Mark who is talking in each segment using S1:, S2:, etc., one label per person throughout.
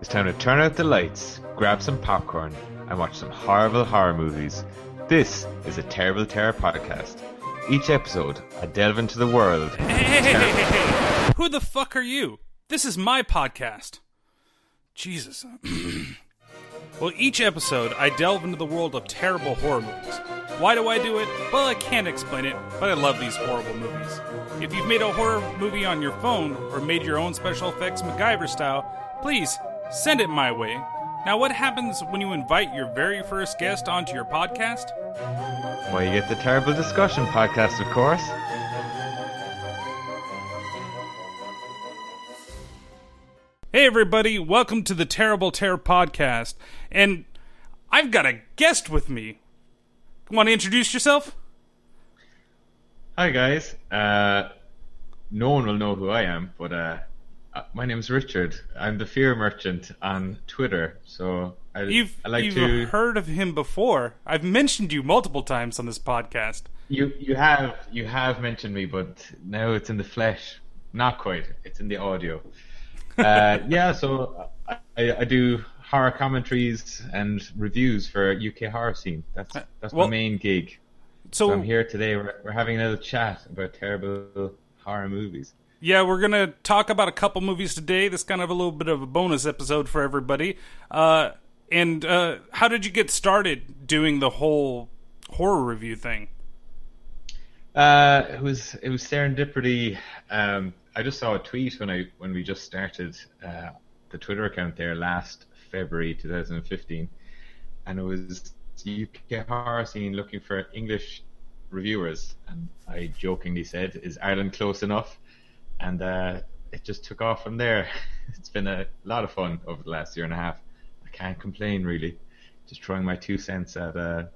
S1: It's time to turn out the lights, grab some popcorn, and watch some horrible horror movies. This is a Terrible Terror podcast. Each episode, I delve into the world.
S2: Hey, hey, hey, hey, hey. Who the fuck are you? This is my podcast. Jesus. well, each episode, I delve into the world of terrible horror movies. Why do I do it? Well, I can't explain it, but I love these horrible movies. If you've made a horror movie on your phone or made your own special effects MacGyver style, please send it my way. Now, what happens when you invite your very first guest onto your podcast?
S1: Well, you get the Terrible Discussion podcast, of course.
S2: Hey, everybody, welcome to the Terrible Terror podcast. And I've got a guest with me. Want to introduce yourself?
S1: Hi, guys. Uh, no one will know who I am, but uh, uh, my name's Richard. I'm the Fear Merchant on Twitter. So I,
S2: You've,
S1: I like
S2: you've
S1: to.
S2: heard of him before. I've mentioned you multiple times on this podcast.
S1: You you have you have mentioned me, but now it's in the flesh. Not quite. It's in the audio. Uh, yeah, so I, I do horror commentaries and reviews for UK horror scene. That's that's
S2: well-
S1: my main gig.
S2: So,
S1: So I'm here today. We're, we're having a little chat about terrible horror movies.
S2: Yeah, we're going to talk about a couple movies today. This kind of a little bit of a bonus episode for everybody. Uh, and uh, how did you get started doing the whole horror review thing?
S1: Uh, it was it was serendipity. Um, I just saw a tweet when I when we just started uh, the Twitter account there last February 2015, and it was UK horror scene looking for English reviewers, and I jokingly said, "Is Ireland close enough?" And uh, it just took off from there. It's been a lot of fun over the last year and a half. I can't complain really. Just throwing my two cents at uh,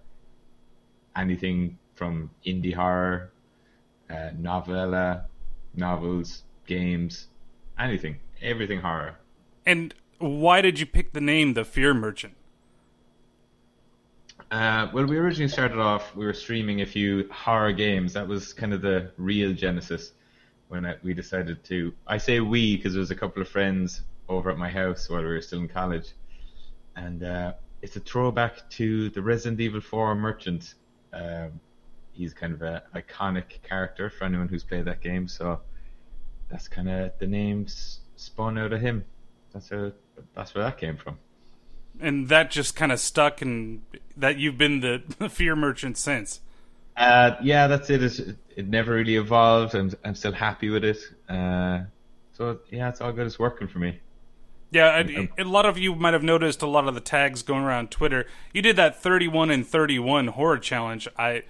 S1: anything from indie horror, uh, novella, novels, games, anything, everything horror.
S2: And why did you pick the name The Fear Merchant?
S1: Uh, well, we originally started off, we were streaming a few horror games. That was kind of the real genesis when I, we decided to. I say we because there was a couple of friends over at my house while we were still in college. And uh, it's a throwback to the Resident Evil 4 merchant. Um, he's kind of an iconic character for anyone who's played that game. So that's kind of the name s- spun out of him. That's a, that's where that came from.
S2: And that just kind of stuck, and that you've been the, the Fear Merchant since.
S1: Uh, yeah, that's it. It's, it never really evolved. I'm I'm still happy with it. Uh, so yeah, it's all good. It's working for me.
S2: Yeah, I, a lot of you might have noticed a lot of the tags going around Twitter. You did that 31 and 31 horror challenge. I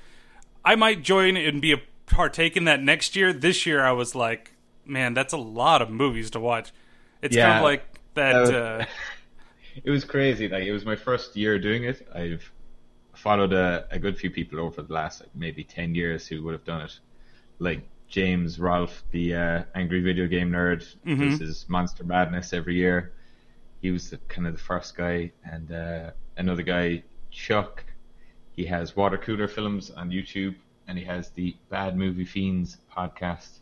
S2: I might join and be a partake in that next year. This year I was like, man, that's a lot of movies to watch. It's kind of like that
S1: Uh,
S2: uh,
S1: It was crazy. Like it was my first year doing it. I've followed a, a good few people over the last like, maybe ten years who would have done it. Like James Rolfe, the uh, angry video game nerd, does his Monster Madness every year. He was the, kind of the first guy, and uh, another guy, Chuck. He has water cooler films on YouTube, and he has the Bad Movie Fiends podcast.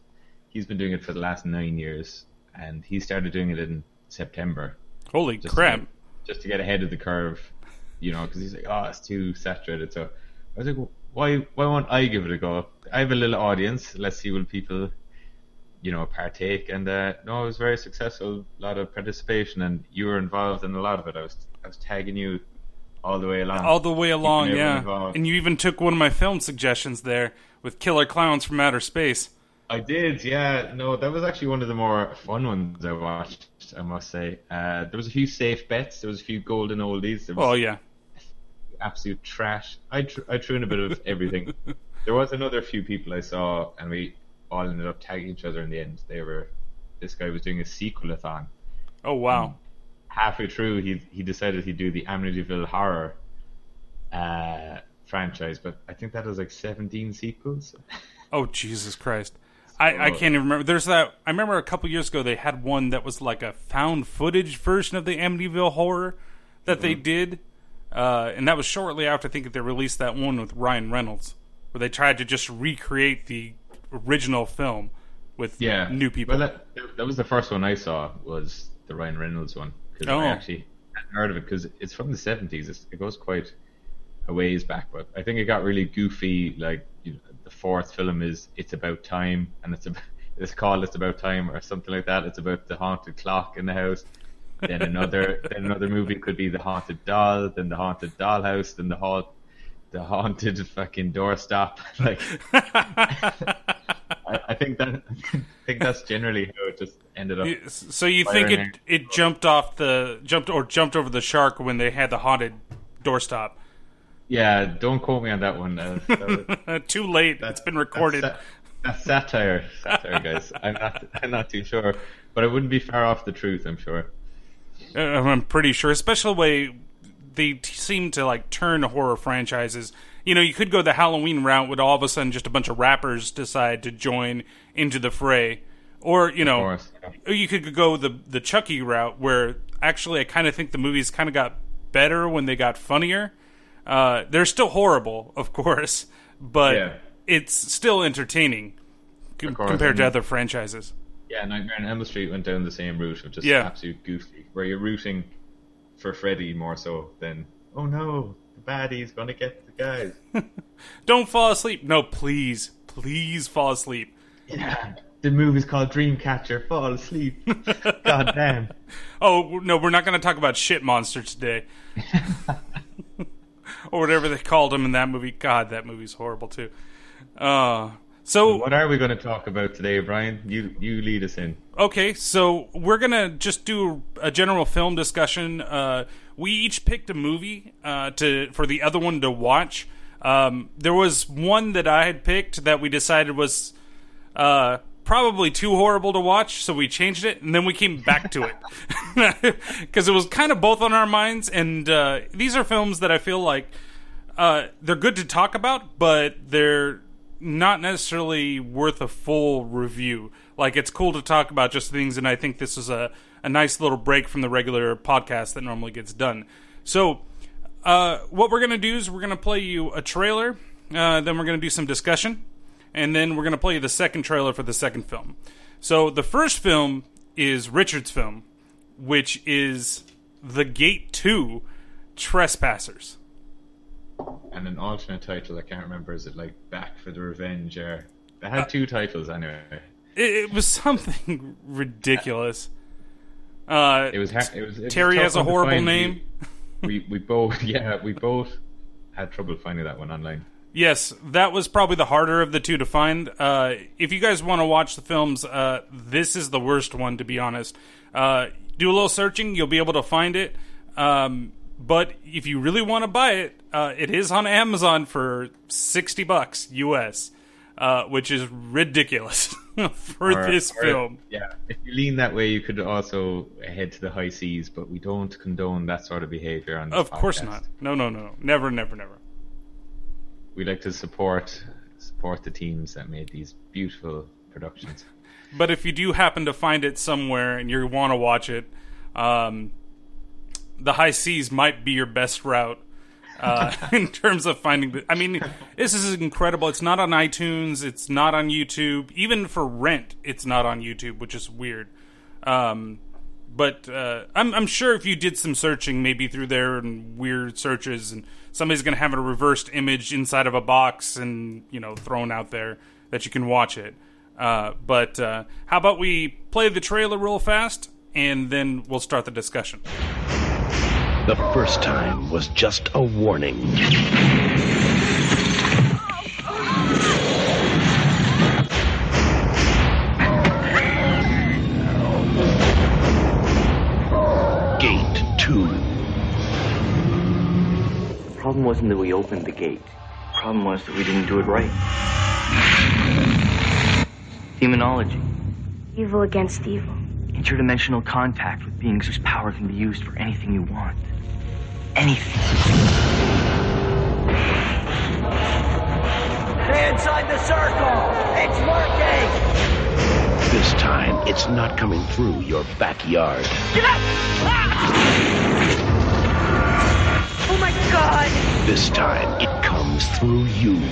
S1: He's been doing it for the last nine years, and he started doing it in September
S2: holy
S1: just
S2: crap.
S1: To, just to get ahead of the curve, you know, because he's like, oh, it's too saturated. So I was like, why, why won't I give it a go? I have a little audience. Let's see will people, you know, partake. And uh, no, it was very successful. A lot of participation, and you were involved in a lot of it. I was, I was tagging you all the way along.
S2: All the way along, yeah.
S1: involved.
S2: And you even took one of my film suggestions there with Killer Clowns from Outer Space.
S1: I did, yeah. No, that was actually one of the more fun ones I watched. I must say. Uh, there was a few safe bets. There was a few golden oldies. There was
S2: Oh yeah.
S1: Absolute trash. I tr- I threw in a bit of everything. there was another few people I saw, and we all ended up tagging each other in the end. They were this guy was doing a sequelathon.
S2: Oh wow.
S1: Halfway through, he he decided he'd do the Amityville horror uh, franchise, but I think that has like seventeen sequels.
S2: Oh Jesus Christ! I, I can't even remember. There's that. I remember a couple years ago they had one that was like a found footage version of the Amityville horror that they
S1: Mm-hmm.
S2: did, uh, and that was shortly after I think they released that one with Ryan Reynolds, where they tried to just recreate the original film with
S1: Yeah,
S2: new people.
S1: Well, that, that was the first one I saw was the Ryan Reynolds one because
S2: Oh.
S1: I actually hadn't heard of it because it's from the 70s. It goes quite a ways back, but I think it got really goofy. Like you know, the fourth film is It's About Time, and it's about, it's called It's About Time or something like that. It's about the haunted clock in the house. Then another then another movie could be the haunted doll, then the haunted dollhouse, then the haunt the haunted fucking doorstop. Like I, I think that I think that's generally how it just ended up.
S2: So you think it
S1: Firing
S2: it jumped off the jumped or jumped over the shark when they had the haunted doorstop?
S1: Yeah, don't quote me on that one. Uh, that was-
S2: Too late. it's been recorded.
S1: That's, that's satire, satire, guys. I'm not, I'm not too sure, but it wouldn't be far off the truth. I'm sure.
S2: I'm pretty sure, especially the way they t- seem to like turn horror franchises. You know, you could go the Halloween route, with all of a sudden just a bunch of rappers decide to join into the fray, or you know, you could go the the Chucky route, where actually I kind of think the movies kind of got better when they got funnier. Uh, they're still horrible, of course, but
S1: Yeah.
S2: it's still entertaining com-
S1: course,
S2: compared to other franchises.
S1: Yeah, Nightmare on Elm Street went down the same route of just
S2: Yeah.
S1: absolute goofy, where you're rooting for Freddy more so than oh no, the baddie's gonna get the guys.
S2: Don't fall asleep. No, please, please fall asleep.
S1: yeah, the movie's called Dreamcatcher. Fall asleep. God damn.
S2: Oh no, we're not going to talk about shit monster today, or whatever they called him in that movie. God, that movie's horrible too. Uh, so
S1: What are we going to talk about today, Brian? You you lead us in.
S2: okay, so we're gonna just do a general film discussion. Uh, we each picked a movie uh, to for the other one to watch. Um, there was one that I had picked that we decided was uh, probably too horrible to watch, so we changed it, and then we came back to it because it was kind of both on our minds. And uh, these are films that I feel like uh, they're good to talk about, but they're not necessarily worth a full review. Like it's cool to talk about just things, and I think this is a a nice little break from the regular podcast that normally gets done. So uh, what we're gonna do is we're gonna play you a trailer, uh, then we're gonna do some discussion, and then we're gonna play you the second trailer for the second film. So the first film is Richard's film, which is The Gate Two, Trespassers.
S1: And an alternate title, I can't remember. Is it like Back for the Revenge? Or they had two titles anyway.
S2: It, it was something ridiculous. Uh,
S1: It was. ha- It was. It
S2: Terry
S1: tough
S2: has a horrible name.
S1: We, we we both yeah we both had trouble finding that one online.
S2: Yes, that was probably the harder of the two to find. Uh, if you guys want to watch the films, uh, this is the worst one, to be honest. Uh, do a little searching, you'll be able to find it. Um, but if you really want to buy it, uh, it is on Amazon for sixty bucks US, uh, which is ridiculous for
S1: Or-
S2: this
S1: or-
S2: film.
S1: Yeah, if you lean that way, you could also head to the high seas, but we don't condone that sort of behavior on
S2: Of course
S1: podcast.
S2: not. No, no, no, never, never, never.
S1: We like to support support the teams that made these beautiful productions.
S2: But if you do happen to find it somewhere and you want to watch it, um, the high seas might be your best route uh, in terms of finding. The, I mean, this is incredible. It's not on iTunes. It's not on YouTube. Even for rent, it's not on YouTube, which is weird. Um, but uh, I'm, I'm sure if you did some searching, maybe through there and weird searches, and somebody's going to have a reversed image inside of a box and you know thrown out there that you can watch it. Uh, but uh, how about we play the trailer real fast, and then we'll start the discussion.
S3: The first time was just a warning. Gate 2.
S4: problem wasn't that we opened the gate. The problem was that we didn't do it right. Demonology.
S5: Evil against evil.
S4: Interdimensional contact with beings whose power can be used for anything you want. Anything. Stay inside the circle! It's working!
S3: This time, it's not coming through your backyard. Get up! Ah!
S5: Oh my god!
S3: This time, it comes through you.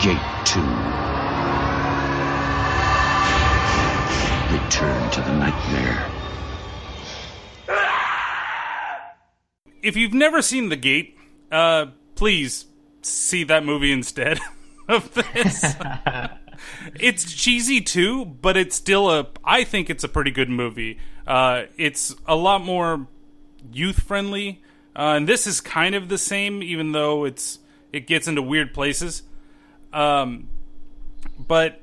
S3: Gate the nightmare.
S2: if you've never seen The Gate, uh, please see that movie instead of this. it's cheesy too, but it's still a. I think it's a pretty good movie. Uh, it's a lot more youth friendly, uh, and this is kind of the same, even though it's it gets into weird places. Um, but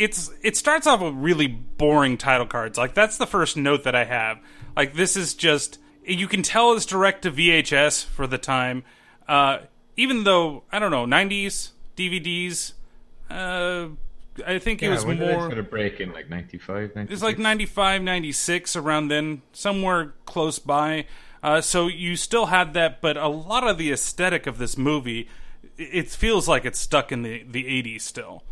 S2: it's it starts off with really boring title cards. Like that's the first note that I have. Like this is just you can tell it's direct to VHS for the time. Uh, even though I don't know, '90s DVDs. Uh, I think it
S1: Yeah,
S2: was
S1: when did it
S2: more.
S1: sort of break in like 95, 96?
S2: It's like 95, 96, around then, somewhere close by. Uh, so you still had that, but a lot of the aesthetic of this movie, it it feels like it's stuck in the, the 80s still.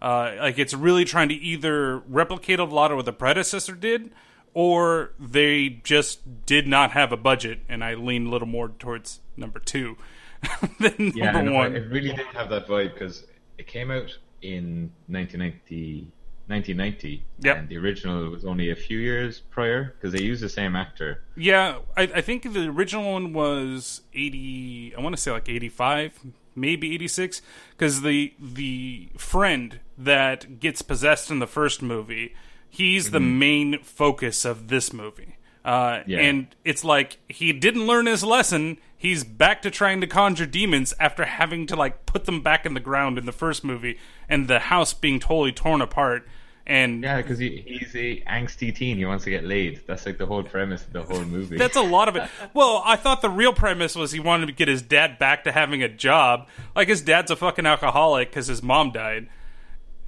S2: Uh, like it's really trying to either replicate a lot of what the predecessor did, or they just did not have a budget, and I lean a little more towards number two than
S1: Yeah,
S2: number
S1: no,
S2: one.
S1: it really did have that vibe because it came out in 1990, 1990
S2: Yep.
S1: and the original was only a few years prior because they used the same actor.
S2: Yeah, I, I think the original one was eighty. I want to say like eighty-five, maybe eighty-six, because the the friend that gets possessed in the first movie, he's the main focus of this movie. Uh,
S1: Yeah.
S2: And it's like he didn't learn his lesson. He's back to trying to conjure demons after having to like put them back in the ground in the first movie, and the house being totally torn apart. And
S1: Yeah, because he, he's a angsty teen. He wants to get laid. That's like the whole premise of the whole movie.
S2: That's a lot of it. Well, I thought the real premise was he wanted to get his dad back to having a job. Like his dad's a fucking alcoholic because his mom died,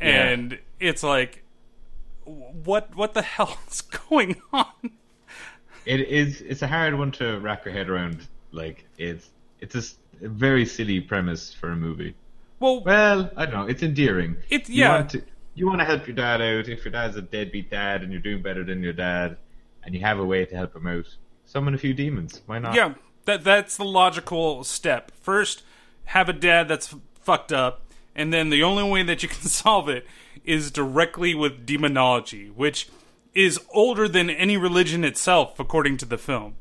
S2: and it's like, what what the hell is going on?
S1: It is. It's a hard one to wrap your head around. Like it's it's a very silly premise for a movie.
S2: Well,
S1: Well, I don't know. It's endearing.
S2: It's-
S1: You
S2: yeah.
S1: want to, you want to help your dad out. If your dad's a deadbeat dad and you're doing better than your dad, and you have a way to help him out, summon a few demons. Why not?
S2: yeah, that that's the logical step. First, have a dad that's fucked up, and then the only way that you can solve it is directly with demonology, which is older than any religion itself, according to the film.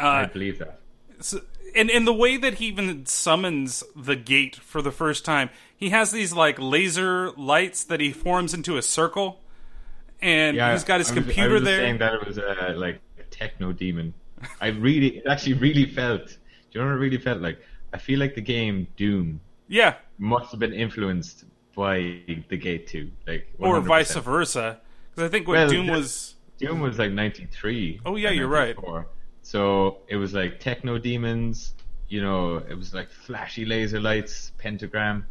S1: Uh, I believe that.
S2: So- and and the way that he even summons the gate for the first time, he has these like laser lights that he forms into a circle, and
S1: Yeah,
S2: he's got his
S1: I was-
S2: computer
S1: I was
S2: there.
S1: Saying that it was a like a techno demon. I really, it actually really felt. Do you know what it really felt like? I feel like the game Doom
S2: yeah,
S1: must have been influenced by the Gate Two, like
S2: or
S1: 100%.
S2: vice versa. Because I think what
S1: Well,
S2: Doom was.
S1: Doom was like '93.
S2: Oh, yeah, you're right.
S1: So it was like techno demons. You know, it was like flashy laser lights, pentagram.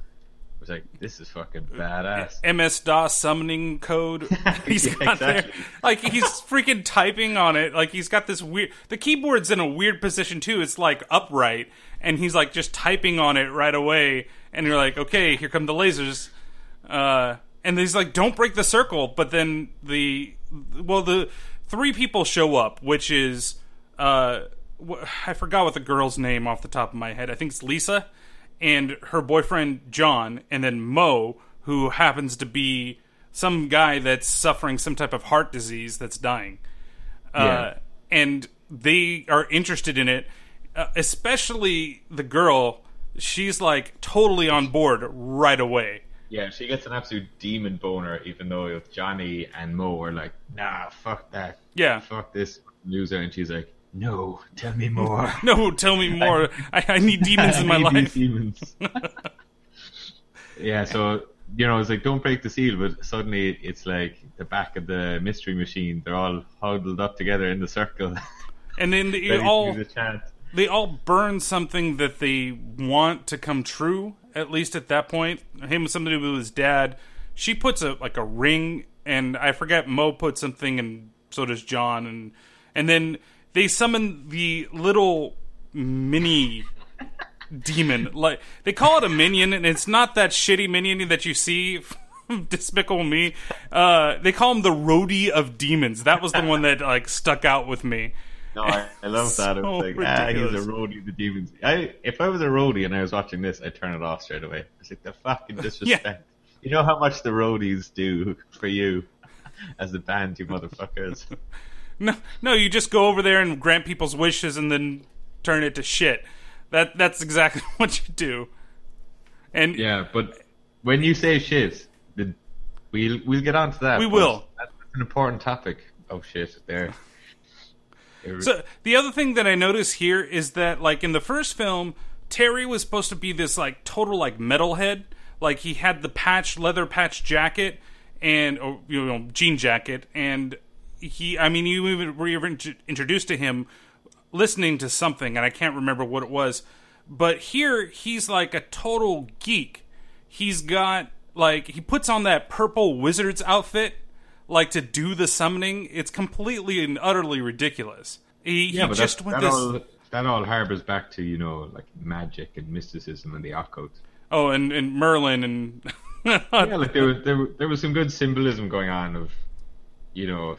S1: It was like this is fucking uh, badass.
S2: MS DOS summoning code he's
S1: Yeah,
S2: got there. Like he's freaking typing on it. Like he's got this weird. The keyboard's in a weird position too. It's like upright, and he's like just typing on it right away. And you're like, okay, here come the lasers. Uh, and he's like, don't break the circle. But then the well, the three people show up, which is uh, I forgot what the girl's name off the top of my head. I think it's Lisa and her boyfriend John, and then Mo, who happens to be some guy that's suffering some type of heart disease that's dying.
S1: Yeah.
S2: Uh, and they are interested in it, uh, especially the girl. She's like totally on board right away.
S1: Yeah, she gets an absolute demon boner, even though Johnny and Mo are like, nah, fuck that.
S2: Yeah.
S1: Fuck this loser. And she's like, no, tell me more.
S2: No, tell me more. I, I need demons in my life.
S1: Demons. yeah, so, you know, it's like, don't break the seal, but suddenly it's like the back of the mystery machine. They're all huddled up together in the circle.
S2: And then
S1: ready
S2: all
S1: use a chant.
S2: They all burn something that they want to come true. At least at that point, him something to do with his dad. She puts a like a ring, and I forget Mo put something, and so does John, and and then they summon the little mini demon. Like they call it a minion, and it's not that shitty minion that you see. Despicable Me. Uh, they call him the roadie of demons. That was the one that like stuck out with me.
S1: No, I, I love that.
S2: So
S1: was like, ah, he's a roadie, the demons. I, if I was a roadie and I was watching this, I'd turn it off straight away. It's like the fucking disrespect. You know how much the roadies do for you. as a band, you motherfuckers.
S2: No, no, you just go over there and grant people's wishes and then turn it to shit. That that's exactly what you do. And
S1: Yeah, but when you say shit, the, we'll we'll get on to that.
S2: We will.
S1: That's an important topic. Oh shit, there.
S2: So the other thing that I notice here is that like in the first film, Terry was supposed to be this like total like metalhead. Like he had the patch leather patch jacket and or, you know jean jacket and he I mean you even were even introduced to him listening to something and I can't remember what it was. But here he's like a total geek. He's got like he puts on that purple wizard's outfit like to do the summoning. It's completely and utterly ridiculous. He,
S1: yeah,
S2: he
S1: but
S2: just
S1: that,
S2: with
S1: that
S2: this.
S1: all that all harbors back to you know like magic and mysticism and the occult.
S2: Oh, and, and Merlin and
S1: Yeah, like there was there, there was some good symbolism going on of you know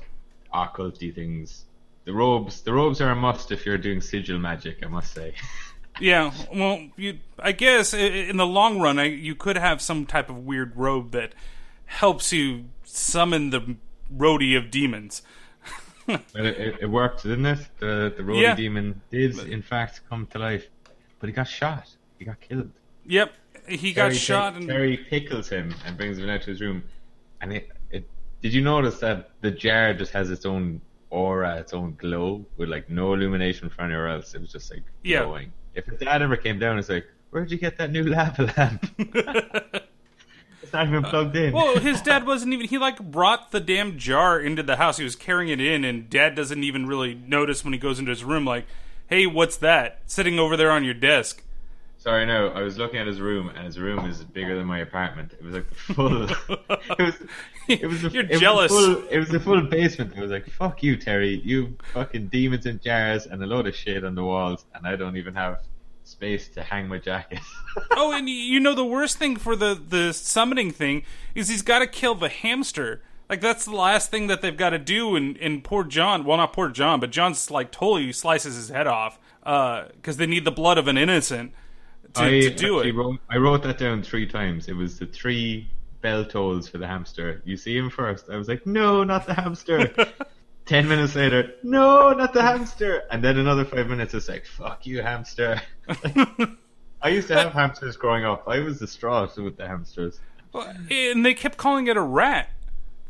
S1: occulty things. The robes, the robes are a must if you're doing sigil magic. I must say.
S2: yeah. Well, you I guess in the long run, I, you could have some type of weird robe that helps you summon the roadie of demons.
S1: It, it, it worked, didn't it? The the roly
S2: Yeah.
S1: demon did in fact come to life, but he got shot. He got killed.
S2: Yep, he got
S1: Terry
S2: shot
S1: pick-
S2: and
S1: Terry pickles him and brings him out to his room. And it, it did you notice that the jar just has its own aura, its own glow, with like no illumination for anywhere else. It was just like
S2: Yeah.
S1: glowing. If his dad ever came down, it's like, where'd you get that new lava lamp? it's not even plugged in.
S2: Well, his dad wasn't even. He like brought the damn jar into the house. He was carrying it in, and dad doesn't even really notice when he goes into his room. Like, hey, what's that sitting over there on your desk?
S1: Sorry, no. I was looking at his room, and his room is bigger than my apartment. It was like full. it was. It was. A,
S2: You're
S1: it was
S2: jealous.
S1: full- it was a full basement. It was like, "Fuck you, Terry. You fucking demons in jars and a load of shit on the walls, and I don't even have space to hang my jacket."
S2: oh, and you know the worst thing for the the summoning thing is he's got to kill the hamster. Like that's the last thing that they've got to do. And and poor John, well not poor John, but John's like totally slices his head off uh, because they need the blood of an innocent to,
S1: I
S2: to do it.
S1: Wrote, I wrote that down three times. It was the three bell tolls for the hamster. You see him first. I was like, no, not the hamster. Ten minutes later, no, not the hamster. And then another five minutes, it's like, fuck you, hamster. I used to have hamsters growing up. I was distraught with the hamsters.
S2: and they kept calling it a rat.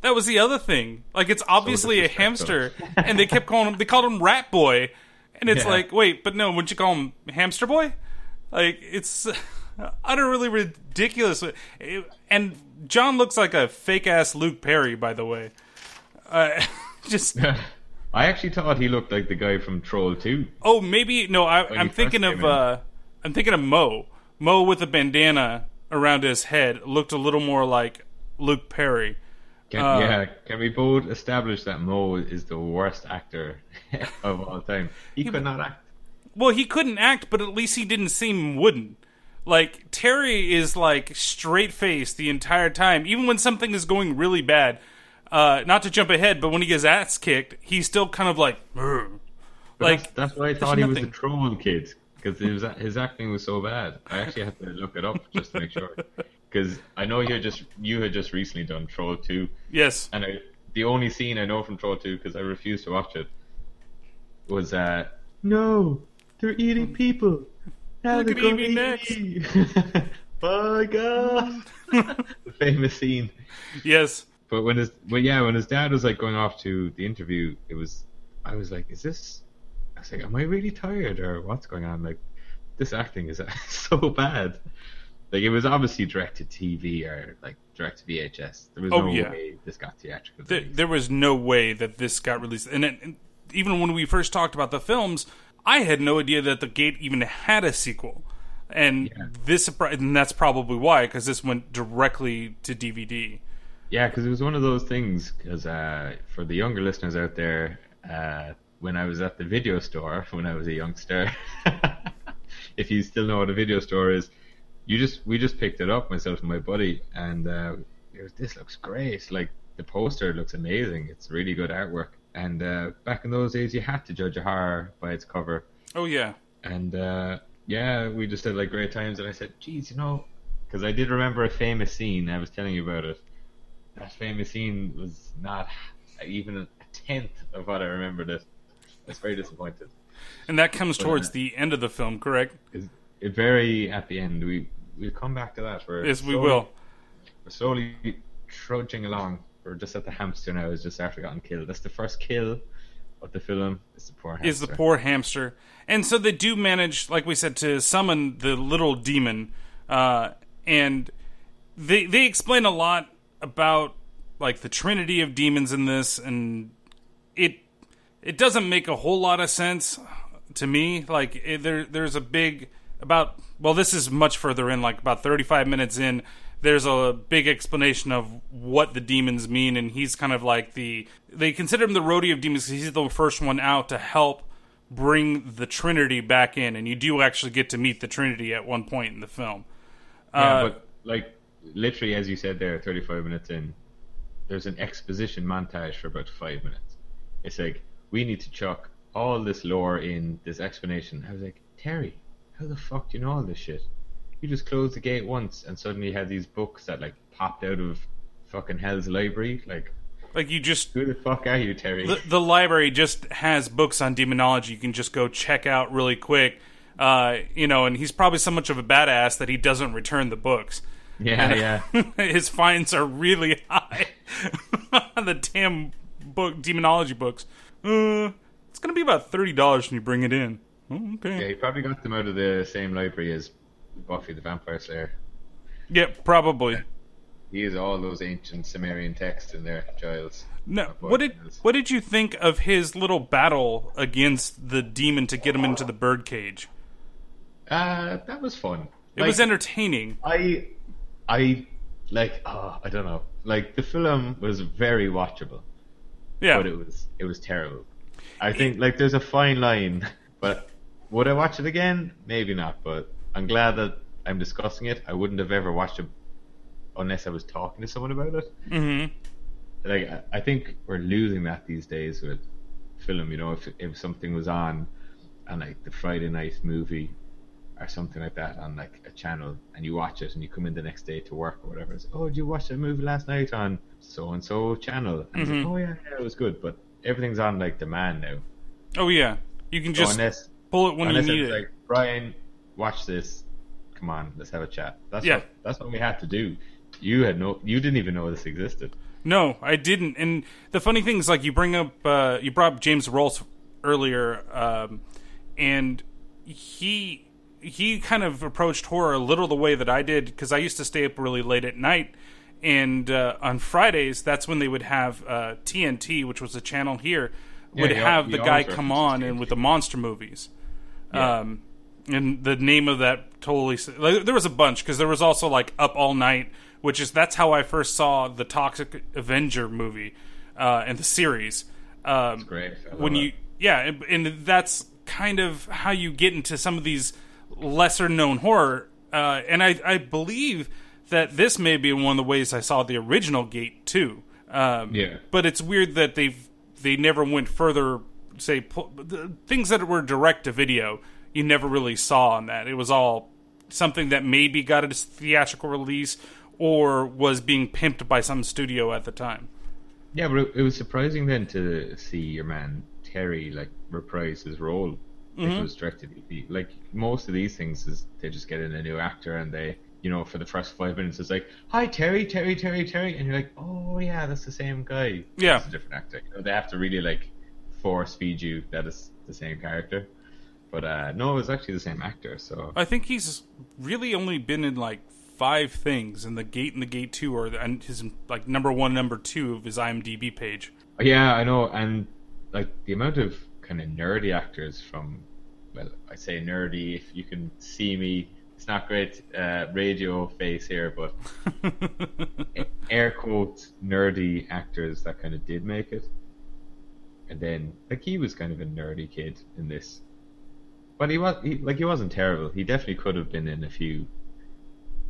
S2: That was the other thing. Like it's obviously a hamster, and they kept calling him. They called him Rat Boy, and it's
S1: Yeah.
S2: like, wait, but no, wouldn't you call him Hamster Boy? Like it's utterly ridiculous. It- and John looks like a fake ass Luke Perry, by the way. Uh, just
S1: I actually thought he looked like the guy from Troll 2.
S2: oh, maybe no. I, I'm thinking of uh, I'm thinking of Mo. Mo with a bandana around his head looked a little more like Luke Perry.
S1: Can,
S2: Uh,
S1: yeah, can we both establish that Mo is the worst actor of all time? He could not act.
S2: Well, he couldn't act, but at least he didn't seem wooden. Like Terry is like straight faced the entire time, even when something is going really bad. Uh, not to jump ahead, but when he gets ass kicked, he's still kind of like. Like
S1: that's, that's why I thought he was a
S2: nothing.
S1: troll kid because his his acting was so bad. I actually had to look it up just to make sure because I know you had just you had just recently done Troll Two,
S2: yes,
S1: and I, the only scene I know from Troll Two because I refused to watch it was uh no, they're eating people. Now
S2: They're
S1: going
S2: eat
S1: to
S2: me
S1: eat me. My God, the famous scene.
S2: yes,
S1: But when his, well, yeah, when his dad was like going off to the interview, it was, I was like, is this? I was like, am I really tired or what's going on? Like, this acting is so bad. Like, it was obviously directed to TV or like direct to VHS. There was
S2: Oh,
S1: no
S2: yeah.
S1: way this got theatrical.
S2: there, there was no way that this got released. And, it, and even when we first talked about the films, I had no idea that the Gate even had a sequel. And
S1: Yeah.
S2: this, and that's probably why, because this went directly to DVD.
S1: Yeah, because it was one of those things. Because uh, for the younger listeners out there, uh, when I was at the video store when I was a youngster, if you still know what a video store is, you just we just picked it up myself and my buddy, and uh, it was, this looks great. Like the poster looks amazing. It's really good artwork. And uh, back in those days, you had to judge a horror by its cover.
S2: Oh yeah,
S1: And uh, yeah, we just had like great times. And I said, "Geez, you know," because I did remember a famous scene. I was telling you about it that famous scene was not even a tenth of what I remembered it. I was very disappointed.
S2: And that comes
S1: But,
S2: towards
S1: uh,
S2: the end of the film, correct?
S1: It very at the end. We we'll come back to that. We're
S2: Yes, we will.
S1: We're slowly trudging along. We're just at the hamster now. Is just after getting killed. That's the first kill of the film. It's the poor hamster.
S2: Is the poor hamster. And so they do manage, like we said, to summon the little demon. Uh, and they they explain a lot about like the trinity of demons in this and it it doesn't make a whole lot of sense to me. Like it, there there's a big about well this is much further in like about 35 minutes in there's a big explanation of what the demons mean and he's kind of like the they consider him the roadie of demons 'cause he's the first one out to help bring the trinity back in and you do actually get to meet the trinity at one point in the film.
S1: Yeah,
S2: Uh,
S1: but like literally, as you said there, 35 minutes in, there's an exposition montage for about five minutes. It's like we need to chuck all this lore in this explanation. I was like, Terry, how the fuck do you know all this shit? You just closed the gate once, and suddenly you had these books that like popped out of fucking hell's library. Like,
S2: like you just
S1: who the fuck are you, Terry?
S2: the, the library just has books on demonology you can just go check out really quick uh, you know and he's probably so much of a badass that he doesn't return the books
S1: yeah, yeah.
S2: his fines are really high on the damn book demonology books uh, it's gonna be about $30 when you bring it in oh, okay
S1: Yeah, he probably got them out of the same library as Buffy the Vampire Slayer.
S2: yeah probably
S1: He has all those ancient Sumerian texts in there, Giles.
S2: No, what did
S1: yes.
S2: what did you think of his little battle against the demon to get him into the birdcage?
S1: Uh, that was fun.
S2: It was entertaining.
S1: I, I like. Oh, I don't know. Like the film was very watchable,
S2: Yeah,
S1: but it was it was terrible. I think like there's a fine line, but would I watch it again? Maybe not. But I'm glad that I'm discussing it. I wouldn't have ever watched it unless I was talking to someone about it.
S2: hmm
S1: like I- I think we're losing that these days with film. You know, if if something was on, and like the Friday night movie or something like that on like a channel, and you watch it, and you come in the next day to work or whatever. It's, oh, did you watch that movie last night on so and so channel? And it's like, oh yeah, yeah, it was good. But everything's on like demand now.
S2: Oh yeah, you can
S1: So
S2: just
S1: unless
S2: pull it when you need
S1: it's
S2: it.
S1: like Brian, watch this. Come on, let's have a chat. That's
S2: Yeah.
S1: what, that's what we had to do. You had no, you didn't even know this existed.
S2: No, I didn't. And the funny thing is, like, you bring up, uh, you brought up James Rolfe earlier, um, and he he kind of approached horror a little the way that I did because I used to stay up really late at night, and uh, on Fridays that's when they would have uh, TNT, which was a channel here, would
S1: Yeah, al-
S2: have the guy come on and with the monster movies.
S1: Yeah.
S2: Um, and the name of that totally like, there was a bunch because there was also like Up All Night, which is that's how I first saw the Toxic Avenger movie uh, and the series. Um,
S1: great.
S2: When
S1: it.
S2: you yeah, and, and that's kind of how you get into some of these lesser known horror. Uh, and I, I believe that this may be one of the ways I saw the original Gate too. Um,
S1: Yeah.
S2: But it's weird that they've they never went further. Say pl- the things that were direct to video, you never really saw on that. It was all something that maybe got a theatrical release or was being pimped by some studio at the time.
S1: Yeah, but it, it was surprising then to see your man Terry like reprise his role. If
S2: Mm-hmm.
S1: it was directed to like most of these things is they just get in a new actor and they you know for the first five minutes it's like hi Terry Terry Terry Terry and you're like oh yeah that's the same guy
S2: Yeah.
S1: it's a different actor you know, they have to really like force feed you that it's the same character but uh no it's actually the same actor so
S2: I think he's really only been in like five things, and the Gate and the Gate Two are and his like number one, number two of his IMDb page.
S1: Yeah, I know, and like the amount of kind of nerdy actors from, well, I say nerdy. If you can see me, it's not great uh, radio face here, but air quotes nerdy actors that kind of did make it. And then, like, he was kind of a nerdy kid in this, but he was he, like he wasn't terrible. He definitely could have been in a few.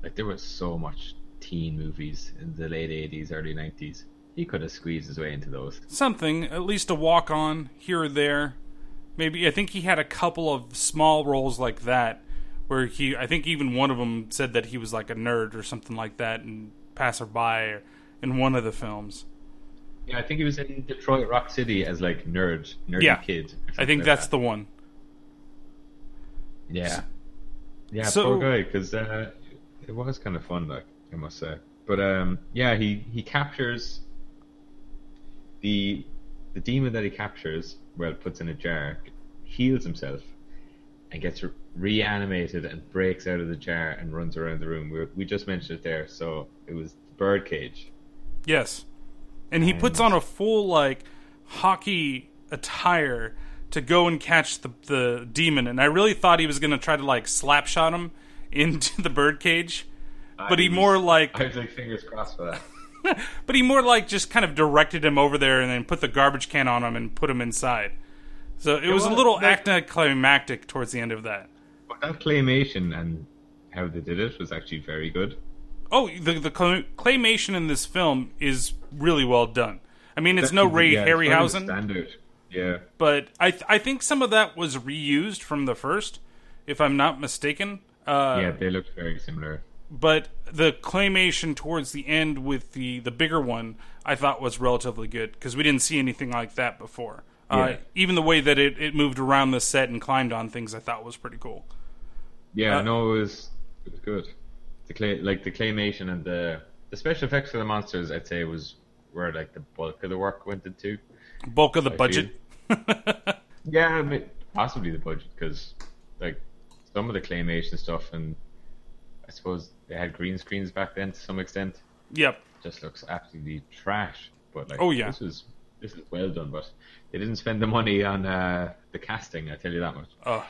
S1: Like there was so much teen movies in the late '80s, early '90s. He could have squeezed his way into those.
S2: Something, at least a walk on here or there. Maybe I think he had a couple of small roles like that, where he I think even one of them said that he was like a nerd or something like that, and passerby. In one of the films.
S1: Yeah, I think he was in Detroit Rock City as like nerd, nerdy
S2: Yeah.
S1: kid.
S2: I think that's the one.
S1: Yeah. Yeah,
S2: So-
S1: poor guy, because uh, it was kind of fun, like I must say. But um, yeah, he he captures the the demon that he captures, well, puts in a jar, heals himself, and gets re- reanimated and breaks out of the jar and runs around the room. We, we just mentioned it there, so it was the birdcage.
S2: Yes. And he puts on a full like hockey attire to go and catch the the demon and I really thought he was going to try to like slap shot him into the birdcage. But he
S1: was-
S2: more like
S1: I was like fingers crossed for that.
S2: but he more like just kind of directed him over there and then put the garbage can on him and put him inside. So it was a little
S1: that-
S2: anticlimactic towards the end of that.
S1: But that claymation and how they did it was actually very good.
S2: Oh, the the claymation in this film is really well done. I mean, it's no Ray
S1: Yeah, it's
S2: Harryhausen.
S1: Standard. Yeah.
S2: but I th- I think some of that was reused from the first, if I'm not mistaken. Uh,
S1: yeah, they looked very similar.
S2: But the claymation towards the end with the the bigger one, I thought was relatively good because we didn't see anything like that before. Uh, even the way that it, it moved around the set and climbed on things, I thought was pretty cool.
S1: Yeah,
S2: Uh,
S1: no, it was it was good. The clay, like the claymation and the the special effects for the monsters, I'd say was where like the bulk of the work went into.
S2: Bulk of the
S1: I
S2: budget.
S1: Yeah, I mean, possibly the budget because like some of the claymation stuff and I suppose they had green screens back then to some extent.
S2: Yep.
S1: Just looks absolutely trash. But like,
S2: Oh, yeah.
S1: this was this is well done. But they didn't spend the money on uh, the casting. I tell you that much.
S2: Oh,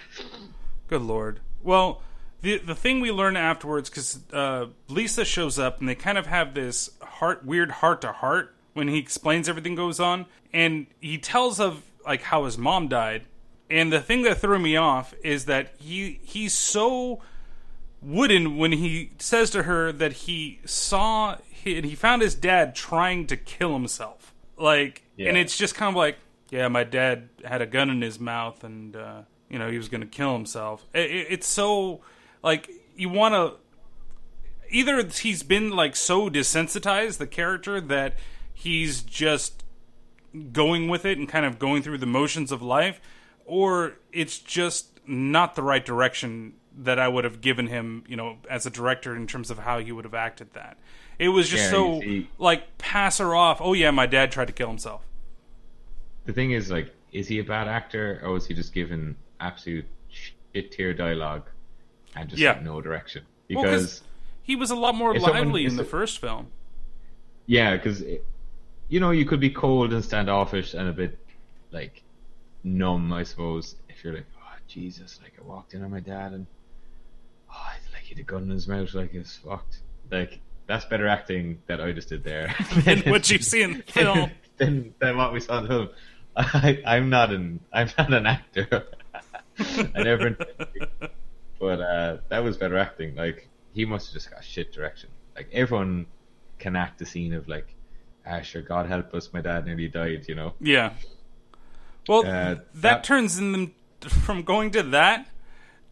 S2: good lord. Well, the the thing we learn afterwards because uh, Lisa shows up and they kind of have this heart weird heart to heart when he explains everything goes on, and he tells of like how his mom died. And the thing that threw me off is that he he's so wooden when he says to her that he saw he, he found his dad trying to kill himself. Like, and it's just kind of like, yeah, my dad had a gun in his mouth, and uh, you know he was going to kill himself. It, it, it's so like you want to either he's been like so desensitized the character that he's just going with it and kind of going through the motions of life or it's just not the right direction that I would have given him, you know, as a director in terms of how he would have acted that. It was just
S1: Yeah,
S2: so like pass her off. Oh yeah, my dad tried to kill himself.
S1: the thing is, like, is he a bad actor or was he just given absolute shit tier dialogue and just
S2: Yeah.
S1: like, no direction?
S2: Well, 'cause
S1: Because
S2: he was a lot more lively in the first film.
S1: yeah, because you know you could be cold and standoffish and a bit like numb, I suppose. If you're like, oh Jesus, like I walked in on my dad and oh, like he had a gun in his mouth, like it's fucked. Like that's better acting that I just did there
S2: Than what you see in the film.
S1: than, than what we saw in film. I, I'm not an I'm not an actor. I never. But uh, that was better acting. Like he must have just got shit direction. Like everyone can act the scene of like, ah, sure, God help us, my dad nearly died. You know.
S2: Yeah. Well,
S1: Uh,
S2: that,
S1: that-
S2: turns in them from going to that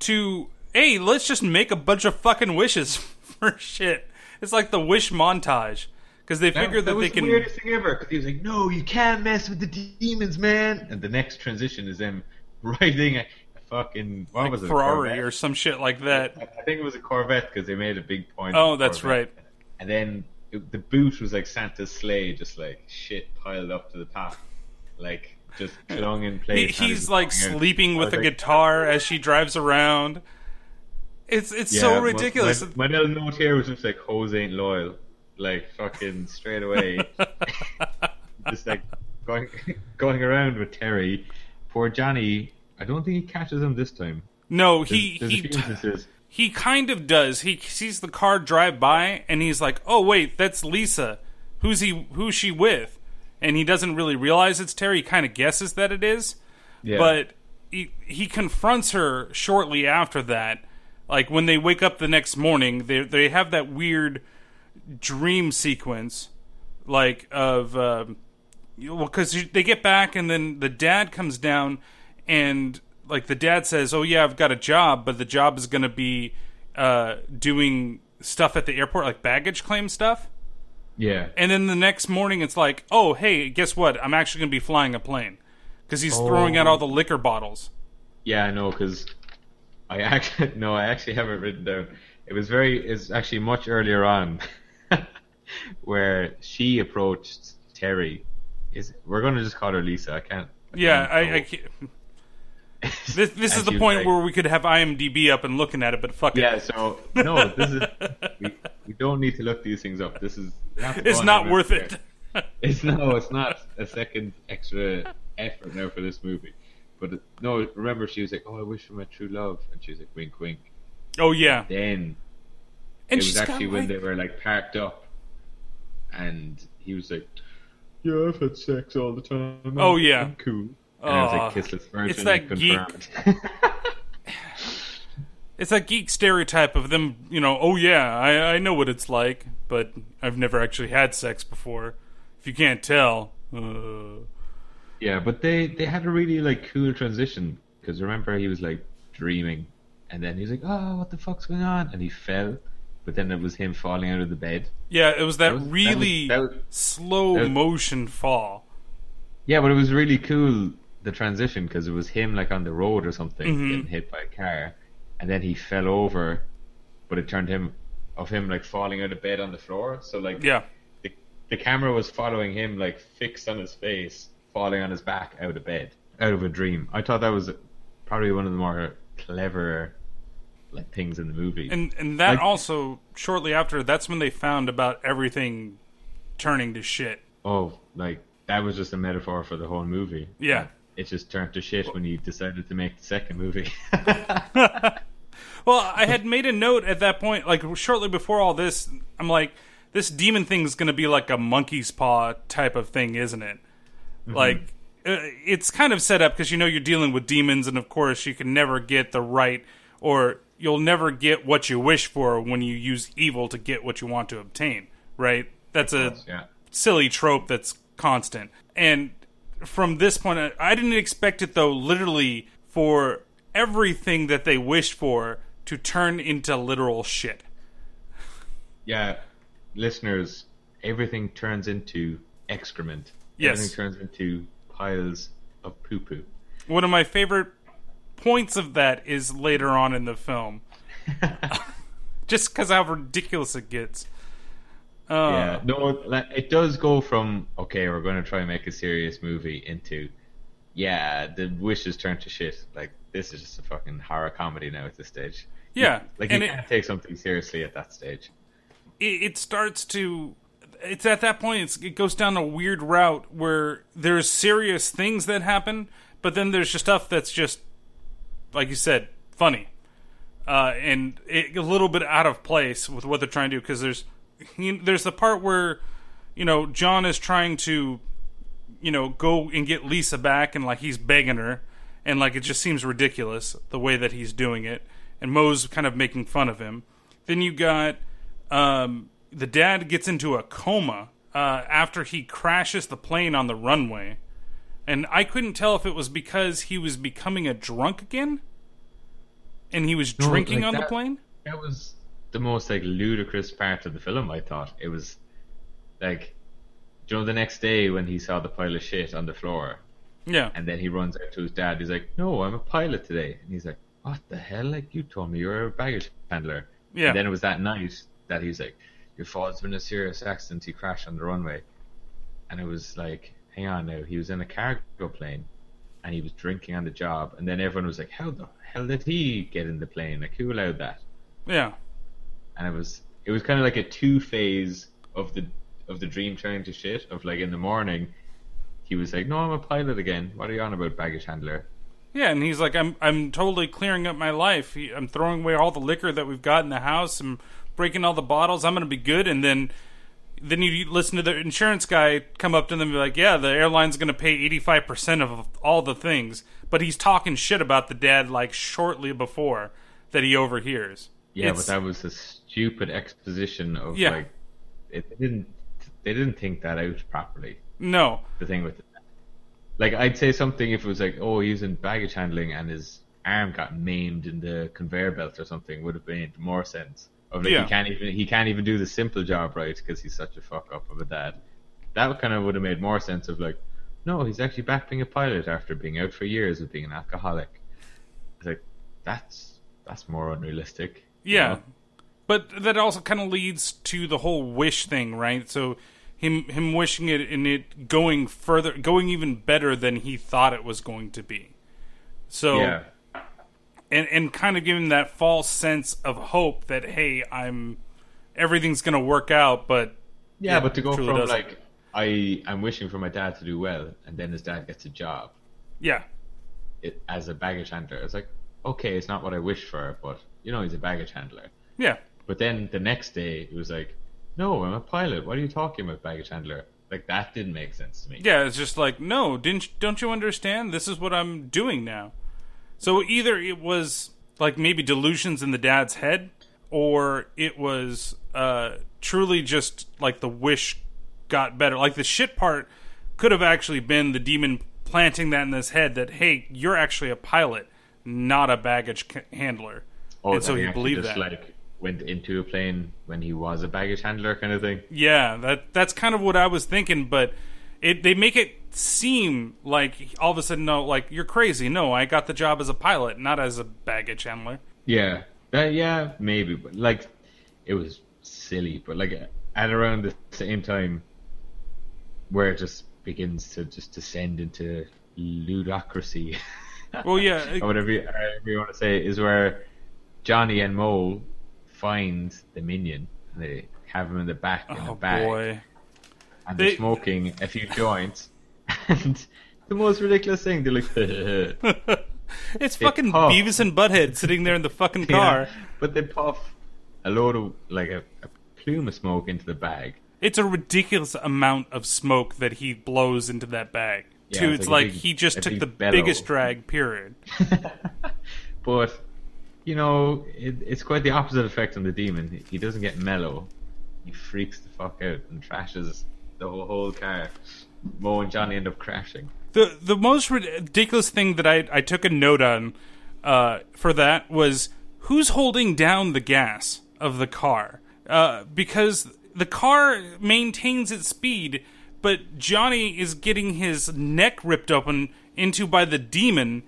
S2: to hey, let's just make a bunch of fucking wishes for shit. It's like the wish montage because they figure that,
S1: was
S2: they can.
S1: the weirdest thing ever because he was like, "No, you can't mess with the demons, man." And the next transition is them riding a, fucking what
S2: like
S1: was it,
S2: Ferrari or some shit like that.
S1: I think it was a Corvette because they made a big point.
S2: Oh, that's
S1: Corvette.
S2: right.
S1: And then it, the boot was like Santa's sleigh, just like shit piled up to the top, like just clung in place. and
S2: he's like sleeping with a
S1: like,
S2: guitar as she drives around. It's it's
S1: Yeah,
S2: so ridiculous.
S1: My, my little note here was just like Hose ain't loyal, like fucking straight away, just like going going around with Terry. Poor Johnny, I don't think he catches him this time.
S2: no,
S1: There's,
S2: he
S1: there's
S2: he
S1: a few instances.
S2: He kind of does. He sees the car drive by and he's like, "Oh wait, that's Lisa. Who's he who's she with?" And he doesn't really realize it's Terry. He kind of guesses that it is.
S1: Yeah.
S2: But he he confronts her shortly after that. Like when they wake up the next morning, they they have that weird dream sequence like of um, well because they get back and then the dad comes down and like the dad says oh yeah i've got a job but the job is going to be uh, doing stuff at the airport like baggage claim stuff
S1: Yeah.
S2: And then the next morning, it's like, oh, hey, guess what? I'm actually going to be flying a plane because he's throwing out
S1: Oh.
S2: all the liquor bottles.
S1: Yeah, I know because I actually no, I actually have it written down. It was very, it's actually much earlier on, where she approached Terry. Is we're gonna just call her Lisa? I can't.
S2: Yeah,
S1: can't
S2: I. I can't. This, this is the point
S1: like-
S2: where we could have IMDb up and looking at it, but fuck
S1: Yeah,
S2: it.
S1: so no, this is we, we don't need to look these things up. This is we have to go
S2: It's not worth it.
S1: there. It's no, it's not a second extra effort now for this movie. But no, remember she was like, "Oh, I wish for my true love," and she was like, "Wink, wink."
S2: oh, yeah.
S1: Then
S2: And
S1: it was actually when
S2: like-
S1: they were like parked up, and he was like, "Yeah, I've had sex all the time. I'm-
S2: Oh, yeah.
S1: I'm cool." And I was like, "Kissless virgin."
S2: It's that geek- It's that geek stereotype of them, you know, oh, yeah, I, I know what it's like, but I've never actually had sex before. If you can't tell. Uh,
S1: yeah, but they they had a really like cool transition because remember he was like dreaming, and then he's like, "Oh, what the fuck's going on?" And he fell, but then it was him falling out of the bed.
S2: yeah, it was that,
S1: That was- that was-
S2: really
S1: that was-
S2: slow
S1: that was-
S2: motion fall.
S1: Yeah, but it was really cool the transition because it was him like on the road or something
S2: Mhm.
S1: getting hit by a car, and then he fell over, but it turned him of him like falling out of bed on the floor. So like
S2: Yeah.
S1: the the camera was following him like fixed on his face, falling on his back out of bed, out of a dream. I thought that was probably one of the more clever like things in the movie.
S2: And and that
S1: Like-
S2: also shortly after that's when they found about everything turning to shit.
S1: oh, like that was just a metaphor for the whole movie.
S2: Yeah.
S1: It just turned to shit when he decided to make the second movie.
S2: Well, I had made a note at that point, like shortly before all this. I'm like, this demon thing is going to be like a monkey's paw type of thing, isn't it? Like, uh, it's kind of set up because you know you're dealing with demons, and of course you can never get the right, or you'll never get what you wish for when you use evil to get what you want to obtain. Right? That's a
S1: yeah.
S2: silly trope that's constant. And from this point, I- I didn't expect it though. Literally for everything that they wished for to turn into literal shit.
S1: Yeah, listeners, everything turns into excrement.
S2: Yes.
S1: Everything turns into piles of poo poo.
S2: One of my favorite points of that is later on in the film, just because how ridiculous it gets. Uh,
S1: yeah, no, it does go from okay, we're going to try and make a serious movie into yeah, the wishes turn to shit. Like this is just a fucking horror comedy now at this stage.
S2: yeah,
S1: Like you
S2: it,
S1: can't take something seriously at that stage.
S2: it, it starts to it's at that point it goes down a weird route where there's serious things that happen but then there's just stuff that's just like you said funny. Uh, and it, a little bit out of place with what they're trying to do because there's you, there's the part where you know John is trying to you know go and get Lisa back and like he's begging her and like it just seems ridiculous the way that he's doing it and Moe's kind of making fun of him. Then you got um, the dad gets into a coma uh, after he crashes the plane on the runway and I couldn't tell if it was because he was becoming a drunk again and he was
S1: No,
S2: drinking
S1: like
S2: on the plane
S1: That was the most like ludicrous part of the film. I thought it was like, do you know, the next day when he saw the pile of shit on the floor,
S2: yeah
S1: and then he runs out to his dad. He's like, "No, I'm a pilot today," and he's like, "What the hell? Like you told me you were a baggage handler."
S2: Yeah.
S1: And then it was that night that he's like, "Your father's been in a serious accident. He crashed on the runway," and it was like, "Hang on now. He was in a cargo plane." And he was drinking on the job, and then everyone was like, "How the hell did he get in the plane? Like, who allowed that?"
S2: yeah
S1: and it was it was kind of like a two phase of the of the dream turning to shit of like in the morning he was like no i'm a pilot again what are you on about baggage handler
S2: Yeah, and he's like, I'm I'm totally clearing up my life. I'm throwing away all the liquor that we've got in the house. I'm breaking all the bottles. I'm gonna be good. And then then you listen to the insurance guy come up to them and be like, Yeah, the airline's gonna pay 85 percent of all the things. But he's talking shit about the dad like shortly before that he overhears.
S1: yeah
S2: It's-
S1: but that was a stupid exposition of
S2: Yeah.
S1: like it they didn't they didn't think that out properly
S2: no,
S1: the thing with it like i'd say something if it was like oh he's in baggage handling and his arm got maimed in the conveyor belt or something would have made more sense Of like
S2: Yeah.
S1: he can't even he can't even do the simple job right because he's such a fuck up of a dad. That kind of would have made more sense of like, no, he's actually back being a pilot after being out for years of being an alcoholic. It's like that's that's more unrealistic. you
S2: Yeah.
S1: know?
S2: But that also kind of leads to the whole wish thing, right? So him him wishing it and it going further, going even better than he thought it was going to be. So
S1: yeah.
S2: And and kind of giving that false sense of hope that hey, I'm everything's going to work out, but
S1: Yeah,
S2: Yeah,
S1: but to go from
S2: doesn't.
S1: like I I'm wishing for my dad to do well, and then his dad gets a job
S2: yeah,
S1: it, as a baggage handler. It's like okay, it's not what I wish for, but you know he's a baggage handler.
S2: yeah,
S1: But then the next day it was like, no, I'm a pilot. What are you talking about, baggage handler? Like that didn't make sense to me.
S2: yeah. It's just like no, didn't don't you understand? This is what I'm doing now. So either it was like maybe delusions in the dad's head, or it was uh, truly just like the wish got better. Like the shit part could have actually been the demon planting that in his head that hey, you're actually a pilot, not a baggage c- handler,
S1: Oh,
S2: and so he believed
S1: just
S2: that.
S1: like went into a plane when he was a baggage handler kind of thing.
S2: Yeah, that that's kind of what I was thinking, but it they make it seem like all of a sudden no, like you're crazy. No, I got the job as a pilot, not as a baggage handler.
S1: Yeah, uh, yeah, maybe, but like it was silly. But like at around the same time, where it just begins to just descend into ludocracy.
S2: Well, yeah,
S1: or whatever you, whatever you want to say, is where Johnny and Mo find the minion. And they have him in the back in a
S2: oh
S1: bag,
S2: boy,
S1: and they're
S2: They-
S1: smoking a few joints. And the most ridiculous thing, they're like,
S2: it's fucking
S1: puff.
S2: Beavis and Butthead sitting there in the fucking car.
S1: Yeah, but they puff a load of like a, a plume of smoke into the bag.
S2: It's a ridiculous amount of smoke that he blows into that bag.
S1: Yeah,
S2: Too,
S1: it's
S2: it's
S1: like
S2: like,
S1: big-
S2: he just took
S1: big
S2: the
S1: bellow.
S2: biggest drag. Period.
S1: But you know, it, it's quite the opposite effect on the demon. He doesn't get mellow. He freaks the fuck out and trashes the whole, whole car. Mo and Johnny end up crashing.
S2: the the most ridiculous thing that I I took a note on uh, for that was who's holding down the gas of the car uh, because the car maintains its speed, but Johnny is getting his neck ripped open into by the demon.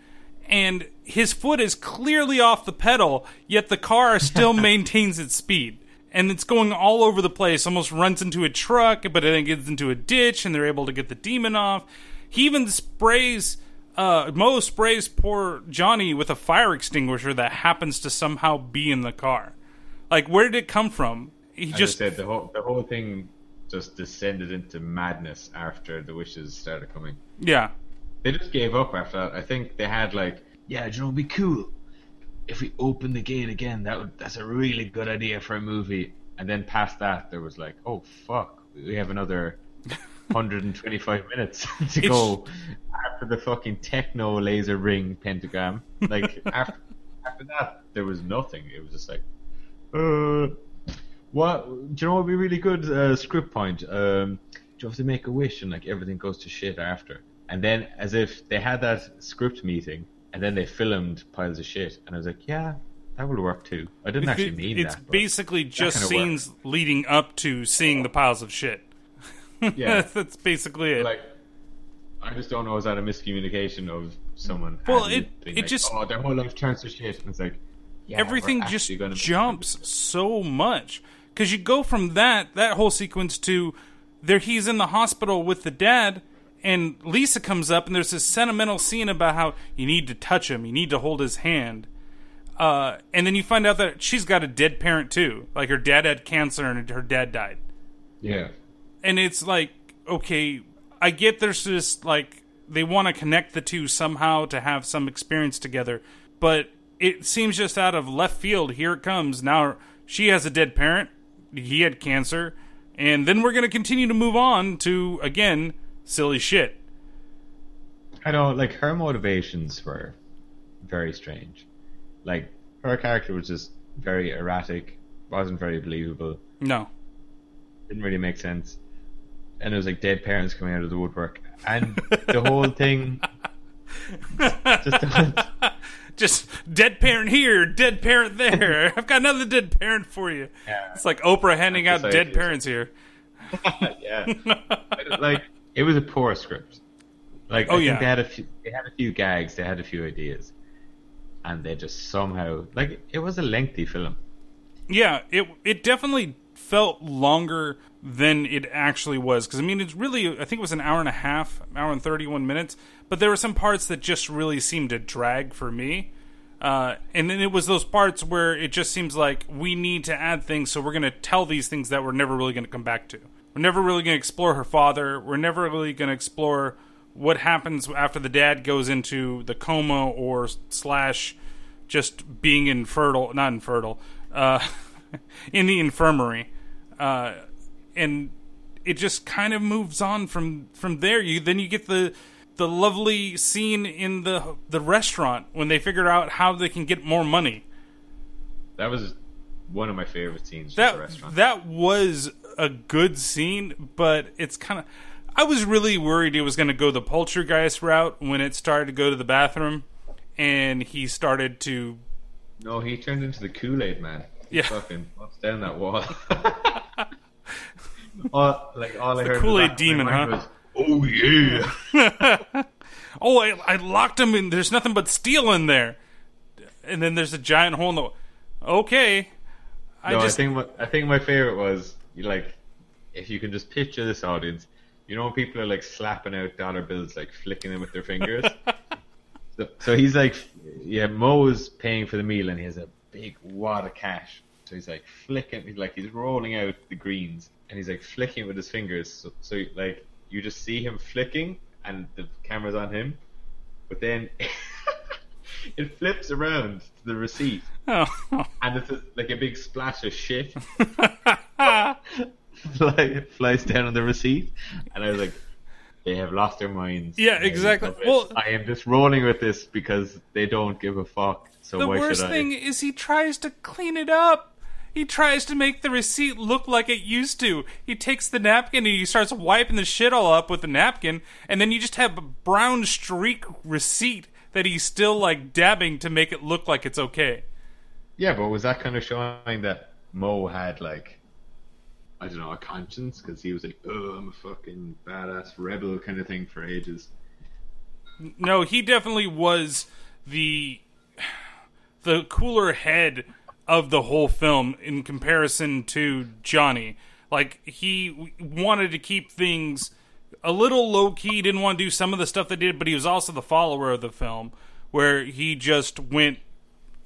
S2: And his foot is clearly off the pedal, yet the car still maintains its speed. And it's going all over the place, almost runs into a truck, but then it gets into a ditch, and they're able to get the demon off. He even sprays, uh, Mo sprays poor Johnny with a fire extinguisher that happens to somehow be in the car. Like, where did it come from? He
S1: As
S2: just,
S1: said, the whole the whole thing just descended into madness after the wishes started coming.
S2: yeah.
S1: They just gave up after that. I think they had like, yeah, you know, be cool if we open the gate again. That would, that's a really good idea for a movie. And then past that, there was like, oh fuck, we have another 125 minutes to go after the fucking techno laser ring pentagram. Like after after that, there was nothing. It was just like, uh, what? Do you know what would be really good uh, script point? Um, do you have to make a wish and like everything goes to shit after? And then, as if they had that script meeting, and then they filmed piles of shit, and I was like, yeah, that will work too. I didn't actually mean
S2: it's
S1: that. but
S2: basically just scenes leading up to seeing the piles of shit.
S1: Yeah.
S2: that's basically it.
S1: like, I just don't know. Is that a miscommunication of someone?
S2: Well, it- it
S1: like,
S2: just-
S1: oh, their whole life turns to shit, and it's like, yeah,
S2: everything just
S1: actually gonna make
S2: jumps so much because you go from that that whole sequence to there he's in the hospital with the dad and lisa comes up and there's this sentimental scene about how you need to touch him you need to hold his hand. Uh, and then you find out that she's got a dead parent too. Like her dad had cancer and her dad died.
S1: Yeah,
S2: and it's like okay i get there's just like they want to connect the two somehow to have some experience together. But it seems just out of left field here it comes. Now she has a dead parent he had cancer and then we're going to continue to move on to again silly shit
S1: I know. Like her motivations were very strange. Like her character was just very erratic, wasn't very believable,
S2: no
S1: didn't really make sense, and it was like dead parents coming out of the woodwork, and the whole thing. just
S2: just dead parent here, dead parent there. I've got another dead parent for you.
S1: Yeah.
S2: It's like Oprah handing out dead parents here.
S1: yeah, like it was a poor script. Like,
S2: Oh,
S1: I
S2: yeah.
S1: they had a few, they had a few gags, they had a few ideas, and they just somehow like it was a lengthy film.
S2: Yeah, it it definitely felt longer than it actually was because I mean it's really I think it was an hour and a half, hour and thirty one minutes, but there were some parts that just really seemed to drag for me. Uh, and then it was those parts where it just seems like we need to add things, so we're going to tell these things that we're never really going to come back to. We're never really going to explore her father. We're never really going to explore what happens after the dad goes into the coma or slash just being infertile, not infertile, uh, in the infirmary, uh, and it just kind of moves on from from there. You then you get the the lovely scene in the the restaurant when they figure out how they can get more money.
S1: That was one of my favorite scenes.
S2: That
S1: restaurant.
S2: that was a good scene, but it's kind of. I was really worried it was going to go the poltergeist route when it started to go to the bathroom, and he started to
S1: no, he turned into the Kool Aid man. He
S2: Yeah.
S1: fucking bust down that wall. all, like all I
S2: the
S1: heard in
S2: Kool-Aid
S1: back of my
S2: demon, huh?
S1: was, oh yeah.
S2: Oh, I, I locked him in. There's nothing but steel in there. And then there's a giant hole in the. Okay. I
S1: no,
S2: just.
S1: I think my, I think my favorite was like if you can just picture this audience. You know when people are like slapping out dollar bills, like flicking them with their fingers. so, so he's like, yeah, Mo's paying for the meal and he has a big wad of cash. So he's like flicking, he's like he's rolling out the greens and he's like flicking it with his fingers. So, so like you just see him flicking and the camera's on him, but then it flips around to the receipt
S2: oh.
S1: and it's a, like a big splash of shit. Fly, it flies down on the receipt, and I was like, "They have lost their minds."
S2: Yeah,
S1: I
S2: exactly. Well-
S1: I am just rolling with this because they don't give a fuck. So
S2: the
S1: why
S2: worst
S1: should I?
S2: thing is he tries to clean it up. He tries to make the receipt look like it used to. He takes the napkin and he starts wiping the shit all up with the napkin, and then you just have a brown streak receipt that he's still like dabbing to make it look like it's okay.
S1: Yeah, but was that kind of showing that Mo had like, I don't know, a conscience because he was like, "Oh, I'm a fucking badass rebel" kind of thing for ages.
S2: No, he definitely was the the cooler head of the whole film in comparison to Johnny. Like he wanted to keep things a little low key, didn't want to do some of the stuff they did, but he was also the follower of the film where he just went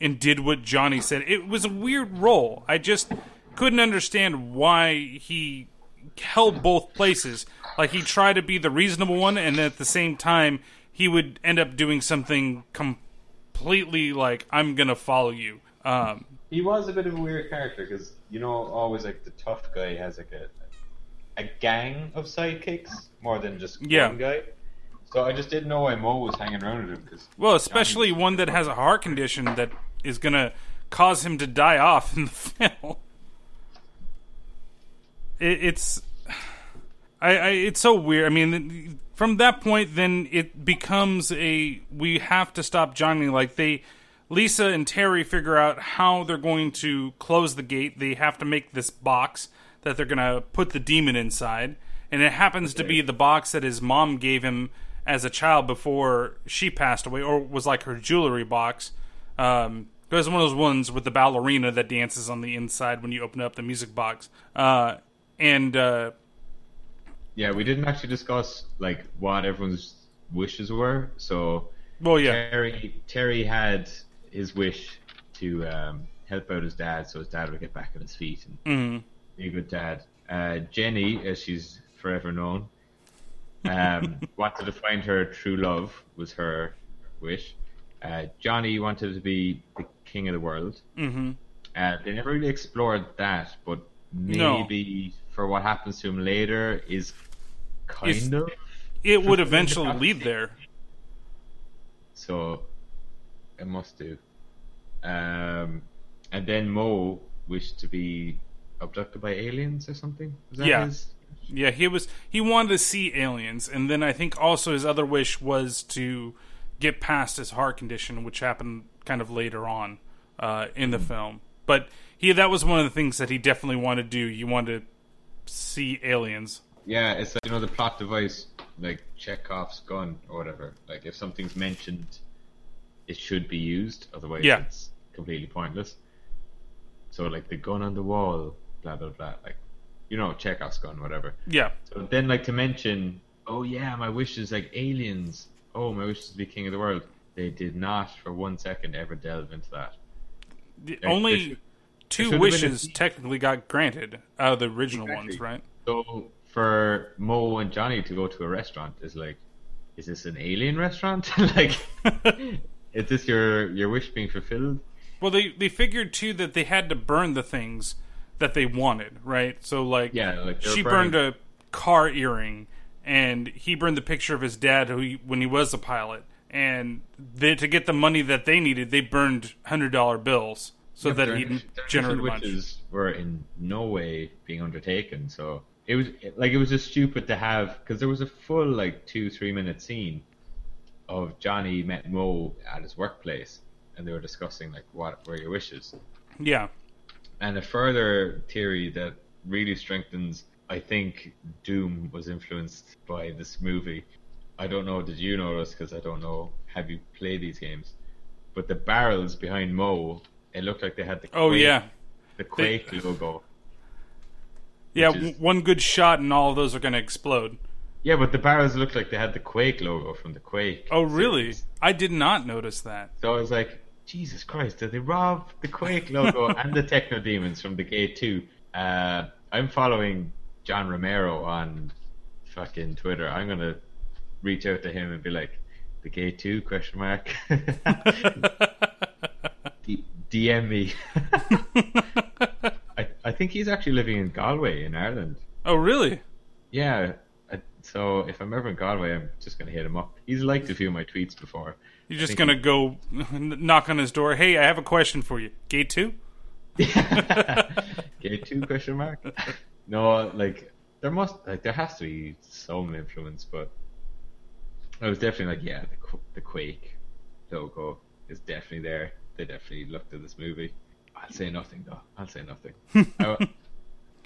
S2: and did what Johnny said. It was a weird role. I just couldn't understand why he held both places. Like he tried to be the reasonable one, and at the same time, he would end up doing something completely like I'm gonna follow you. Um,
S1: He was a bit of a weird character because you know, always like the tough guy has like a a gang of sidekicks more than just
S2: Yeah.
S1: one guy. So I just didn't know why Mo was hanging around with him because
S2: well, especially one that has a heart condition that is gonna cause him to die off in the film. It, it's, I, I, it's so weird. I mean, from that point, then it becomes a we have to stop Johnny. Like they, Lisa and Terry figure out how they're going to close the gate. They have to make this box that they're gonna put the demon inside, and it happens to be the box that his mom gave him as a child before she passed away, or was like her jewelry box. Um, it was one of those ones with the ballerina that dances on the inside when you open up the music box. Uh, and uh,
S1: yeah, we didn't actually discuss like what everyone's wishes were. So
S2: well, yeah,
S1: Terry Terry had his wish to um, help out his dad, so his dad would get back on his feet and
S2: Mhm.
S1: A good dad. Uh, Jenny, as she's forever known, um, wanted to find her true love was her wish. Uh, Johnny wanted to be the king of the world.
S2: hmm
S1: Uh, they never really explored that, but
S2: No.
S1: maybe for what happens to him later is kind
S2: If-
S1: of
S2: it would eventually lead there.
S1: so it must do. Um, and then Mo wished to be abducted by aliens or something.
S2: Yeah.
S1: his?
S2: Yeah, he was he wanted to see aliens, and then I think also his other wish was to get past his heart condition, which happened kind of later on uh, in the film. But he that was one of the things that he definitely wanted to do. You wanted to see aliens.
S1: Yeah, it's like, you know the plot device, like Chekhov's gun or whatever. Like if something's mentioned, it should be used. Otherwise,
S2: Yeah.
S1: it's completely pointless. So like the gun on the wall, blah blah blah. Like you know Chekhov's gun, whatever.
S2: Yeah,
S1: So then, like to mention, oh yeah, my wish is like aliens. Oh, my wish is to be king of the world. They did not for one second ever delve into that.
S2: the
S1: there
S2: only
S1: should-
S2: two
S1: should've a
S2: wishes technically got granted out of the original ones, right?
S1: So for Mo and Johnny to go to a restaurant is like, is this an alien restaurant? like, is this your your wish being fulfilled?
S2: Well, they they figured too that they had to burn the things that they wanted, right? So like,
S1: Yeah, like
S2: she
S1: burning-
S2: burned a car earring, and he burned the picture of his dad who he, when he was a pilot. And they, to get the money that they needed, they burned hundred dollar bills so
S1: Yeah,
S2: that he
S1: their
S2: generate
S1: initial were in no way being undertaken. So it was like it was just stupid to have because there was a full like two three minute scene of Johnny met Mo at his workplace and they were discussing like what were your wishes.
S2: Yeah,
S1: And a further theory that really strengthens, I think, Doom was influenced by this movie. I don't know, did you notice? Because I don't know, have you played these games? But the barrels behind Mo, it looked like they had the
S2: Oh
S1: Quake,
S2: yeah,
S1: the Quake logo.
S2: yeah.
S1: Is-
S2: One good shot, and all of those are going to explode.
S1: Yeah, but the barrels looked like they had the Quake logo from the Quake.
S2: Oh really?
S1: series.
S2: I did not notice that.
S1: So I was like, Jesus Christ, did they rob the Quake logo and the Techno Demons from the Gate 2? Uh, I'm following John Romero on fucking Twitter. I'm going to reach out to him and be like, the Gate 2, question mark. D- DM me. I, I think he's actually living in Galway in Ireland.
S2: oh really?
S1: Yeah. I, so if I'm ever in Galway, I'm just going to hit him up. He's liked a few of my tweets before.
S2: You're just gonna go knock on his door. Hey, I have a question for you. Gate two?
S1: Gate two question mark? No, like there must like there has to be some influence, but I was definitely like, yeah, the the Quake logo is definitely there. They definitely looked at this movie. I'll say nothing though. I'll say nothing. I-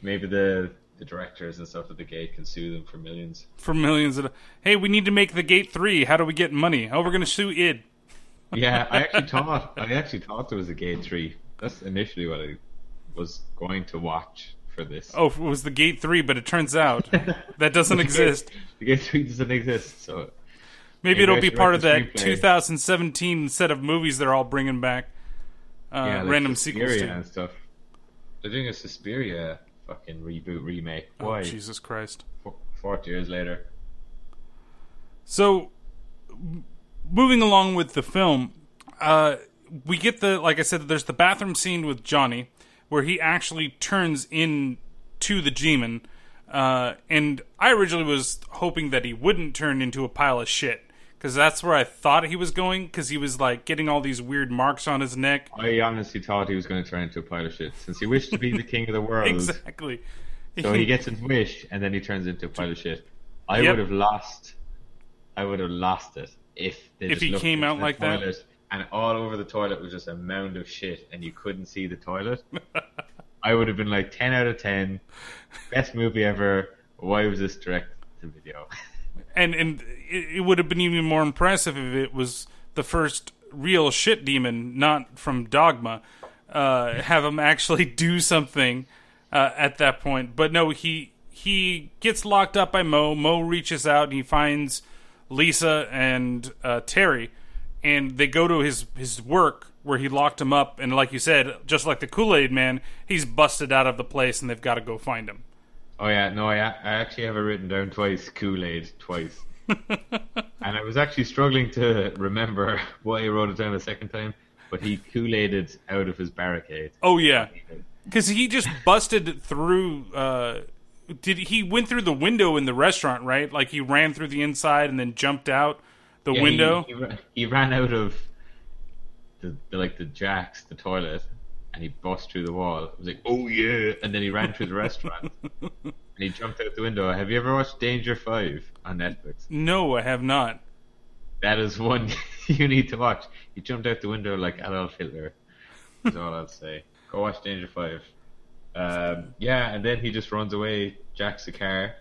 S1: maybe the the directors and stuff at the gate can sue them for millions.
S2: For millions of Hey, we need to make the gate three. How do we get money? Oh, we're gonna sue id.
S1: Yeah, I actually thought I actually thought there was a gate three. That's initially what I was going to watch for this.
S2: Oh, it was the gate three, but it turns out that doesn't exist.
S1: The gate three doesn't exist, so
S2: Maybe
S1: Maybe
S2: it'll
S1: I
S2: be part of that
S1: screenplay.
S2: 2017 set of movies they're all bringing back. Uh,
S1: yeah, like
S2: random sequels.
S1: Suspiria
S2: To.
S1: and stuff. They're doing a Suspiria fucking reboot remake.
S2: Oh,
S1: Why?
S2: Jesus Christ.
S1: F- Forty years later.
S2: So, m- moving along with the film, uh, we get the like I said. There's the bathroom scene with Johnny, where he actually turns in to the demon, uh, and I originally was hoping that he wouldn't turn into a pile of shit because that's where I thought he was going because he was like getting all these weird marks on his neck.
S1: I honestly thought he was going to turn into a pile of shit since he wished to be the king of the world.
S2: Exactly.
S1: So he gets his wish, and then he turns into a pile of shit. I
S2: Yep.
S1: would have lost. I would have lost it if
S2: If he came out like that?
S1: and all over the toilet was just a mound of shit, and you couldn't see the toilet. I would have been like ten out of ten, best movie ever. Why was this direct to video?
S2: and and it, would have been even more impressive if it was the first real shit demon, not from Dogma. Uh, have him actually do something uh, at that point, but no, he he gets locked up by Mo. Mo reaches out and he finds Lisa and uh, Terry, and they go to his his work where he locked him up. And like you said, just like the Kool Aid Man, he's busted out of the place, and they've got to go find him.
S1: Oh yeah, no, I I actually have it written down twice. Kool Aid twice, and I was actually struggling to remember why I wrote it down a second time. But he Kool Aided out of his barricade.
S2: Oh yeah, because he just busted through. Uh, did he went through the window in the restaurant? Right, like he ran through the inside and then jumped out the
S1: Yeah,
S2: window.
S1: He, ra- he ran out of the, the like the jacks, the toilet, and he bust through the wall. It was like, oh yeah, and then he ran through the restaurant and he jumped out the window. Have you ever watched Danger Five on Netflix?
S2: no, I have not.
S1: that is one you need to watch. He jumped out the window like Adolf Hitler. Is all I'll say. Go watch Danger Five. Um, yeah, and then he just runs away, jacks the car.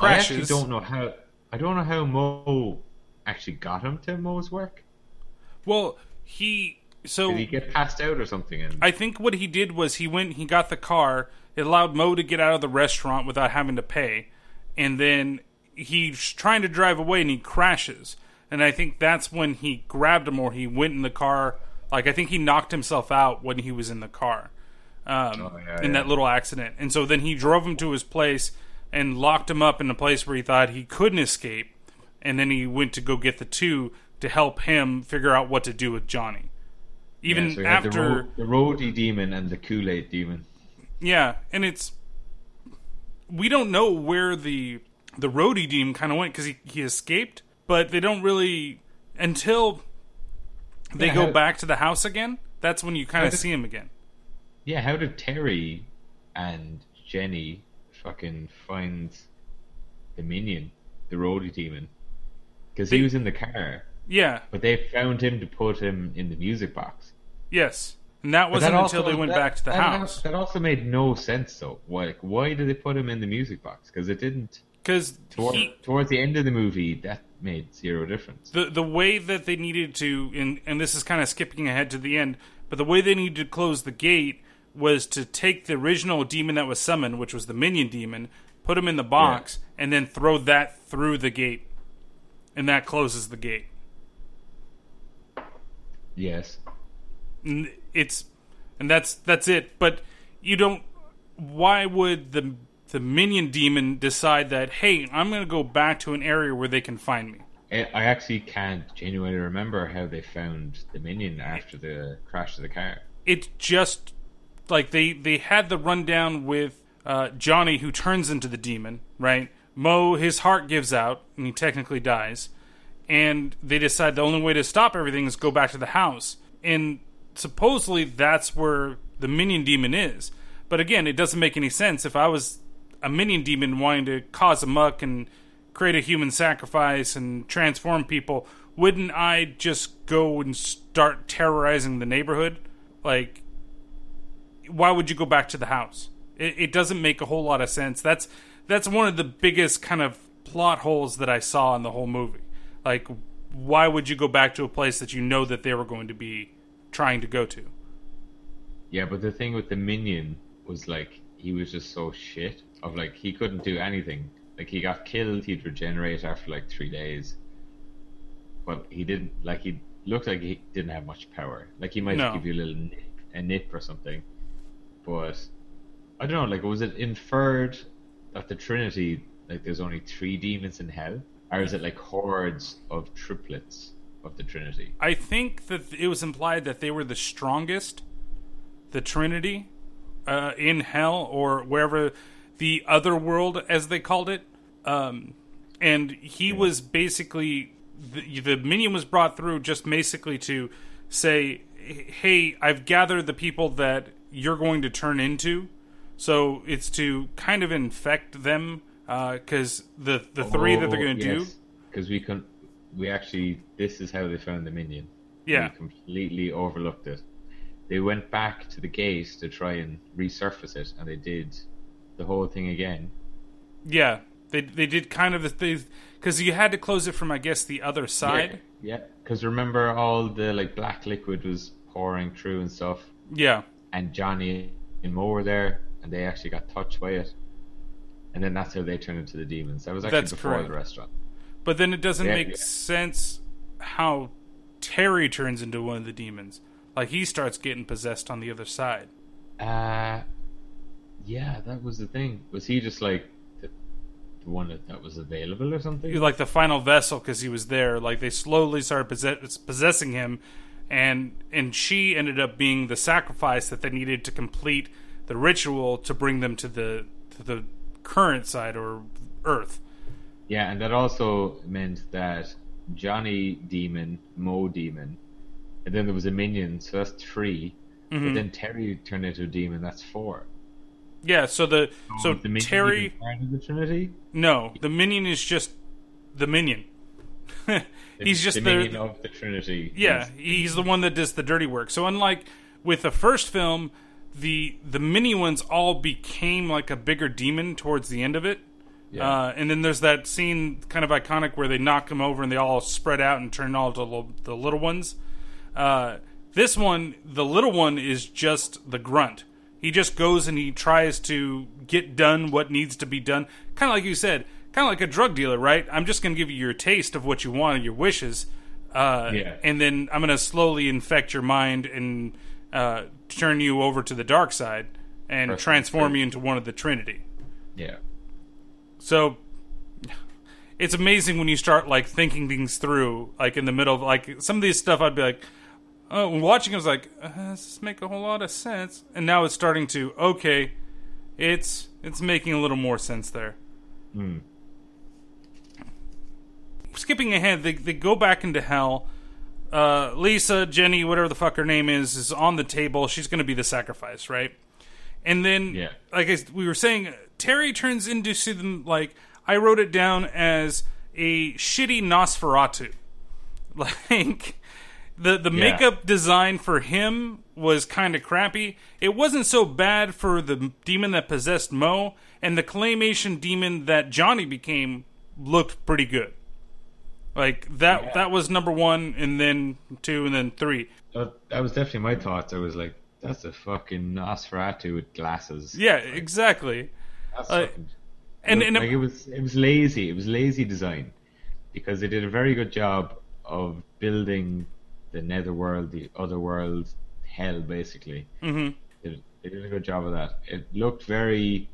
S1: I actually don't know how. I don't know how Mo actually got him to Mo's work.
S2: Well, he so
S1: Did he get passed out or something? And
S2: I think what he did was he went, he got the car. It allowed Mo to get out of the restaurant without having to pay, and then he's trying to drive away and he crashes. And I think that's when he grabbed him or he went in the car. Like I think he knocked himself out when he was in the car, um,
S1: Oh, yeah,
S2: in
S1: yeah.
S2: that little accident. And so then he drove him to his place and locked him up in a place where he thought he couldn't escape. And then he went to go get the two to help him figure out what to do with Johnny. Even
S1: Yeah, so
S2: after
S1: the, ro- the roadie demon and the Kool Aid demon.
S2: Yeah, and it's we don't know where the the roadie demon kind of went because he he escaped, but they don't really until they
S1: Yeah,
S2: go
S1: how-
S2: back to the house again. That's when you kind of see him again.
S1: Yeah, how did Terry and Jenny fucking find the minion, the roadie demon? Because he was in the car,
S2: Yeah,
S1: but they found him to put him in the music box.
S2: yes, and that wasn't
S1: that
S2: until
S1: also-
S2: they went
S1: that-
S2: back to the
S1: that-
S2: house
S1: That also made no sense, though. Why, like, why did they put him in the music box? Because it didn't.
S2: because
S1: Toward,
S2: he
S1: towards the end of the movie, that made zero difference.
S2: the the way that they needed to and and this is kind of skipping ahead to the end but the way they needed to close the gate was to take the original demon that was summoned which was the minion demon put him in the box and then throw that through the gate and that closes the gate
S1: Yes.
S2: it's and that's that's it but you don't why would the the minion demon decide that hey i'm going to go back to an area where they can find me
S1: I I actually can't genuinely remember how they found the minion after the crash of the car.
S2: it's just like they they had the rundown with uh, Johnny who turns into the demon, right? Mo his heart gives out and he technically dies, and they decide the only way to stop everything is go back to the house, and supposedly that's where the minion demon is. But again, it doesn't make any sense if I was a minion demon wanting to cause a muck and create a human sacrifice and transform people. Wouldn't I just go and start terrorizing the neighborhood? Like, why would you go back to the house? It, it doesn't make a whole lot of sense. That's that's one of the biggest kind of plot holes that I saw in the whole movie. Like, why would you go back to a place that you know that they were going to be trying to go to?
S1: Yeah, but the thing with the minion was like he was just so shit. Of like he couldn't do anything. Like he got killed, he'd regenerate after like three days. But he didn't like he looked like he didn't have much power. Like he might
S2: No.
S1: give you a little nip, a nip or something. But I don't know. Like was it inferred that the Trinity like there's only three demons in hell, or is it like hordes of triplets of the Trinity?
S2: I think that it was implied that they were the strongest, the Trinity, uh, in hell or wherever the other world, as they called it. Um, and he was basically the, the minion was brought through just basically to say, "Hey, I've gathered the people that you're going to turn into." So it's to kind of infect them Uh, because the the three that they're going to do.
S1: Because we can, we actually, this is how they found the minion.
S2: Yeah.
S1: We completely overlooked it. They went back to the gate to try and resurface it, and they did the whole thing again.
S2: Yeah, they they did kind of the thing because you had to close it from I guess the other side.
S1: Yeah. Because remember, all the like black liquid was pouring through and stuff,
S2: Yeah,
S1: and Johnny and Mo were there, and they actually got touched by it. And then that's how they turn into the demons. That was actually
S2: That's
S1: before
S2: correct.
S1: the restaurant.
S2: but then it doesn't
S1: Yeah,
S2: make
S1: yeah.
S2: sense how Terry turns into one of the demons. Like he starts getting possessed on the other side.
S1: Uh, yeah, that was the thing. Was he just like the, the one that, that was available or something?
S2: Like the final vessel because he was there. Like they slowly started possess- possessing him, and and she ended up being the sacrifice that they needed to complete the ritual to bring them to the to the current side or Earth.
S1: Yeah, and that also meant that Johnny Demon, Mo Demon, and then there was a minion, so that's 3
S2: Mm-hmm.
S1: But then Terry turned into a demon, that's four.
S2: Yeah, so the so
S1: Was the
S2: Terry
S1: the Trinity.
S2: no, the minion is just the minion. he's just
S1: the
S2: the
S1: minion of the Trinity.
S2: yeah,
S1: He's-
S2: he's the one that does the dirty work. So unlike with the first film, the the mini ones all became like a bigger demon towards the end of it.
S1: Yeah.
S2: Uh, and then there's that scene, kind of iconic, where they knock him over and they all spread out and turn all to lo- the little ones. Uh, this one, the little one is just the grunt. He just goes and he tries to get done what needs to be done. Kind of like you said, kind of like a drug dealer, right? I'm just going to give you your taste of what you want and your wishes. Uh,
S1: Yeah.
S2: And then I'm going to slowly infect your mind and uh, turn you over to the dark side and
S1: Person
S2: transform you into one of the Trinity.
S1: yeah.
S2: So it's amazing when you start like thinking things through, like in the middle of like some of these stuff. I'd be like, oh, watching, it, I was like, uh, does this make a whole lot of sense? And now it's starting to okay, it's it's making a little more sense there. Skipping ahead, they they go back into hell. Uh, Lisa, Jenny, whatever the fuck her name is, is on the table. She's going to be the sacrifice, right? And then,
S1: Yeah.
S2: like I, we were saying, Terry turns into some like I wrote it down as a shitty Nosferatu. Like the the
S1: Yeah.
S2: makeup design for him was kind of crappy. It wasn't so bad for the demon that possessed Mo, and the claymation demon that Johnny became looked pretty good. Like that
S1: Yeah.
S2: that was number one, and then two, and then three.
S1: That, that was definitely my thoughts. I was like, that's a fucking Nosferatu with glasses.
S2: Yeah, exactly.
S1: That's
S2: Uh,
S1: fucking,
S2: And,
S1: like,
S2: and
S1: like it was it was lazy. It was lazy design because they did a very good job of building the netherworld, the other world, hell, basically.
S2: Mhm.
S1: They, they did a good job of that. It looked very,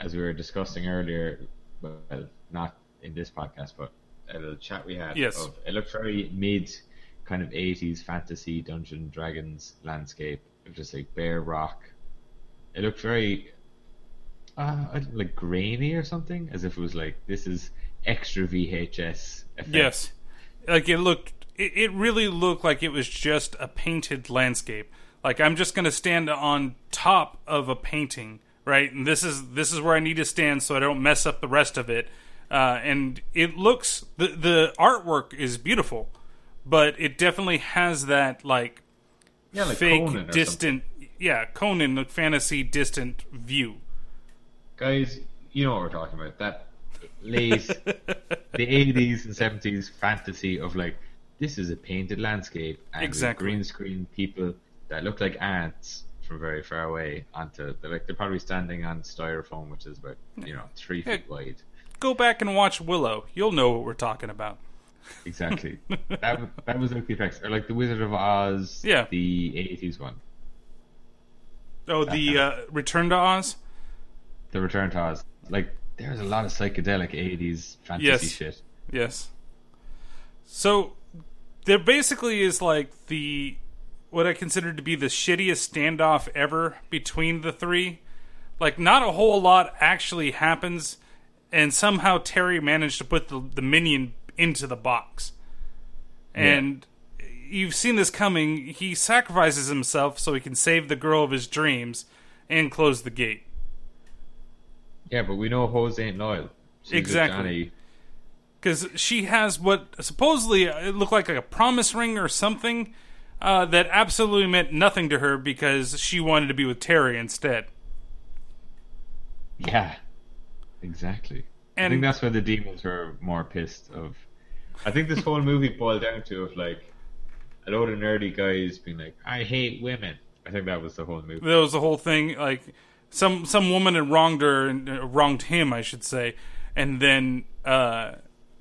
S1: as we were discussing earlier, well, not in this podcast, but a little chat we had.
S2: Yes.
S1: Of, it looked very mid, kind of eighties fantasy Dungeon Dragons landscape. It was just like bare rock. It looked very uh, like grainy or something, as if it was like this is extra VHS effect.
S2: Yes. Like it looked it, it really looked like it was just a painted landscape. Like I'm just going to stand on top of a painting, right? And this is this is where I need to stand so I don't mess up the rest of it. Uh, and it looks the the artwork is beautiful, but it definitely has that like
S1: yeah, like
S2: fake
S1: Conan
S2: distant yeah, Conan the fantasy distant view.
S1: guys, you know what we're talking about. That late the eighties and seventies fantasy of like this is a painted landscape and
S2: Exactly.
S1: green screen people that look like ants from very far away onto they're like they're probably standing on styrofoam which is about you know three feet wide.
S2: Go back and watch Willow. You'll know what we're talking about.
S1: Exactly. that was- that was like the effects. Or like the Wizard of Oz
S2: Yeah.
S1: the eighties one.
S2: Oh, the uh, Return to Oz?
S1: The Return to Oz. Like there's a lot of psychedelic eighties fantasy
S2: Yes.
S1: shit.
S2: Yes. So there basically is like the what I consider to be the shittiest standoff ever between the three. Like not a whole lot actually happens and somehow Terry managed to put the, the minion into the box. And you've seen this coming. He sacrifices himself so he can save the girl of his dreams and close the gate.
S1: Yeah, but we know Hoes ain't loyal. She's
S2: Exactly. Because she has what supposedly uh, it looked like a promise ring or something uh, that absolutely meant nothing to her because she wanted to be with Terry instead.
S1: Yeah, exactly. I think that's where the demons were more pissed of. I think this whole movie boiled down to of like a load of nerdy guys being like, "I hate women." I think that was the whole movie.
S2: That was the whole thing. Like some some woman had wronged her and uh, wronged him, I should say, and then uh,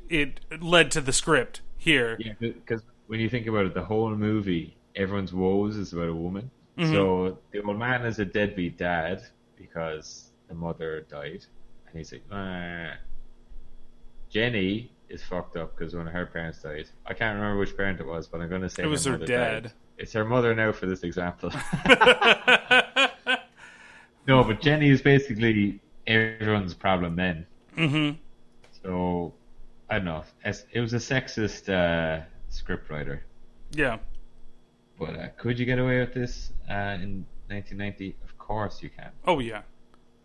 S2: it led to the script here.
S1: Yeah, because when you think about it, the whole movie, everyone's woes is about a woman.
S2: Mm-hmm.
S1: So the old man is a deadbeat dad because the mother died, and he's like, "Ah." Jenny is fucked up because one of her parents died. I can't remember which parent it was, but I'm going to say
S2: It was her dad.
S1: died. It's her mother now for this example. no, but Jenny is basically everyone's problem then.
S2: Mm-hmm.
S1: So I don't know. It was a sexist uh, scriptwriter.
S2: Yeah.
S1: But uh, could you get away with this uh, in 1990? Of course you can.
S2: Oh yeah.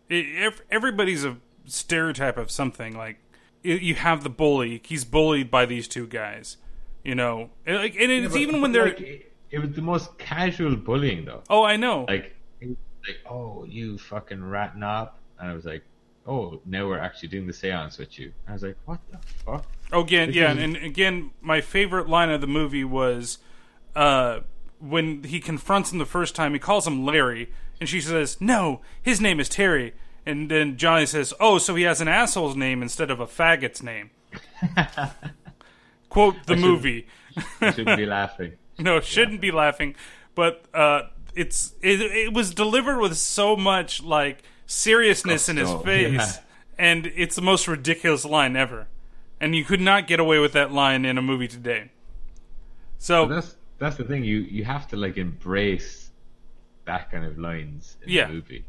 S2: It, ev- everybody's a stereotype of something. Like you have the bully. He's bullied by these two guys. You know, and, like, and it's
S1: But-
S2: even when they're.
S1: like, it, it was the most casual bullying though.
S2: oh, I know.
S1: Like, like, oh, you fucking rat knob, and I was like, oh, now we're actually doing the seance with you. And I was like, what the fuck?
S2: Oh, again,
S1: This
S2: yeah,
S1: is-
S2: and again, my favorite line of the movie was uh, when he confronts him the first time. He calls him Larry, and she says, "No, his name is Terry." And then Johnny says, "Oh, so he has an asshole's name instead of a faggot's name." Quote the
S1: should-
S2: movie.
S1: I shouldn't be laughing.
S2: no, shouldn't be laughing, but uh, it's it, it was delivered with so much like seriousness in his face,
S1: yeah.
S2: and it's the most ridiculous line ever. And you could not get away with that line in a movie today. So
S1: But that's that's the thing. You you have to like embrace that kind of lines in
S2: Yeah.
S1: the movie.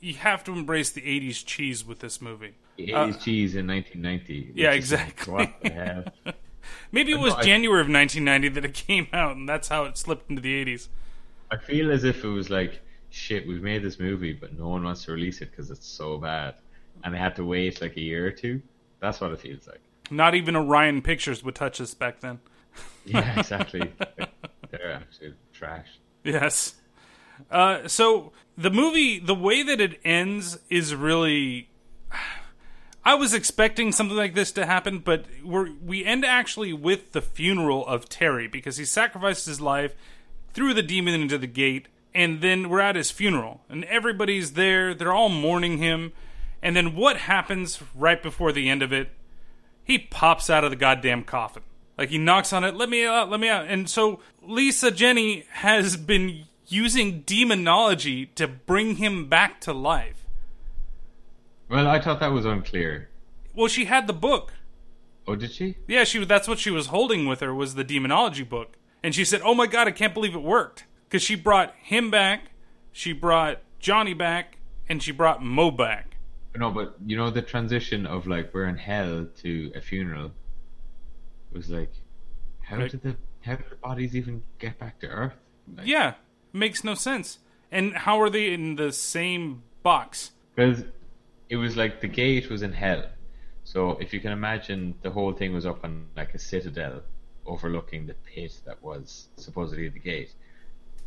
S2: You have to embrace the '80s cheese with this movie.
S1: The
S2: Uh,
S1: 80s cheese in 1990.
S2: Yeah,
S1: which is like,
S2: exactly.
S1: what the hell?
S2: Maybe it was
S1: no,
S2: January of 1990 that it came out, and that's how it slipped into the '80s.
S1: I feel as if it was like, shit, we've made this movie, but no one wants to release it because it's so bad, and they had to wait like a year or two. That's what it feels like.
S2: Not even Orion Pictures would touch this back then.
S1: Yeah, exactly. They're actually trash.
S2: Yes. Uh, so the movie, the way that it ends is really. I was expecting something like this to happen, but we're, we end actually with the funeral of Terry because he sacrificed his life, threw the demon into the gate, and then we're at his funeral. And everybody's there, they're all mourning him. And then what happens right before the end of it? He pops out of the goddamn coffin. Like he knocks on it, let me out, let me out. And so Lisa Jenny has been using demonology to bring him back to life.
S1: Well, I thought that was unclear.
S2: Well, she had the book.
S1: Oh, did she?
S2: Yeah, she that's what she was holding with her was the demonology book. And she said, "Oh my god, I can't believe it worked." Cuz she brought him back, she brought Johnny back, and she brought Moe back.
S1: No, but you know the transition of like we're in hell to a funeral was like, how
S2: Like-
S1: did the how did the bodies even get back to Earth? Like,
S2: Yeah, makes no sense. And how are they in the same box?
S1: Because it was like the gate was in hell. So if you can imagine, the whole thing was up on like a citadel overlooking the pit that was supposedly the gate.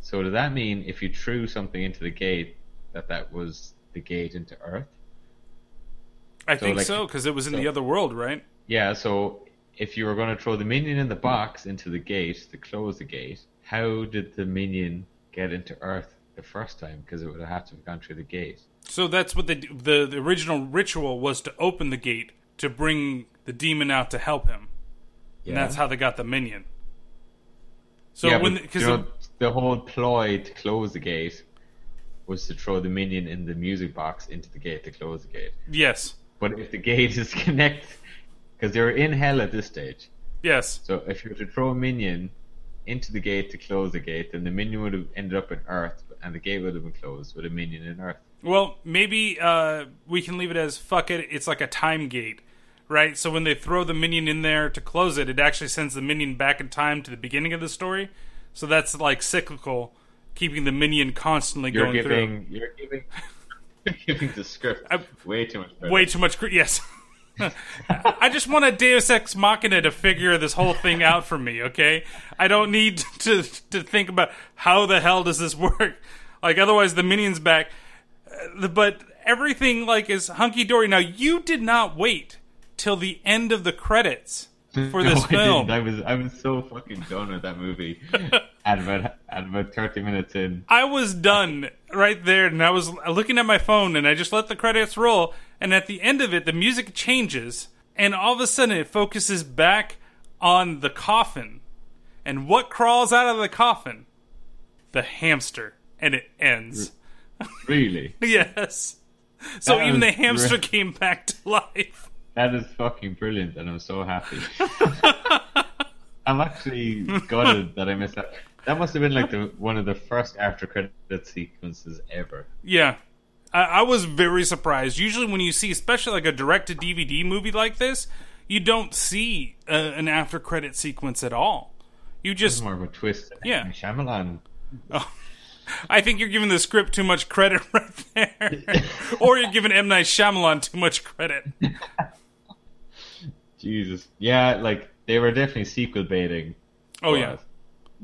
S1: So does that mean if you threw something into the gate, that that was the gate into Earth?
S2: I
S1: So,
S2: think
S1: like-
S2: so because it was in
S1: so-
S2: the other world, right?
S1: Yeah. So if you were going to throw the minion in the box into the gate to close the gate, how did the minion get into Earth the first time? Because it would have had to have gone through the gate.
S2: So that's what the, the the original ritual was to open the gate to bring the demon out to help him.
S1: Yeah.
S2: And that's how they got the minion. So
S1: yeah,
S2: when because
S1: know, the whole ploy to close the gate was to throw the minion in the music box into the gate to close the gate.
S2: yes,
S1: But if the gate is connected, because they're in hell at this stage,
S2: yes,
S1: so if you were to throw a minion into the gate to close the gate, then the minion would have ended up in Earth, and the gate would have been closed with a minion in Earth.
S2: Well, maybe uh, we can leave it as fuck it. It's like a time gate, right? So when they throw the minion in there to close it, it actually sends the minion back in time to the beginning of the story. So that's like cyclical, keeping the minion constantly
S1: You're
S2: going
S1: giving, you're giving, you're giving the script
S2: I-
S1: way too much credit.
S2: Way too much. Yes. I just want a Deus Ex Machina to figure this whole thing out for me. Okay, I don't need to to think about how the hell does this work. Like otherwise, the minion's back. Uh, but everything like is hunky dory. Now you did not wait till the end of the credits for this
S1: no,
S2: film.
S1: I. I was I was so fucking done with that movie. at about at about thirty minutes in,
S2: I was done right there, and I was looking at my phone, and I just let the credits roll. And at the end of it, the music changes, and all of a sudden, it focuses back on the coffin. And what crawls out of the coffin? The hamster, and it ends.
S1: really,
S2: yes. So
S1: That
S2: even the hamster came back to life.
S1: That is fucking brilliant, and I'm so happy. I'm actually gutted that I missed that. That must have been like the one of the first after credit sequences ever.
S2: Yeah. I, I was very surprised. Usually, when you see, especially like a direct to DVD movie like this, you don't see uh, an after credit sequence at all. You
S1: It's
S2: just,
S1: more of a twist.
S2: Yeah.
S1: Shyamalan.
S2: I think you're giving the script too much credit right there, or you're giving M Night Shyamalan too much credit.
S1: Jesus. Yeah, like they were definitely sequel baiting.
S2: Oh yeah.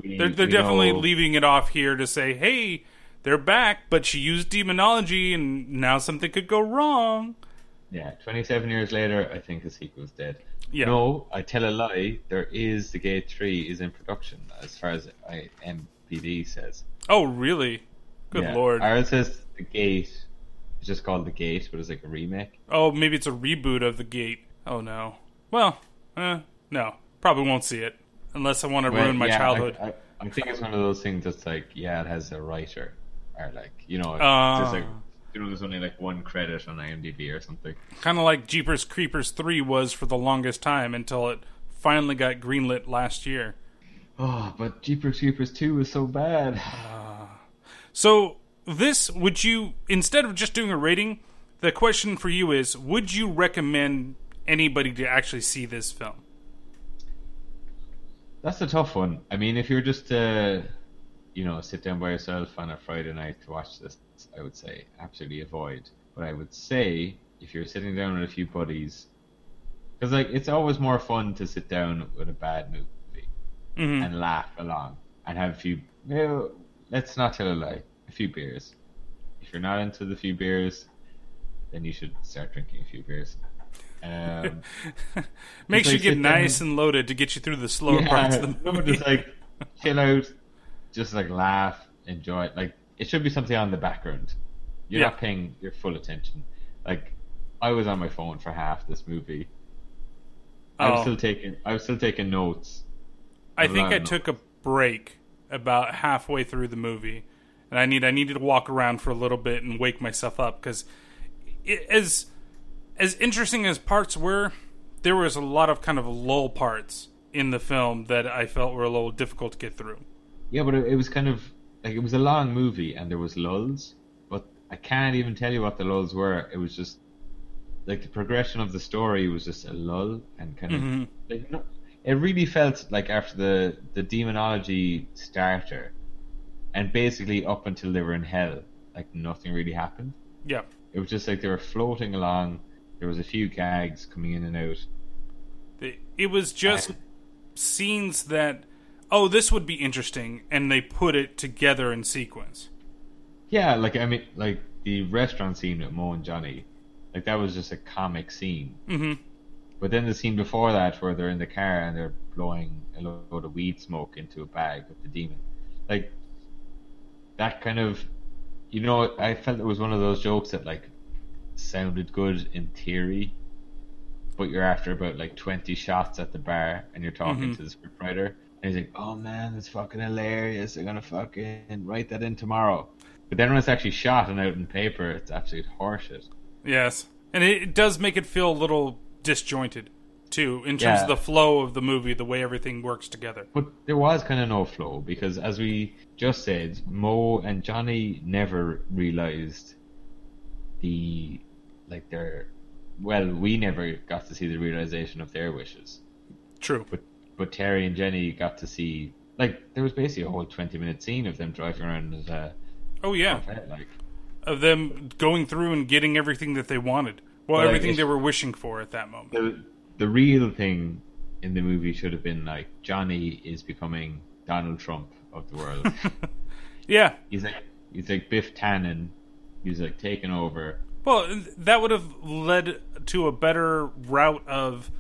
S1: We-
S2: they're they're definitely
S1: know-
S2: leaving it off here to say, hey, they're back, but she used demonology, and now something could go wrong.
S1: Yeah, 27 years later, I think the sequel's dead.
S2: Yeah.
S1: No, I tell a lie. There is the Gate 3 is in production, as far as I, MPD says.
S2: Oh really? Good
S1: Yeah.
S2: lord.
S1: Or it says the Gate. It's just called the Gate, but it's like a remake.
S2: Oh, maybe it's a reboot of the Gate. Oh no. Well, uh, no, probably won't see it unless I want to
S1: Well,
S2: ruin my
S1: yeah,
S2: childhood.
S1: I, I, I think it's one of those things that's like, yeah, it has a writer, or like, you know,
S2: ah.
S1: just like, you know, there's only like one credit on IMDb or something.
S2: kind of like Jeepers Creepers 3 was for the longest time until it finally got greenlit last year.
S1: Oh, but Jeepers Creepers 2 is so bad. Ah.
S2: So, this, would you, instead of just doing a rating, the question for you is would you recommend anybody to actually see this film?
S1: That's a tough one. I mean, if you're just uh, you know, sit down by yourself on a Friday night to watch this, I would say absolutely avoid. But I would say if you're sitting down with a few buddies, because like it's always more fun to sit down with a bad movie
S2: Mhm.
S1: and laugh along and have a few. Well, let's not tell a lie. A few beers. If you're not into the few beers, then you should start drinking a few beers. Um,
S2: Makes you get nice
S1: down-
S2: and loaded to get you through the slower parts of the movie.
S1: just like chill out, just like laugh, enjoy it. Like it should be something on the background. You're
S2: Yeah.
S1: not paying your full attention. Like I was on my phone for half this movie. I was
S2: Oh.
S1: still taking. I was still taking notes.
S2: I think I
S1: of
S2: took a break about halfway through the movie, and I need I needed to walk around for a little bit and wake myself up because as as interesting as parts were, there was a lot of kind of lull parts in the film that I felt were a little difficult to get through.
S1: Yeah, but it, it was kind of like it was a long movie and there was lulls, but I can't even tell you what the lulls were. It was just like the progression of the story was just a lull and kind of
S2: Mhm.
S1: like no, it really felt like after the the demonology starter, and basically up until they were in hell, like nothing really happened.
S2: Yeah,
S1: It was just like they were floating along. There was a few gags coming in and out.
S2: it, it was just
S1: I-
S2: scenes that oh this would be interesting, and they put it together in sequence.
S1: Yeah, like I mean, like the restaurant scene with Moe and Johnny, like that was just a comic scene.
S2: hmm
S1: But then the scene before that, where they're in the car and they're blowing a load of weed smoke into a bag with the demon, like that kind of, you know, I felt it was one of those jokes that like sounded good in theory, but you're after about like twenty shots at the bar and you're talking
S2: Mhm.
S1: to the scriptwriter, and he's like, "Oh man, it's fucking hilarious. I'm gonna fucking write that in tomorrow." But then when it's actually shot and out in paper, it's absolute horseshit.
S2: Yes, and it, it does make it feel a little disjointed too, in terms
S1: Yeah.
S2: of the flow of the movie, the way everything works together.
S1: But there was kind of no flow because, as we just said, Moe and Johnny never realized the like their. Well, we never got to see the realization of their wishes,
S2: True.
S1: but but Terry and Jenny got to see. Like there was basically a whole twenty minute scene of them driving around as a
S2: Oh yeah,
S1: like
S2: of them going through and getting everything that they wanted. Well,
S1: Well, like,
S2: everything they were wishing for at that moment.
S1: the the real thing in the movie should have been like Johnny is becoming Donald Trump of the world.
S2: Yeah.
S1: he's like he's like Biff Tannen. He's like taking over.
S2: Well, that would have led to a better route of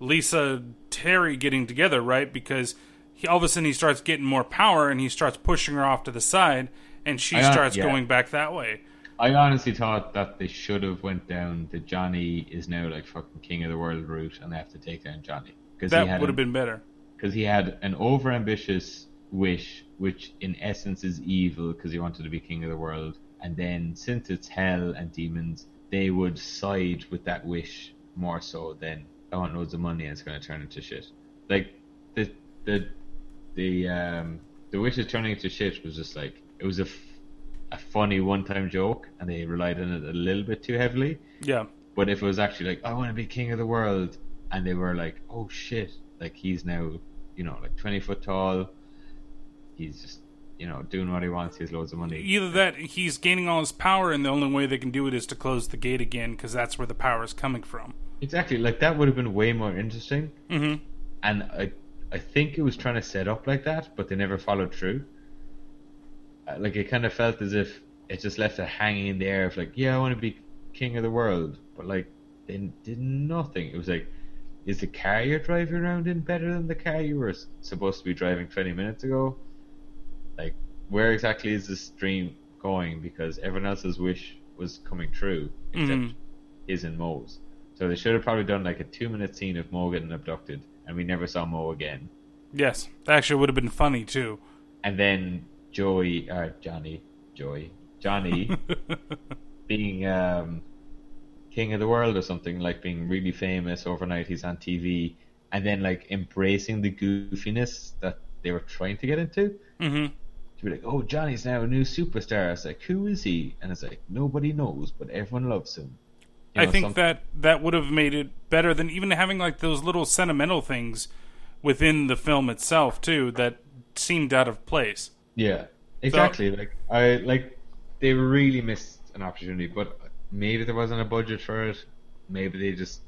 S2: Lisa Terry getting together, right? Because he, all of a sudden he starts getting more power and he starts pushing her off to the side, and she
S1: I,
S2: starts
S1: yeah.
S2: going back that way.
S1: I honestly thought that they should have went down the Johnny is now like fucking king of the world route, and they have to take down Johnny because he
S2: That
S1: had
S2: would have been better.
S1: because he had an overambitious wish, which in essence is evil because he wanted to be king of the world. And then since it's hell and demons, they would side with that wish more so than I want loads of money and it's going to turn into shit. Like the the the um the wish wishes turning into shit was just like it was a f- a funny one time joke, and they relied on it a little bit too heavily.
S2: Yeah.
S1: But if it was actually like, I want to be king of the world, and they were like, oh shit, like he's now, you know, like 20 foot tall, he's just you know, doing what he wants. He has loads of money.
S2: Either that, he's gaining all his power, and the only way they can do it is to close the gate again because that's where the power is coming from.
S1: Exactly. Like that would have been way more interesting.
S2: Mm-hmm.
S1: And I, I think it was trying to set up like that, but they never followed through. Uh, Like it kind of felt as if it just left it hanging in the air of like, yeah, I want to be king of the world, but like they did nothing. It was like, is the car you're driving around in better than the car you were supposed to be driving 20 minutes ago? Like, where exactly is this dream going? Because everyone else's wish was coming true, except
S2: Mhm.
S1: his and Moe's. So they should have probably done like a two minute scene of Moe getting abducted, and we never saw Moe again.
S2: Yes, that actually would have been funny too.
S1: And then Joey, or Johnny, Joey, Johnny being um, king of the world or something, like being really famous overnight. He's on TV, and then like embracing the goofiness that they were trying to get into.
S2: Mm-hmm.
S1: To be like, oh, Johnny's now a new superstar. I was like, who is he? And it's like, nobody knows, but everyone loves him. You
S2: I
S1: know,
S2: think that that would have made it better than even having like those little sentimental things within the film itself too that seemed out of place.
S1: Yeah, exactly. like I like they really missed an opportunity, but maybe there wasn't a budget for it. Maybe they just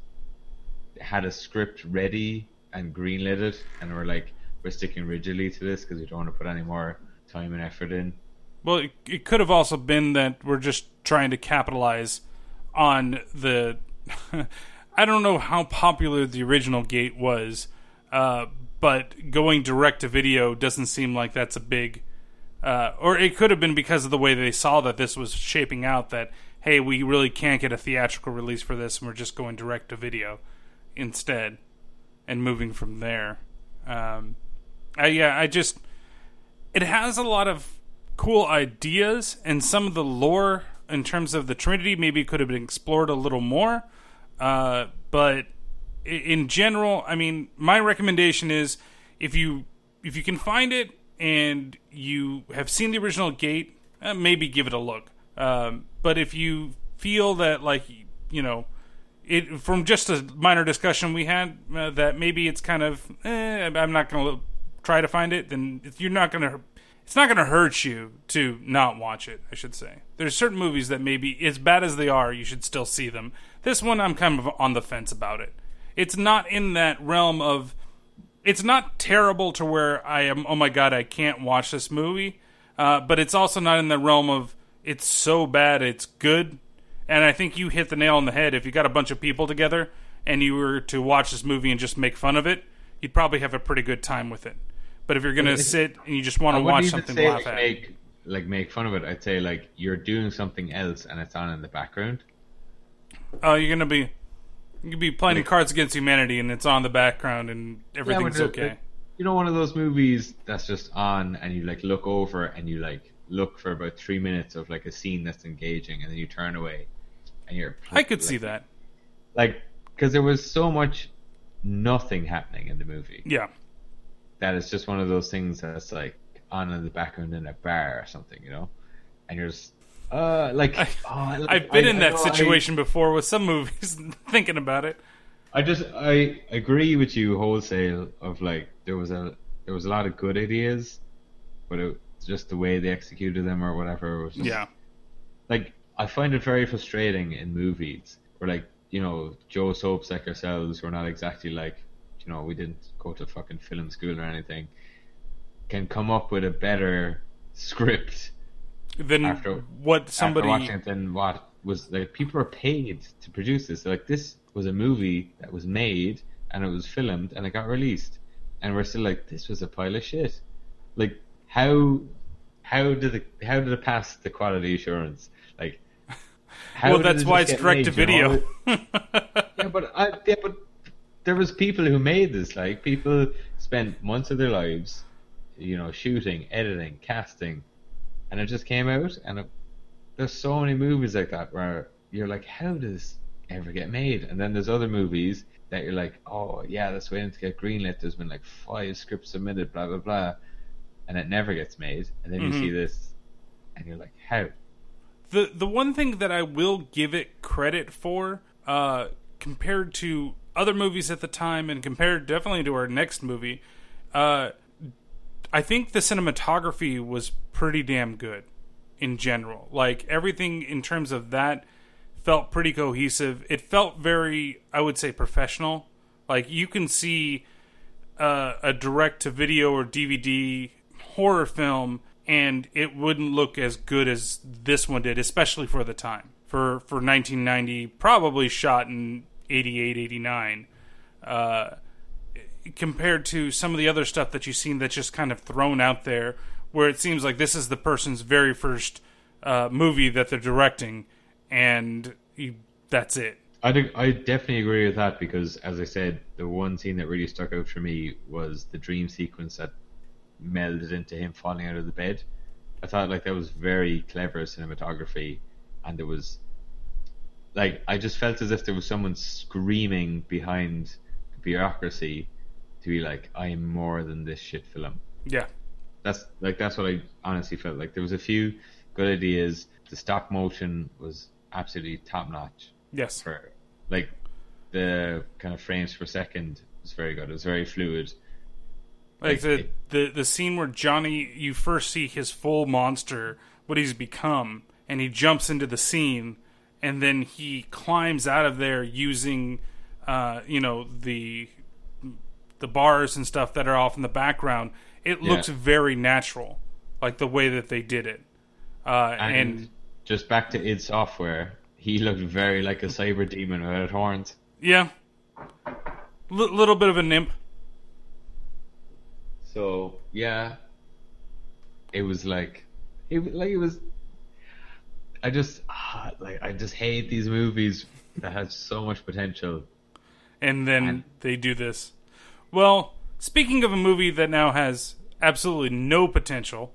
S1: had a script ready and greenlit it, and were like, "We're sticking rigidly to this because we don't want to put any more time and effort in."
S2: Well, it, it could have also been that we're just trying to capitalize on the. I don't know how popular the original Gate was, uh, but going direct to video doesn't seem like that's a big. Uh, or it could have been because of the way they saw that this was shaping out. That hey, we really can't get a theatrical release for this, and we're just going direct to video instead, and moving from there. Um, I, yeah, I just it has a lot of cool ideas and some of the lore in terms of the Trinity maybe could have been explored a little more. Uh, but in general, I mean, my recommendation is if you if you can find it and you have seen the original Gate, uh, maybe give it a look. Um, but if you feel that like you know it from just a minor discussion we had uh, that maybe it's kind of eh, I'm not going to try to find it, then you're not going to. It's not to hurt you to not watch it. I should say there's certain movies that maybe as bad as they are, you should still see them. This one, I'm kind of on the fence about it. It's not in that realm of. It's not terrible to where I am. Oh my god, I can't watch this movie. Uh, but it's also not in the realm of it's so bad it's good. And I think you hit the nail on the head. If you got a bunch of people together and you were to watch this movie and just make fun of it, you'd probably have a pretty good time with it. But if you're gonna sit and you just want to watch something
S1: say
S2: laugh
S1: like
S2: at,
S1: make like make fun of it. I'd say like you're doing something else and it's on in the background.
S2: Oh, you're gonna be you could be playing Cards Against Humanity and it's on the background and everything's
S1: uh,
S2: okay.
S1: You know, one of those movies that's just on, and you like look over and you like look for about three minutes of like a scene that's engaging, and then you turn away, and you're.
S2: I could
S1: like-
S2: see that.
S1: Like, because there was so much nothing happening in the movie
S2: Yeah.
S1: That it's just one of those things that's like on in the background in a bar or something, you know, and you're just. Uh, like oh, I-
S2: I've been
S1: I-
S2: in
S1: I
S2: that
S1: I-
S2: situation before with some movies. thinking about it.
S1: I just I agree with you wholesale of like there was a there was a lot of good ideas, but it just the way they executed them or whatever was just,
S2: Yeah.
S1: like I find it very frustrating in movies where like you know Joe soaps like ourselves we're not exactly like you know we didn't go to fucking film school or anything can come up with a better script
S2: than
S1: After-
S2: what
S1: after
S2: somebody
S1: watching it than what was like people are paid to produce this like this was a movie that was made and it was filmed and it got released and we're still like this was a pile of shit like how how did it how did it pass the quality assurance like
S2: well, that's why it's direct to
S1: made, you know?
S2: video.
S1: yeah but I, yeah but there was people who made this like people spent months of their lives you know shooting editing casting and it just came out and it, there's so many movies like that where you're like how does this ever get made? And then there's other movies that you're like oh yeah that's waiting to get greenlit there's been like five scripts submitted blah blah blah and it never gets made. And then
S2: Mhm.
S1: you see this and you're like how?
S2: The the one thing that I will give it credit for, uh, compared to other movies at the time, and compared definitely to our next movie, uh, I think the cinematography was pretty damn good in general. Like everything in terms of that felt pretty cohesive. It felt very, I would say, professional. Like you can see uh, a direct to video or DVD horror film, and it wouldn't look as good as this one did, especially for the time. For for 1990, probably shot in 88, 89. Uh, compared to some of the other stuff that you've seen that's just kind of thrown out there, where it seems like this is the person's very first uh, movie that they're directing, and you, that's it.
S1: I I definitely agree with that because, as I said, the one scene that really stuck out for me was the dream sequence that melded into him falling out of the bed. I thought like that was very clever cinematography, and there was like I just felt as if there was someone screaming behind the bureaucracy to be like, "I'm more than this shit film."
S2: Yeah,
S1: That's like that's what I honestly felt like. There was a few good ideas. The stop motion was absolutely top notch
S2: yes,
S1: for like the kind of frames per second was very good. It was very fluid.
S2: like
S1: Like,
S2: the,
S1: it-
S2: the the scene where Johnny, you first see his full monster, what he's become, and he jumps into the scene, and then he climbs out of there using, uh, you know, the the bars and stuff that are off in the background. It looks very natural, like the way that they did it. Uh,
S1: And,
S2: and
S1: just back to id Software, he looked very like a cyber demon without horns.
S2: Yeah. L- little bit of a nimp.
S1: So yeah, it was like it like it was. I just ah, like I just hate these movies that have so much potential.
S2: And then
S1: And-
S2: they do this. Well, speaking of a movie that now has absolutely no potential,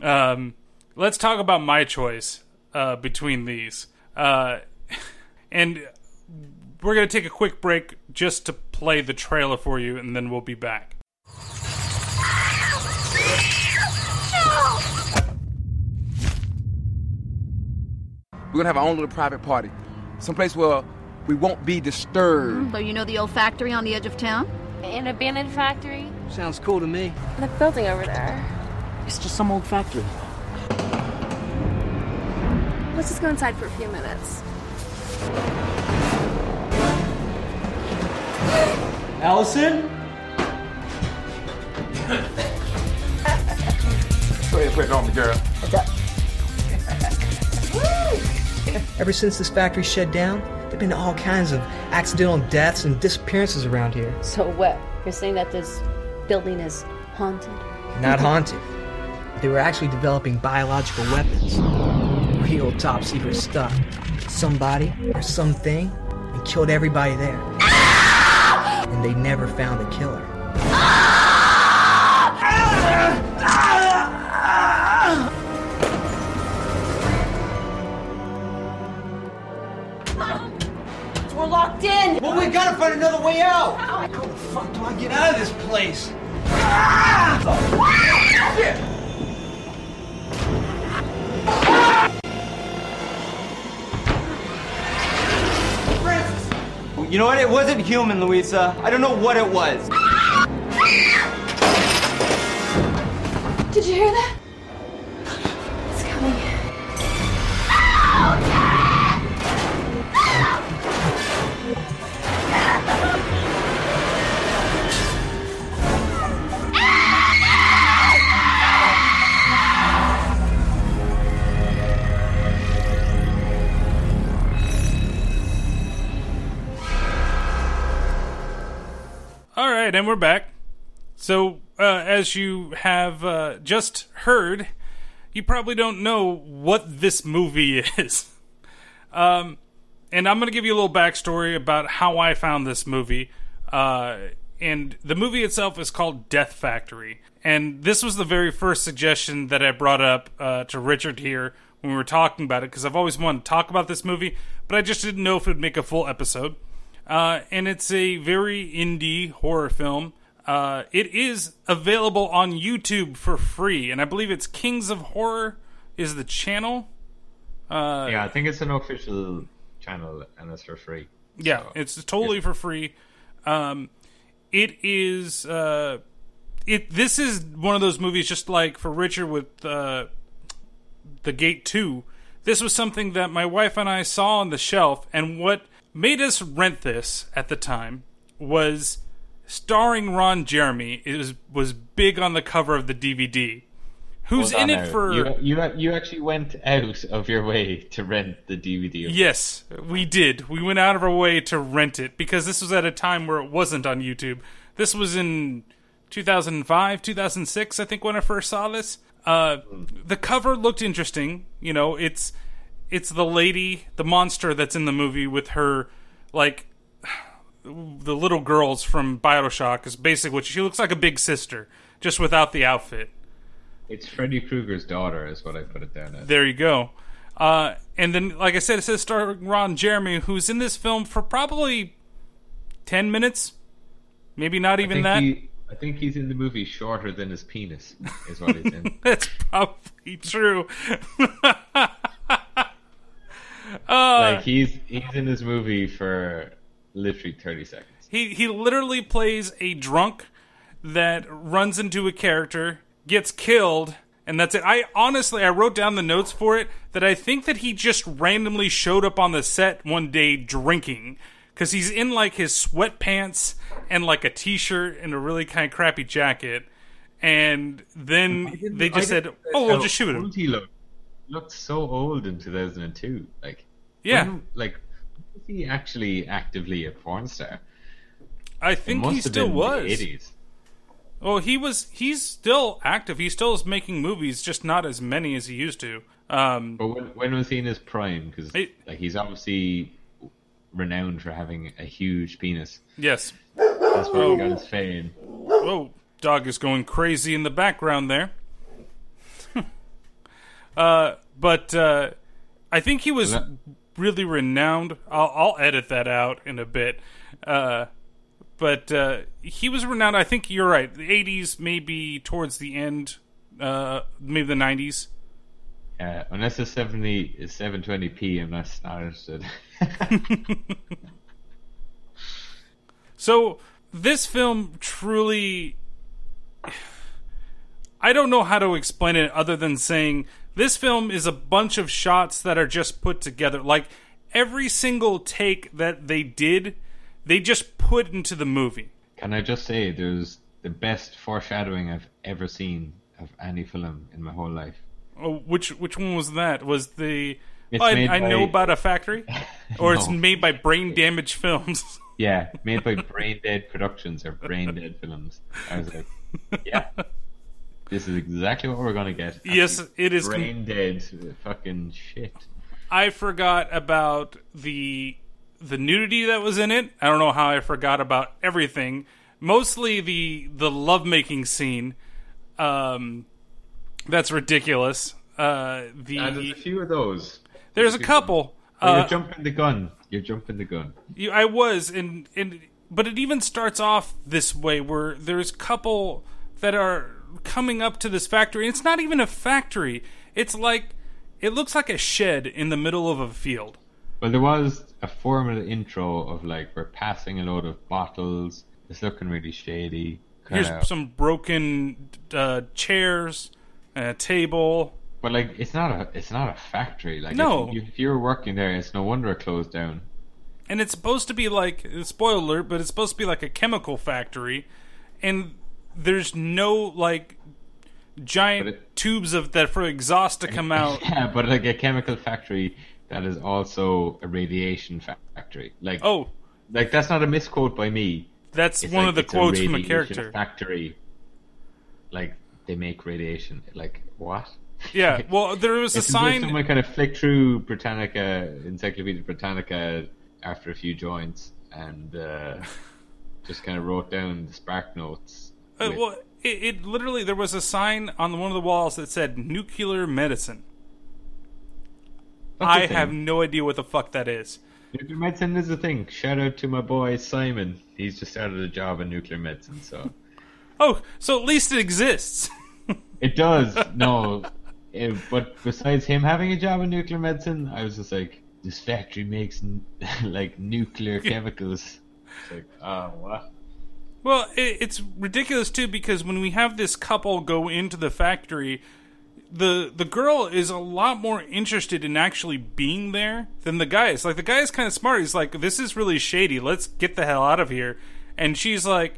S2: um, let's talk about my choice uh, between these. Uh, and we're going to take a quick break just to play the trailer for you, and then we'll be back.
S6: We're gonna have our own little private party, someplace where we won't be disturbed.
S7: Mm, so you know the old factory on the edge of town?
S8: An abandoned factory?
S9: Sounds cool to me.
S8: That building over there.
S9: It's just some old factory.
S8: Let's just go inside for a few minutes.
S9: Allison?
S6: Go ahead, put it on me, girl.
S10: Ever since this factory shut down, there have been all kinds of accidental deaths and disappearances around here.
S11: So what? You're saying that this building is haunted?
S10: Not haunted. They were actually developing biological weapons. Real top secret stuff. Somebody or something and killed everybody there. And they never found the killer.
S9: Gotta find another way out! How the fuck do I get out of this place? Ah! You know what? It wasn't human, Louisa. I don't know what it was.
S8: Did you hear that?
S2: Right, and we're back. So, uh, as you have uh, just heard, you probably don't know what this movie is. um, and I'm going to give you a little backstory about how I found this movie. Uh, and the movie itself is called Death Factory. And this was the very first suggestion that I brought up uh, to Richard here when we were talking about it, because I've always wanted to talk about this movie, but I just didn't know if it would make a full episode. Uh, and it's a very indie horror film. Uh, it is available on YouTube for free, and I believe it's Kings of Horror is the channel. Uh,
S1: yeah, I think it's an official channel and it's for free.
S2: Yeah,
S1: So,
S2: it's totally for free. Um, it is uh, it this is one of those movies just like for Richard with uh, the Gate Two. This was something that my wife and I saw on the shelf, and what made us rent this at the time was starring Ron Jeremy. It was was big on the cover of the DVD. Who's in it for?
S1: you? You you actually went out of your way to rent the DVD.
S2: Yes, we did. We went out of our way to rent it because this was at a time where it wasn't on YouTube. This was in 2005, 2006, I think, when I first saw this. Uh, the cover looked interesting. You know, it's it's the lady, the monster that's in the movie with her, like the little girls from Bioshock. Is basically what she looks like a big sister, just without the outfit.
S1: It's Freddy Krueger's daughter, is what I put it down as.
S2: There you go. Uh, and then, like I said, it says starring Ron Jeremy, who's in this film for probably ten minutes, maybe not even that.
S1: he- I think he's in the movie shorter than his penis, is what he's in.
S2: That's probably true. uh,
S1: like he's he's in this movie for literally thirty seconds.
S2: he he literally plays a drunk that runs into a character, gets killed, and that's it. I honestly I wrote down the notes for it that I think that he just randomly showed up on the set one day drinking because he's in like his sweatpants and like a t-shirt and a really kind of crappy jacket, and then they just said, "Oh,
S1: realize
S2: we'll just shoot him."
S1: Looked so old in two thousand and two. Like
S2: Yeah.
S1: when- like was he actually actively a porn star?
S2: I think he still was.
S1: The 80s.
S2: Well, he was. He's still active. He still is making movies, just not as many as he used to. Um,
S1: But when, when was he in his prime? Because like he's obviously renowned for having a huge penis.
S2: yes.
S1: That's where
S2: Oh.
S1: he got his fame.
S2: Oh, dog is going crazy in the background there. Uh, but uh, I think he was
S1: that-
S2: really renowned. I'll, I'll edit that out in a bit. Uh, but uh, he was renowned. I think you're right. The '80s, maybe towards the end, uh, maybe the '90s.
S1: Uh, unless it's 70, it's 720p, I'm not, not interested.
S2: So this film truly I don't know how to explain it other than saying this film is a bunch of shots that are just put together. Like every single take that they did, they just put into the movie.
S1: Can I just say, there's the best foreshadowing I've ever seen of any film in my whole life.
S2: Oh, which which one was that? Was the Oh, I, I know about a factory, or it's made by Brain Damage Films.
S1: Yeah, made by Brain Dead Productions or Brain Dead Films. I was like, yeah, this is exactly what we're gonna get.
S2: Yes, it is
S1: Brain Dead fucking shit.
S2: I forgot about the the nudity that was in it. I don't know how I forgot about everything. Mostly the the lovemaking scene. Um, that's ridiculous. Uh, the
S1: there's a few of those.
S2: there's a couple.
S1: Oh,
S2: Uh,
S1: you're jumping the gun. You're jumping the gun.
S2: You, I was, and and but it even starts off this way where there's a couple that are coming up to this factory. It's not even a factory. It's like it looks like a shed in the middle of a field.
S1: Well, there was a formal intro of like we're passing a load of bottles. It's looking really shady.
S2: Here's
S1: Kinda-
S2: some broken uh, chairs, a table.
S1: But like, it's not a it's not a factory. Like,
S2: No.
S1: if, if you're working there, it's no wonder it closed down.
S2: and it's supposed to be like spoiler alert, but it's supposed to be like a chemical factory, and there's no like giant tubes of that for exhaust to come out.
S1: Yeah, but like a chemical factory that is also a radiation factory. Like,
S2: Oh,
S1: like that's not a misquote by me.
S2: That's
S1: It's
S2: one
S1: like
S2: of the quotes from a character.
S1: Factory. Like they make radiation. Like what?
S2: Yeah, well, there was a
S1: It's as if
S2: sign-
S1: Someone kind of flicked through Britannica, Encyclopedia Britannica, after a few joints, and uh, just kind of wrote down the spark notes.
S2: Uh, well, it, it literally there was a sign on one of the walls that said nuclear medicine. I
S1: thing.
S2: have no idea what the fuck that is.
S1: Nuclear medicine is a thing. Shout out to my boy Simon. He's just out of a job in nuclear medicine, so
S2: Oh, so at least it exists.
S1: it does. No, it, but besides him having a job in nuclear medicine, I was just like, this factory makes n- like nuclear chemicals. It's like, oh, what?
S2: Well, it, it's ridiculous too because when we have this couple go into the factory, the the girl is a lot more interested in actually being there than the guy is. Like the guy is kind of smart. He's like, "This is really shady. Let's get the hell out of here." And she's like,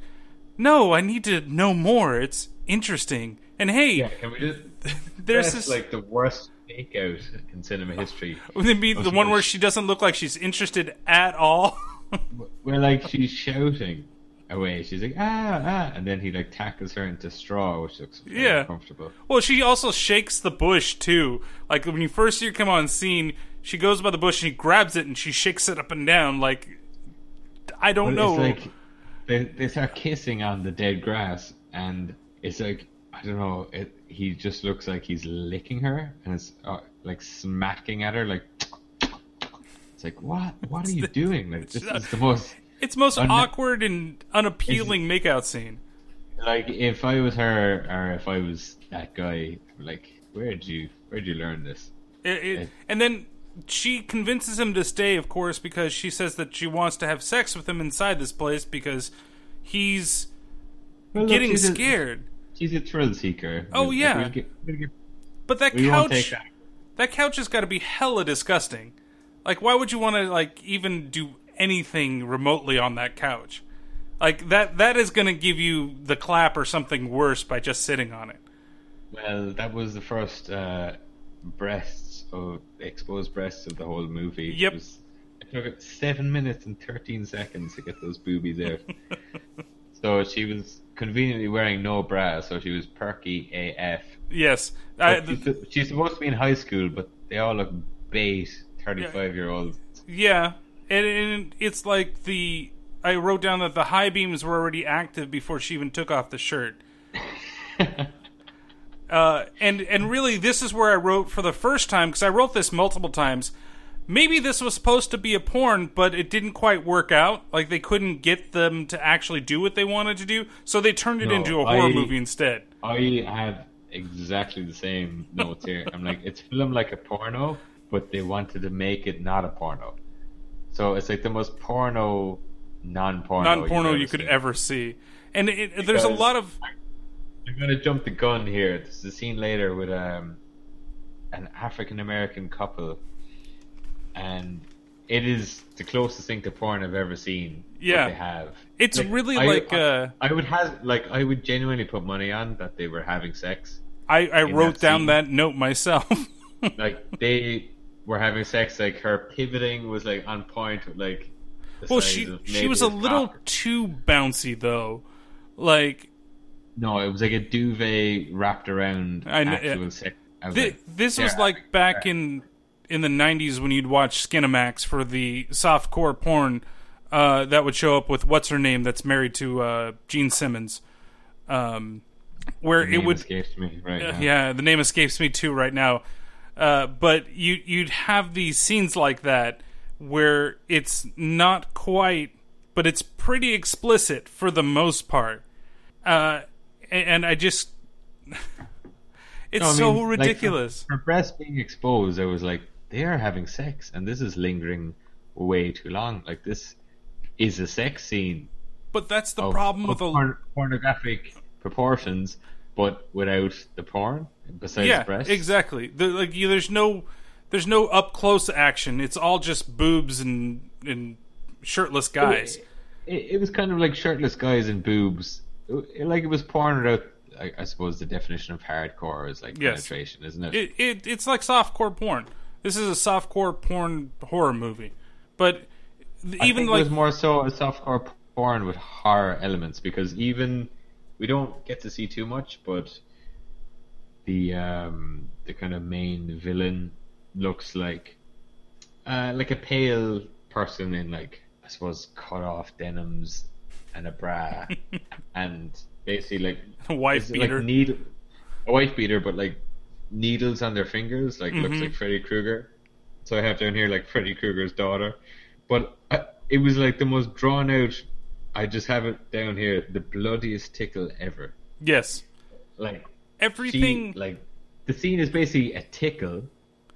S2: "No, I need to know more. It's interesting." And hey,
S1: Yeah, can we just?
S2: there's
S1: that's
S2: this
S1: like the worst fake out in cinema history.
S2: Would it be the one where she doesn't look like she's interested at all?
S1: where like she's shouting away. She's like ah ah, and then he like tackles her into straw, which looks
S2: Yeah. Well, she also shakes the bush too. Like when you first see her come on scene, she goes by the bush and she grabs it and she shakes it up and down. Like I don't
S1: Well,
S2: know.
S1: Like they they start kissing on the dead grass, and it's like I don't know. It, he just looks like he's licking her, and it's uh, like smacking at her. Like it's like what? What are you doing? Like this is the most.
S2: It's most
S1: un-
S2: awkward and unappealing makeout scene.
S1: Like if I was her, or if I was that guy, like where'd you where'd you learn this?
S2: It, it, and then she convinces him to stay, of course, because she says that she wants to have sex with him inside this place because he's
S1: Well, look,
S2: getting
S1: she's a-
S2: scared.
S1: She's a thrill seeker.
S2: Oh,
S1: Like,
S2: yeah.
S1: we'll get- we'll get-
S2: But that
S1: we
S2: couch,
S1: that.
S2: that couch has got to be hella disgusting. Like, why would you want to like even do anything remotely on that couch? Like that that is going to give you the clap or something worse by just sitting on it.
S1: Well, that was the first uh, breasts of exposed breasts of the whole movie.
S2: Yep.
S1: It, was, it took seven minutes and thirteen seconds to get those boobies out. so she was conveniently wearing no bra, so she was perky AF.
S2: Yes, I,
S1: But she's, supposed to be in high school, but they all look bait thirty-five-year-olds.
S2: Yeah, and, and it's like the I wrote down that the high beams were already active before she even took off the shirt. uh, and and really, this is where I wrote for the first time because I wrote this multiple times. Maybe this was supposed to be a porn, but it didn't quite work out. Like they couldn't get them to actually do what they wanted to do, so they turned it
S1: No,
S2: into a horror
S1: I-
S2: movie instead.
S1: I have exactly the same notes here. I'm like, it's filmed like a porno, but they wanted to make it not a porno. So it's like the most porno, non-porno,
S2: Non-porno you could
S1: seen.
S2: ever see, and it, there's a lot of
S1: I'm gonna jump the gun here. There's a scene later with um an African American couple, and it is the closest thing to porn I've ever seen.
S2: Yeah.
S1: they have.
S2: It's really
S1: I-
S2: like,
S1: I,
S2: uh,
S1: I would have like I would genuinely put money on that they were having sex.
S2: I, I wrote
S1: that
S2: down
S1: scene.
S2: that note myself.
S1: like they were having sex. Like her pivoting was like on point. With, like
S2: well, she she was a little
S1: cock.
S2: too bouncy though. Like
S1: No, it was like a duvet wrapped around
S2: I
S1: actual sex. Was like,
S2: this was like back in in the '90s when you'd watch Skinemax for the softcore porn uh, that would show up with what's her name that's married to uh, Gene Simmons, um, where it would
S1: escapes me right
S2: Uh,
S1: now.
S2: yeah, the name escapes me too right now. Uh, but you you'd have these scenes like that where it's not quite, but it's pretty explicit for the most part. Uh, and, and I just, it's
S1: No, I
S2: so
S1: mean, like,
S2: ridiculous.
S1: for, for breast being exposed, I was like, they are having sex, and this is lingering way too long. Like this is a sex scene.
S2: But that's the
S1: of-
S2: problem with a
S1: pornographic proportions, but without the porn besides
S2: yeah,
S1: breasts.
S2: exactly. The, like you, there's no there's no up close action. It's all just boobs and and shirtless guys.
S1: It, it was kind of like shirtless guys and boobs. It- like it was porn without. I, I suppose the definition of hardcore is like
S2: Yes.
S1: penetration, isn't it?
S2: It, it it's like softcore porn. This is a softcore porn horror movie, but even like
S1: it was more so a softcore porn with horror elements because even we don't get to see too much, but the um the kind of main villain looks like uh like a pale person in like I suppose cut off denims and a bra and basically like
S2: A wife beater.
S1: like needle a wife beater but like needles on their fingers like looks
S2: Mhm.
S1: like Freddy Krueger so I have down here like Freddy Krueger's daughter but I, it was like the most drawn out I just have it down here the bloodiest tickle ever
S2: yes,
S1: like
S2: everything.
S1: she, like the scene is basically a tickle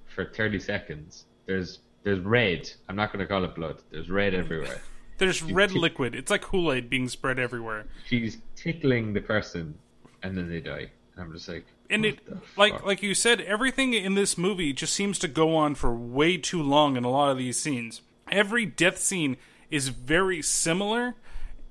S1: for 30 seconds there's there's red i'm not going to call it blood there's red everywhere
S2: There's red liquid. It's like Kool Aid being spread everywhere.
S1: She's tickling the person, and then they die. And I'm just like,
S2: and it like like you said, everything in this movie just seems to go on for way too long in a lot of these scenes. Every death scene is very similar,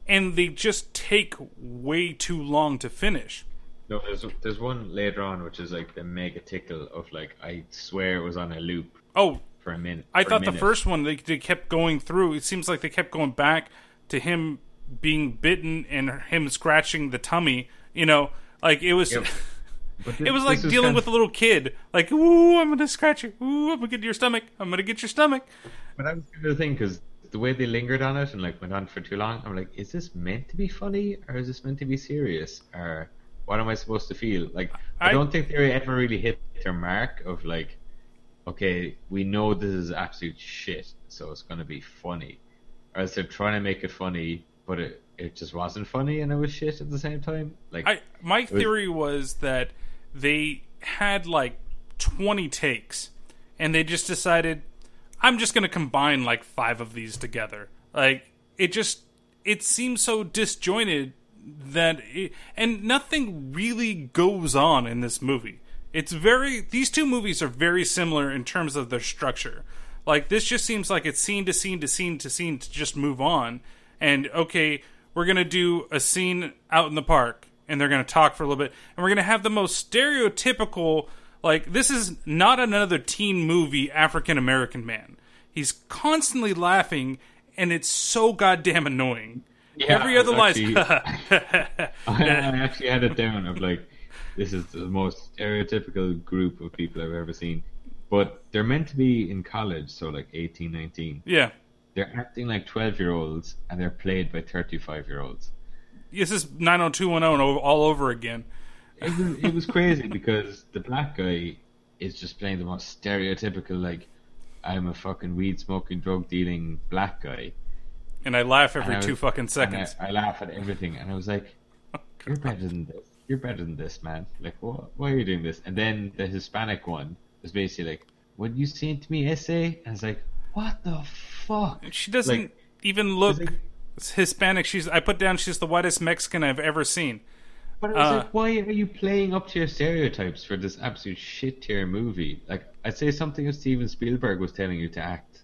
S2: and they just take way too long to finish.
S1: No, there's there's one later on which is like the mega tickle of like I swear it was on a loop.
S2: Oh,
S1: for a minute.
S2: I thought the first one they, they kept going through. It seems like they kept going back to him being bitten and him scratching the tummy. You know, like it was.
S1: Yep. But
S2: It was like dealing with a little kid. Like, ooh, I'm gonna scratch you. Ooh, I'm gonna get your stomach. I'm gonna get your stomach.
S1: But that was the thing because the way they lingered on it and like went on for too long, I'm like, is this meant to be funny or is this meant to be serious or what am I supposed to feel? Like, I,
S2: I-
S1: don't think they ever really hit their mark of like, okay, we know this is absolute shit, so it's gonna be funny, or else they're trying to make it funny, but it it just wasn't funny and it was shit at the same time. Like,
S2: I my
S1: was-
S2: theory was that they had like 20 takes, and they just decided, I'm just gonna combine like five of these together. Like it just it seems so disjointed that it, and nothing really goes on in this movie. It's very these two movies are very similar in terms of their structure. Like this just seems like it's scene to scene to scene to scene to just move on. And okay, we're gonna do a scene out in the park, and they're gonna talk for a little bit, and we're gonna have the most stereotypical. Like this is not another teen movie African American man. He's constantly laughing, and it's so goddamn annoying.
S1: Yeah,
S2: Every other line.
S1: I, actually had it down of like, this is the most stereotypical group of people I've ever seen. But they're meant to be in college, so like 18, 19.
S2: yeah.
S1: They're acting like 12 year olds and they're played by 35 year olds.
S2: This is 90210 o- all over again.
S1: It was, it was crazy because the black guy is just playing the most stereotypical, like, I'm a fucking weed smoking, drug dealing black guy.
S2: And I laugh every
S1: I
S2: two
S1: was-
S2: fucking seconds.
S1: I, I laugh at everything, and I was like, "You're better than this. You're better than this, man. Like, what? Why are you doing this?" And then the Hispanic one was basically like, "What you saying to me, essay?" And I was like, "What the fuck?"
S2: She doesn't
S1: Like,
S2: even look
S1: like-
S2: Hispanic. She's I put down she's the whitest Mexican I've ever seen.
S1: But I was
S2: Uh,
S1: like, why are you playing up to your stereotypes for this absolute shit tier movie? Like, I'd say something if Steven Spielberg was telling you to act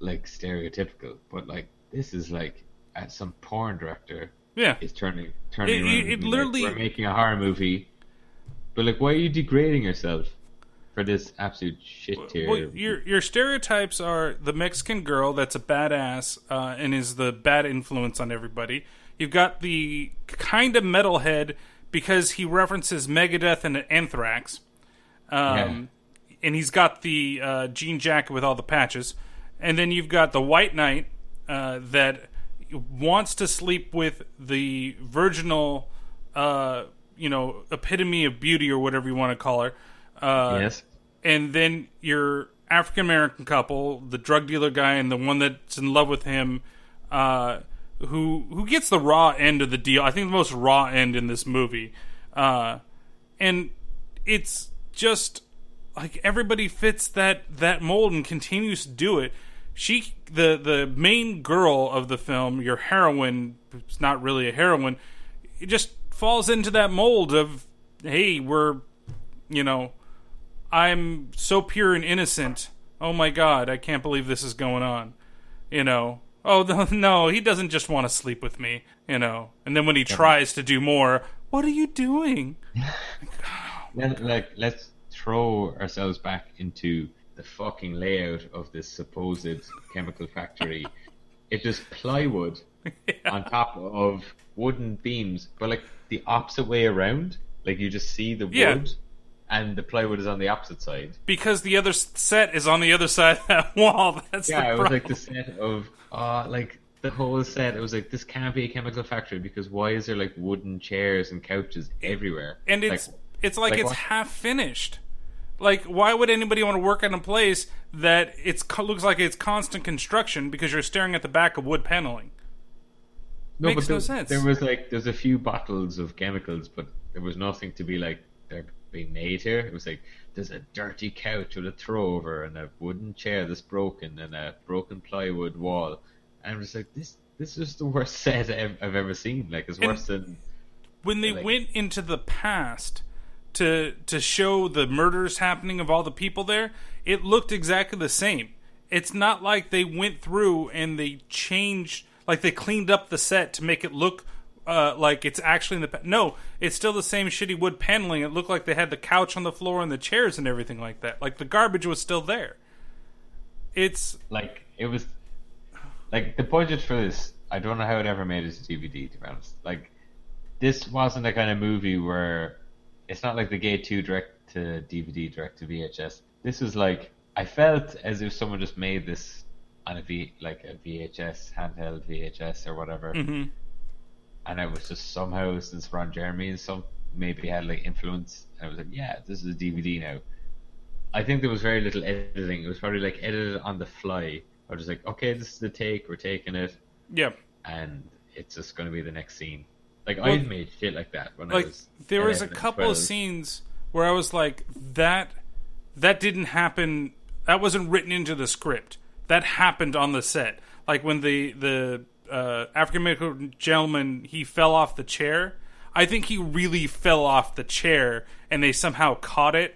S1: like stereotypical, but like this is like uh, some porn director
S2: Yeah.
S1: is turning turning
S2: It-
S1: around.
S2: it- it literally-
S1: like, we're making a horror movie, but like, why are you degrading yourself for this absolute shit tier?
S2: Well, your your stereotypes are the Mexican girl that's a badass uh, and is the bad influence on everybody. You've got the kind of metalhead because he references Megadeth and Anthrax, um, and he's got the uh, jean jacket with all the patches. And then you've got the White Knight uh, that wants to sleep with the virginal, uh, you know, epitome of beauty or whatever you want to call her. Uh,
S1: yes,
S2: and then your African American couple, the drug dealer guy and the one that's in love with him, uh, who who gets the raw end of the deal. I think the most raw end in this movie, uh, and it's just like everybody fits that that mold and continues to do it. She, the the main girl of the film, your heroine, who's not really a heroine, it just falls into that mold of, hey, we're, you know, I'm so pure and innocent. Oh my god, I can't believe this is going on. You know. Oh no, no, he doesn't just want to sleep with me, you know. And then when he tries to do more, what are you doing?
S1: Then, like, let's throw ourselves back into the fucking layout of this supposed chemical factory. It's just plywood on top of wooden beams, but like the opposite way around. Like you just see the wood,
S2: Yeah.
S1: And the plywood is on the opposite side.
S2: Because the other set is on the other side of that wall. That's
S1: yeah, it was like the set of uh like the whole set. It was like this can't be a chemical factory because why is there like wooden chairs and couches everywhere?
S2: and it's
S1: Like,
S2: it's like,
S1: like
S2: it's
S1: what?
S2: half finished. Like, why would anybody want to work in a place that it's looks like it's constant construction because you're staring at the back of wood paneling? Makes
S1: but
S2: no
S1: there,
S2: sense.
S1: There was like there's a few bottles of chemicals, but there was nothing to be like they're being made here. It was like there's a dirty couch with a throw over and a wooden chair that's broken and a broken plywood wall. And I'm just like this this is the worst set I've, I've ever seen. Like it's
S2: And-
S1: worse than
S2: when they
S1: Like-
S2: went into the past to to show the murders happening of all the people there, it looked exactly the same. It's not like they went through and they changed, like they cleaned up the set to make it look uh, like it's actually in the. Pa- no, it's still the same shitty wood paneling. It looked like they had the couch on the floor and the chairs and everything like that. Like the garbage was still there. It's
S1: like it was like the budget for this. I don't know how it ever made it to DVD. To be honest, like this wasn't the kind of movie where it's not like the Gate Two direct to DVD, direct to VHS. This was like I felt as if someone just made this on a V like a VHS handheld VHS or whatever,
S2: Mhm.
S1: And it was just somehow since Ron Jeremy and some maybe had like influence, and I was like, yeah, this is a DVD now. I think there was very little editing. It was probably like edited on the fly. I was just like, okay, this is the take. We're taking it,
S2: yeah.
S1: and it's just going to be the next scene. Like
S2: Well,
S1: I've made shit like that when I
S2: like
S1: was.
S2: there was a
S1: 11 and
S2: couple of scenes where I was like that that didn't happen that wasn't written into the script that happened on the set like when the the uh, African American gentleman he fell off the chair I think he really fell off the chair and they somehow caught it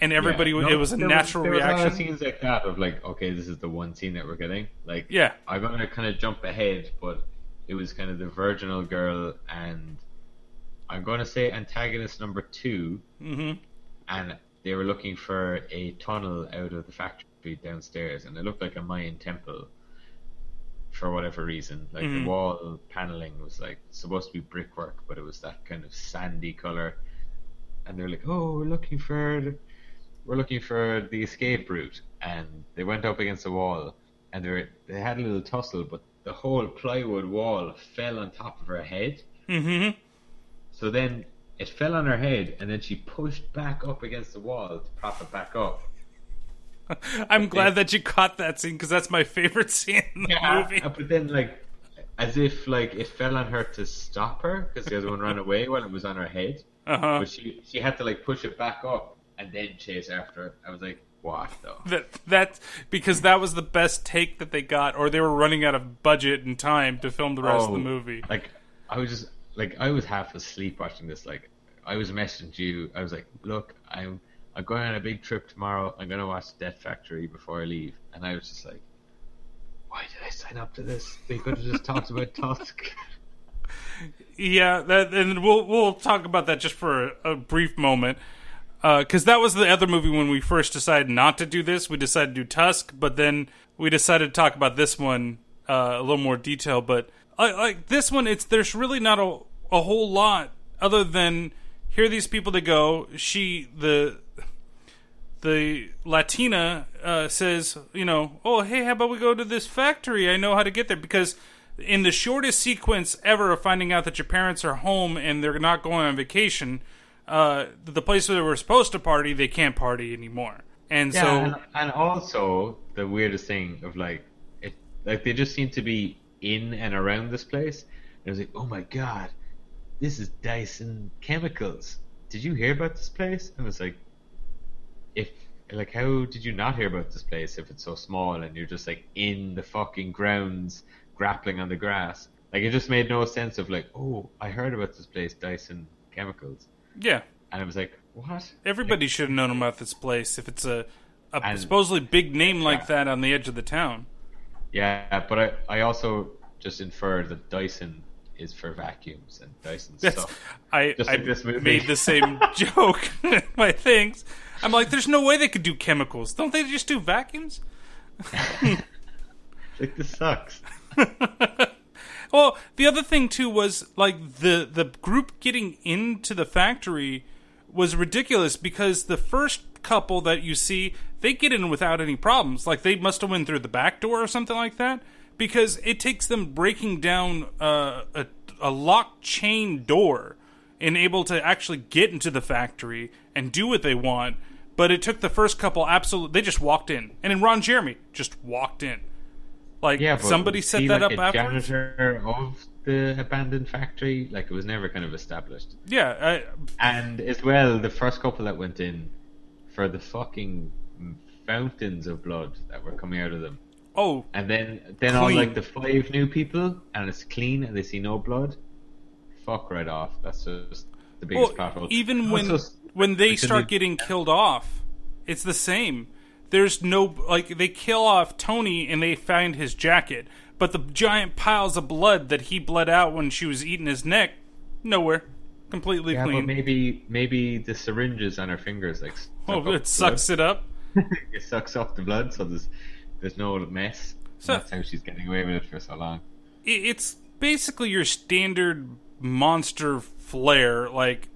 S2: and everybody
S1: Yeah, no,
S2: it was a
S1: there
S2: natural
S1: there Was a lot of
S2: reaction
S1: scenes like that of like, okay, this is the one scene that we're getting. Like,
S2: Yeah.
S1: I'm gonna kind of jump ahead, but it was kind of the virginal girl, and I'm going to say antagonist number 2
S2: Mhm.
S1: and they were looking for a tunnel out of the factory downstairs, and it looked like a Mayan temple. For whatever reason, like
S2: Mhm.
S1: the wall paneling was like supposed to be brickwork, but it was that kind of sandy color. And they're like, "Oh, we're looking for, the- we're looking for the escape route." And they went up against the wall, and they were, they had a little tussle, but the whole plywood wall fell on top of her head.
S2: Mhm.
S1: So then it fell on her head, and then she pushed back up against the wall to prop it back up.
S2: I'm glad that you caught that scene because that's my favorite scene in the movie
S1: Uh, But then, like, as if like it fell on her to stop her because the other one ran away while it was on her head.
S2: Uh-huh.
S1: But she she had to like push it back up and then chase after it. I was like, what though?
S2: that that because that was the best take that they got, or they were running out of budget and time to film the rest of the
S1: Oh,
S2: movie.
S1: Like I was just like I was half asleep watching this. Like I was messaging you. I was like, look, I'm I'm going on a big trip tomorrow. I'm gonna watch Death Factory before I leave. And I was just like, why did I sign up to this? They could have just talked about Tusk.
S2: Yeah, that, and we'll we'll talk about that just for a, a brief moment, because that was the other movie when we first decided not to do this. We decided to do Tusk, but then we decided to talk about this one uh, a little more detail. But I, like this one, it's there's really not a a whole lot other than here are these people that go. She the the Latina uh, says, you know, oh hey, how about we go to this factory? I know how to get there because in the shortest sequence ever of finding out that your parents are home and they're not going on vacation, uh, the place where they were supposed to party, they can't party anymore. And
S1: Yeah,
S2: so,
S1: and, and also the weirdest thing of like it, like they just seem to be in and around this place. And I was like, oh my god, this is Dyson Chemicals. Did you hear about this place? And it's like, if like how did you not hear about this place if it's so small and you're just like in the fucking grounds grappling on the grass? Like it just made no sense of like, oh, I heard about this place, Dyson Chemicals,
S2: yeah,
S1: and I was like, what?
S2: everybody should have known about this place if it's a, a
S1: And-
S2: supposedly big name like
S1: Yeah.
S2: that on the edge of the town.
S1: Yeah, but I, I also just inferred that Dyson is for vacuums and Dyson
S2: Yes,
S1: stuff.
S2: I,
S1: Just
S2: I
S1: like this movie.
S2: made the same joke my things. I'm like, there's no way they could do chemicals. Don't they just do vacuums?
S1: like this sucks.
S2: Well, the other thing too was like the the group getting into the factory was ridiculous because the first couple that you see they get in without any problems. Like they must have went through the back door or something like that because it takes them breaking down uh, a a locked chain door and able to actually get into the factory and do what they want. But it took the first couple absolutely. They just walked in, and then Ron Jeremy just walked in. Like
S1: Yeah,
S2: somebody set that
S1: like
S2: up
S1: a
S2: afterwards.
S1: janitor of the abandoned factory. Like it was never kind of established.
S2: Yeah,
S1: And as well, the first couple that went in for the fucking fountains of blood that were coming out of them.
S2: Oh,
S1: and then then all like the five new people, and it's clean, and they see no blood. Fuck right off. That's just the biggest
S2: well,
S1: hole.
S2: even when when they start
S1: you-
S2: getting killed off, it's the same. There's no like they kill off Tony and they find his jacket, but the giant piles of blood that he bled out when she was eating his neck, nowhere, completely
S1: yeah,
S2: clean.
S1: but maybe maybe the syringes on her fingers like
S2: oh, it sucks
S1: blood.
S2: it up.
S1: it sucks off the blood, so there's there's no mess.
S2: So-
S1: that's how she's getting away with it for so long.
S2: it's basically your standard monster flair. Like,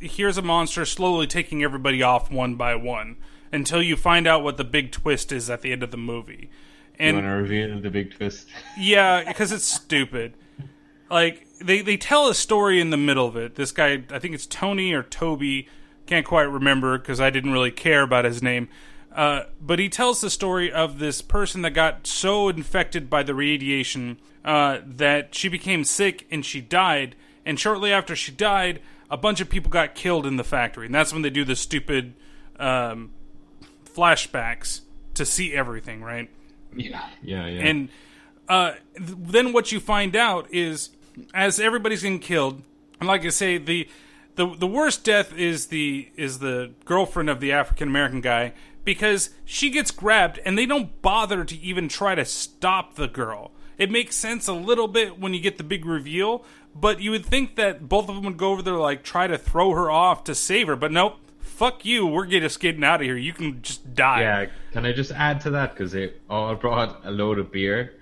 S2: here's a monster slowly taking everybody off one by one until you find out what the big twist is at the end of the movie.
S1: you
S2: And
S1: want to reveal the big twist?
S2: yeah, because it's stupid. Like they they tell a story in the middle of it. This guy, I think it's Tony or Toby, can't quite remember because I didn't really care about his name. Uh, but he tells the story of this person that got so infected by the radiation uh, that she became sick and she died. And shortly after she died, a bunch of people got killed in the factory, and that's when they do the stupid um, flashbacks to see everything, right?
S1: Yeah, yeah, yeah.
S2: And uh, th- then what you find out is, as everybody's getting killed, and like I say, the the the worst death is the is the girlfriend of the African American guy because she gets grabbed and they don't bother to even try to stop the girl. It makes sense a little bit when you get the big reveal, but you would think that both of them would go over there like try to throw her off to save her, but nope. Fuck you! We're just getting out of here. You can just die.
S1: Yeah, can I just add to that because they all brought a load of beer,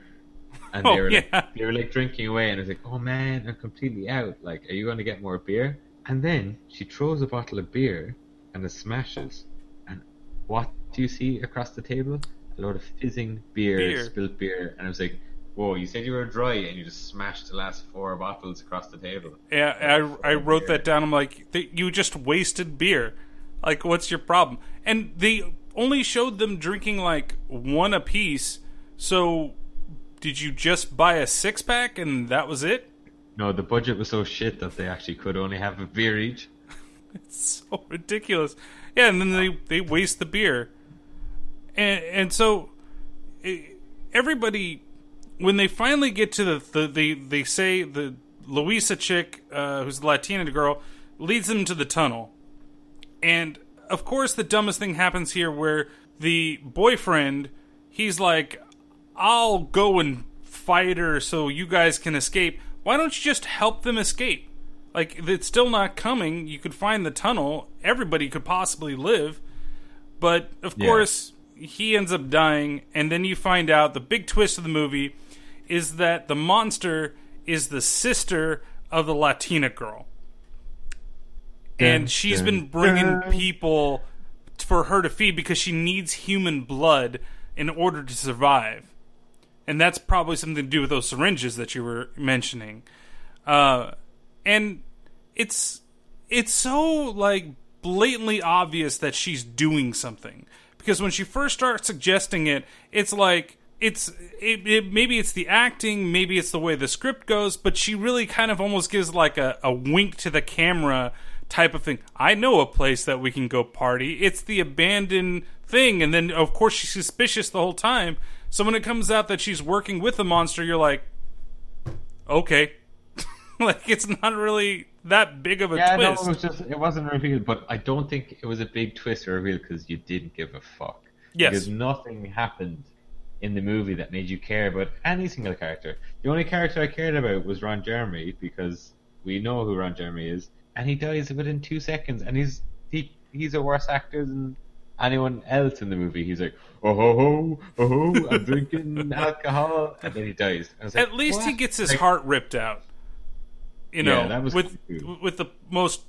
S1: and
S2: Oh,
S1: they were
S2: yeah.
S1: like, they were like drinking away, and I was like, oh man, I'm completely out. Like, are you going to get more beer? And then she throws a bottle of beer, and it smashes. What do you see across the table? A load of fizzing beer,
S2: Beer.
S1: spilt beer, and I was like, whoa, you said you were dry, and you just smashed the last four bottles across the table.
S2: Yeah, I, I wrote that down. I'm like, you just wasted beer. Like, what's your problem? And they only showed them drinking like one apiece. So, did you just buy a six pack and that was it?
S1: No, the budget was so shit that they actually could only have a beer each.
S2: It's so ridiculous. Yeah, and then they they waste the beer, and and so everybody when they finally get to the, the they they say the Louisa chick uh, who's the Latina girl leads them to the tunnel, and of course the dumbest thing happens here where the boyfriend he's like I'll go and fight her so you guys can escape. Why don't you just help them escape? Like it's still not coming. You could find the tunnel. Everybody could possibly live. But of
S1: Yeah.
S2: course, he ends up dying and then you find out the big twist of the movie is that the monster is the sister of the Latina girl. And she's
S1: dun,
S2: been bringing
S1: dun.
S2: people for her to feed because she needs human blood in order to survive. And that's probably something to do with those syringes that you were mentioning. Uh, and it's it's so like blatantly obvious that she's doing something because when she first starts suggesting it, it's like it's it, it maybe it's the acting, maybe it's the way the script goes, but she really kind of almost gives like a, a wink to the camera type of thing. I know a place that we can go party. It's the abandoned thing, and then of course she's suspicious the whole time. So when it comes out that she's working with the monster, you're like, okay, like it's not really that big of a
S1: yeah,
S2: twist.
S1: no, it was just it wasn't revealed, but I don't think it was a big twist or reveal because you didn't give a fuck.
S2: Yes.
S1: because nothing happened in the movie that made you care about any single character. The only character I cared about was Ron Jeremy because we know who Ron Jeremy is, and he dies within two seconds, and he's he he's a worse actor than anyone else in the movie. He's like, oh ho ho, oh ho, I'm drinking alcohol, and then he dies. Like,
S2: At least he gets his
S1: Like,
S2: heart ripped out. You know,
S1: Yeah, that was
S2: with
S1: cool.
S2: with the most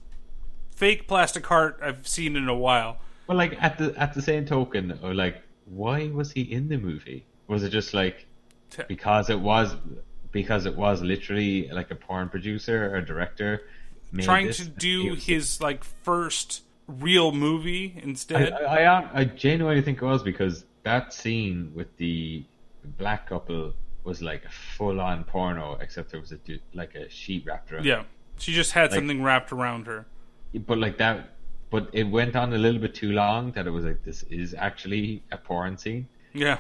S2: fake plastic heart I've seen in a while.
S1: Well, like at the at the same token, or like, why was he in the movie? Was it just like because it was because it was literally like a porn producer or director
S2: Trying to do
S1: was-
S2: his like first real movie
S1: I,
S2: instead.
S1: I, I, I genuinely think it was because that scene with the black couple was like a full on porno, except there was a du- like a sheet wrapped around.
S2: yeah, she just had
S1: Like-
S2: something wrapped around her.
S1: but like that. But it went on a little bit too long that it was like this is actually a porn scene.
S2: Yeah,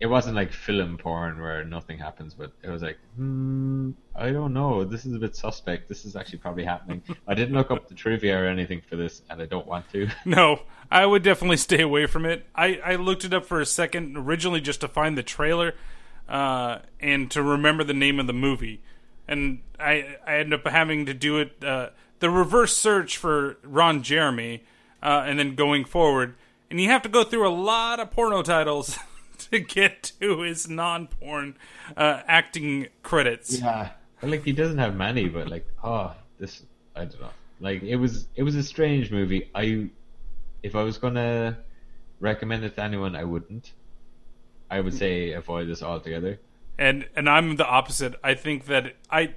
S1: it wasn't like film porn where nothing happens, but it was like, hmm, I don't know. This is a bit suspect. This is actually probably happening. I didn't look up the trivia or anything for this, and I don't want to.
S2: No, I would definitely stay away from it. I, I looked it up for a second, originally just to find the trailer uh, and to remember the name of the movie. And I, I ended up having to do it, uh, the reverse search for Ron Jeremy, uh, and then going forward. And you have to go through a lot of porno titles to get to his non porn uh, acting credits.
S1: Yeah, like he doesn't have many, but like, oh, this I don't know. Like it was, it was a strange movie. I, if I was gonna recommend it to anyone, I wouldn't. I would say avoid this altogether.
S2: And and I'm the opposite. I think that I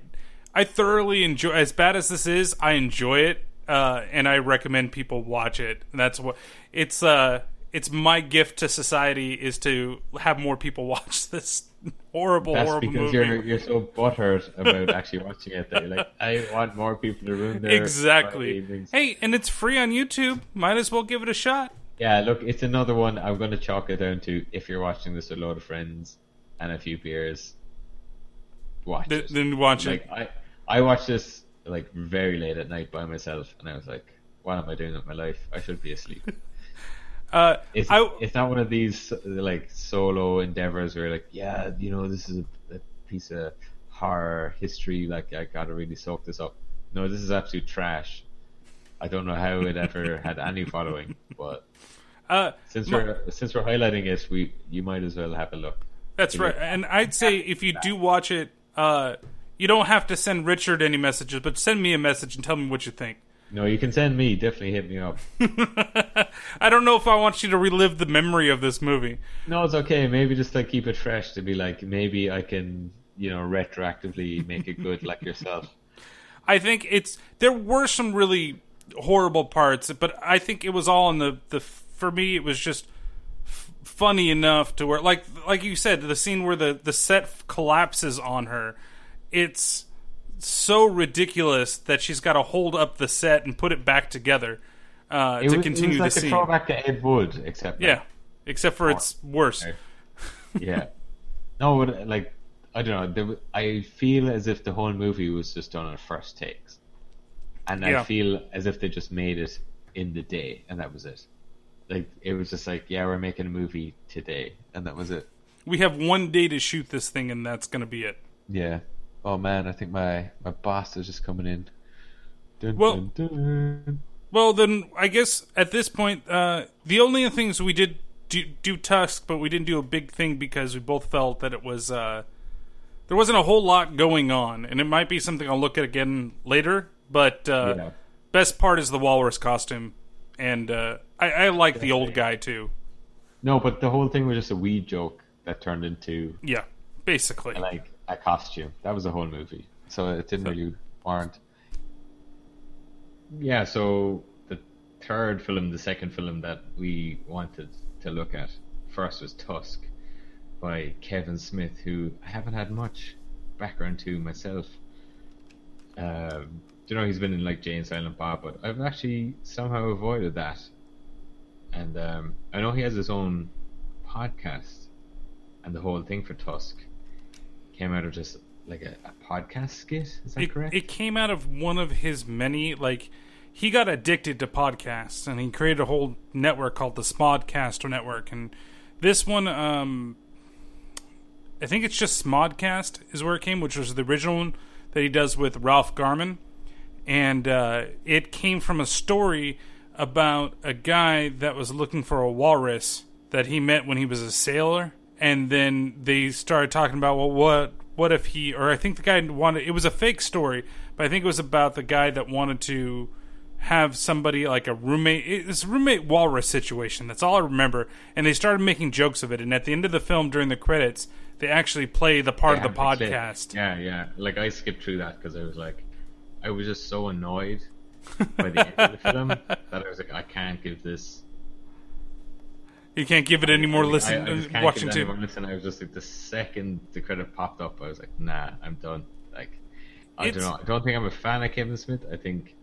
S2: I thoroughly enjoy as bad as this is, I enjoy it. Uh, and I recommend people watch it. And that's what it's uh it's my gift to society is to have more people watch this horrible,
S1: That's
S2: horrible
S1: because
S2: movie.
S1: you're you're so butthurt about actually watching it that like, I want more people to ruin their
S2: exactly.
S1: evenings.
S2: Hey, and it's free on YouTube. Might as well give it a shot.
S1: Yeah, look, it's another one. I'm going to chalk it down to if you're watching this with a load of friends and a few beers, watch
S2: Th-
S1: it.
S2: then watch
S1: like,
S2: it.
S1: I I watched this like very late at night by myself, and I was like, what am I doing with my life? I should be asleep.
S2: Uh,
S1: It's
S2: I
S1: it's not one of these like solo endeavors where like yeah you know this is a, a piece of horror history like I gotta really soak this up. No, this is absolute trash. I don't know how it ever had any following, but
S2: uh,
S1: since
S2: my-
S1: we're since we're highlighting it, we you might as well have a look.
S2: That's right. And I'd say if you do watch it, uh, you don't have to send Richard any messages, but send me a message and tell me what you think.
S1: No, you can send me. Definitely hit me up.
S2: I don't know if I want you to relive the memory of this movie.
S1: No, it's okay. Maybe just like keep it fresh to be like maybe I can you know retroactively make it good like yourself.
S2: I think it's there were some really horrible parts, but I think it was all in the the for me it was just f- funny enough to where like like you said the scene where the the set collapses on her. It's so ridiculous that she's got to hold up the set and put it back together uh,
S1: It
S2: to
S1: was,
S2: continue
S1: it was like
S2: the
S1: a
S2: scene.
S1: throwback to Ed Wood, except
S2: Yeah, except for it's worse.
S1: yeah. No, but like I don't know. There, I feel as if the whole movie was just done on first takes, and
S2: Yeah.
S1: I feel as if they just made it in the day, and that was it. Like it was just like, yeah, we're making a movie today, and that was it.
S2: We have one day to shoot this thing, and that's going to be it.
S1: Yeah. Oh man, I think my my boss is just coming in. Dun,
S2: Well-
S1: dun, dun.
S2: Well, then I guess at this point, uh, the only things we did do, do Tusk, but we didn't do a big thing because we both felt that it was uh, there wasn't a whole lot going on, and it might be something I'll look at again later. But uh,
S1: Yeah.
S2: best part is the walrus costume, and uh, I, I like the old guy too.
S1: No, but the whole thing was just a weed joke that turned into
S2: Yeah, basically.
S1: like a costume. That was the whole movie. So it didn't really warrant. Yeah, so the third film, the second film that we wanted to look at first was Tusk by Kevin Smith, who I haven't had much background to myself. Um, you know, he's been in like Jay and Silent Bob, but I've actually somehow avoided that. And um, I know he has his own podcast, and the whole thing for Tusk came out of just like a, a podcast skit. Is that
S2: it,
S1: correct?
S2: it came out of one of his many like he got addicted to podcasts and he created a whole network called the Smodcast Network and this one um I think it's just Smodcast is where it came which was the original one that he does with Ralph Garman and uh, it came from a story about a guy that was looking for a walrus that he met when he was a sailor. And then they started talking about well what what if he or I think the guy wanted it was a fake story but I think it was about the guy that wanted to have somebody like a roommate. It's a roommate walrus situation. That's all I remember. And they started making jokes of it. And at the end of the film during the credits they actually play the part
S1: They
S2: of the podcast.
S1: Yeah, yeah. Like I skipped through that because I was like, I was just so annoyed by the end of the film that I was like, I can't give this.
S2: you can't give it any more
S1: I,
S2: listen
S1: I just can't
S2: watching
S1: give it any
S2: too
S1: listen. I was just like, the second the credit popped up, I was like, nah, I'm done. Like, I
S2: It's-
S1: don't know. I don't think I'm a fan of Kevin Smith. I think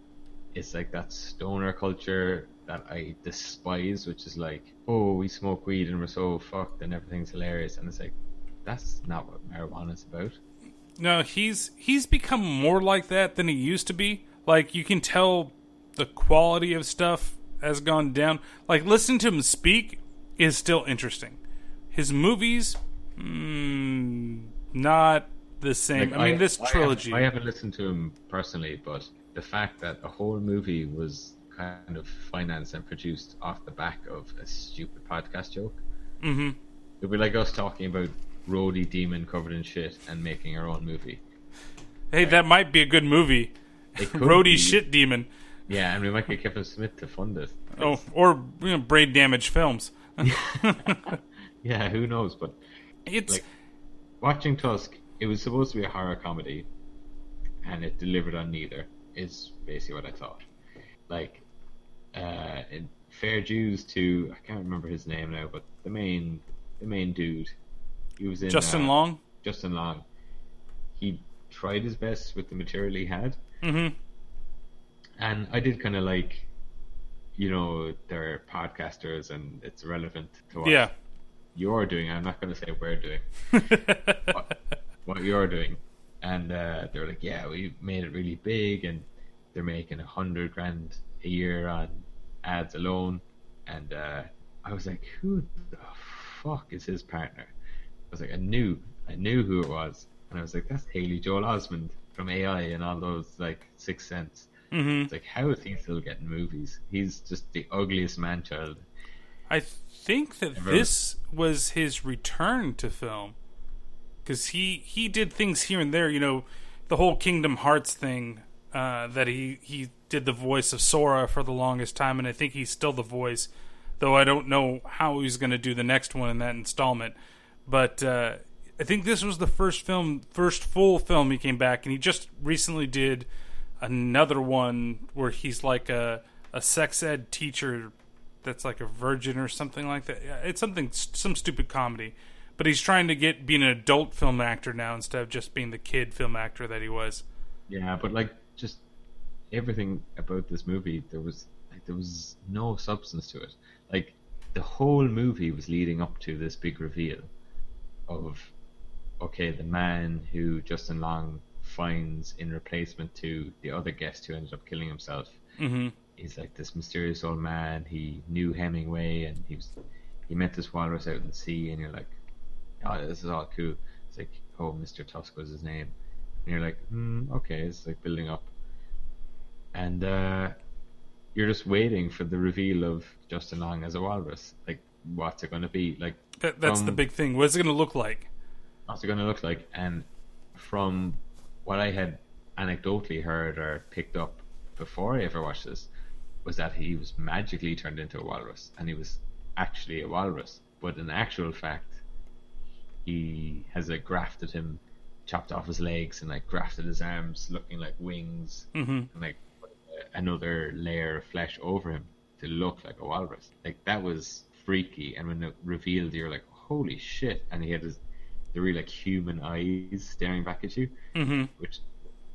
S1: it's like that stoner culture that I despise, which is like, oh, we smoke weed and we're so fucked and everything's hilarious, and it's like, that's not what marijuana's about.
S2: No, he's he's become more like that than he used to be. Like you can tell the quality of stuff has gone down. Like listening to him speak is still interesting. His movies, mm, not the same.
S1: Like,
S2: I mean, this
S1: I
S2: trilogy.
S1: haven't, I haven't listened to him personally, but the fact that a whole movie was kind of financed and produced off the back of a stupid podcast joke.
S2: Mm-hmm.
S1: It'd be like us talking about roadie demon covered in shit and making her own movie.
S2: Hey, that might be a good movie. Roadie
S1: be.
S2: shit demon.
S1: Yeah, and we might get Kevin Smith to fund it.
S2: Oh, or you know, brain damage films.
S1: Yeah, who knows? But
S2: It's
S1: like watching Tusk, it was supposed to be a horror comedy, and it delivered on neither. Is basically what I thought. Like, uh, in fair dues to I can't remember his name now, but the main the main dude, he was in
S2: Justin
S1: uh,
S2: Long.
S1: Justin Long. He tried his best with the material he had,
S2: hmm
S1: and I did kind of like, you know, they're podcasters and it's relevant to what
S2: Yeah.
S1: you're doing. I'm not going to say we're doing what, what you're doing, and uh, they're like, yeah, we made it really big, and they're making a hundred grand a year on ads alone, and uh, I was like, who the fuck is his partner? I was like, I knew, I knew who it was, and I was like, that's Haley Joel Osment from AI and all those like Sixth Sense.
S2: hmm
S1: It's like, how is he still getting movies? He's just the ugliest man child.
S2: I think that
S1: Ever.
S2: this was his return to film because he he did things here and there. You know, the whole Kingdom Hearts thing uh, that he he did the voice of Sora for the longest time, and I think he's still the voice. Though I don't know how he's going to do the next one in that installment, but uh, I think this was the first film, first full film he came back, and he just recently did another one where he's like a a sex ed teacher that's like a virgin or something like that. It's something some stupid comedy, but he's trying to get being an adult film actor now instead of just being the kid film actor that he was.
S1: Yeah, but like just everything about this movie, there was like there was no substance to it. Like the whole movie was leading up to this big reveal of okay, the man who Justin Long finds in replacement to the other guest who ended up killing himself.
S2: hmm
S1: He's like this mysterious old man. He knew Hemingway, and he was he met this walrus out in the sea, and you're like, oh, this is all cool. It's like, oh, Mr. Tusk was his name, and you're like, hmm, okay, it's like building up, and uh, you're just waiting for the reveal of Justin Long as a walrus. Like, what's it going to be? Like,
S2: That, that's the big thing. What's it going to look like?
S1: what's it going to look like? And from what I had anecdotally heard or picked up before I ever watched this, was that he was magically turned into a walrus, and he was actually a walrus. But in actual fact, he has like grafted him, chopped off his legs, and like grafted his arms, looking like wings,
S2: hmm
S1: and like another layer of flesh over him to look like a walrus. Like that was freaky, and when it revealed, you're like, holy shit! And he had his the real like human eyes staring back at you,
S2: hmm
S1: which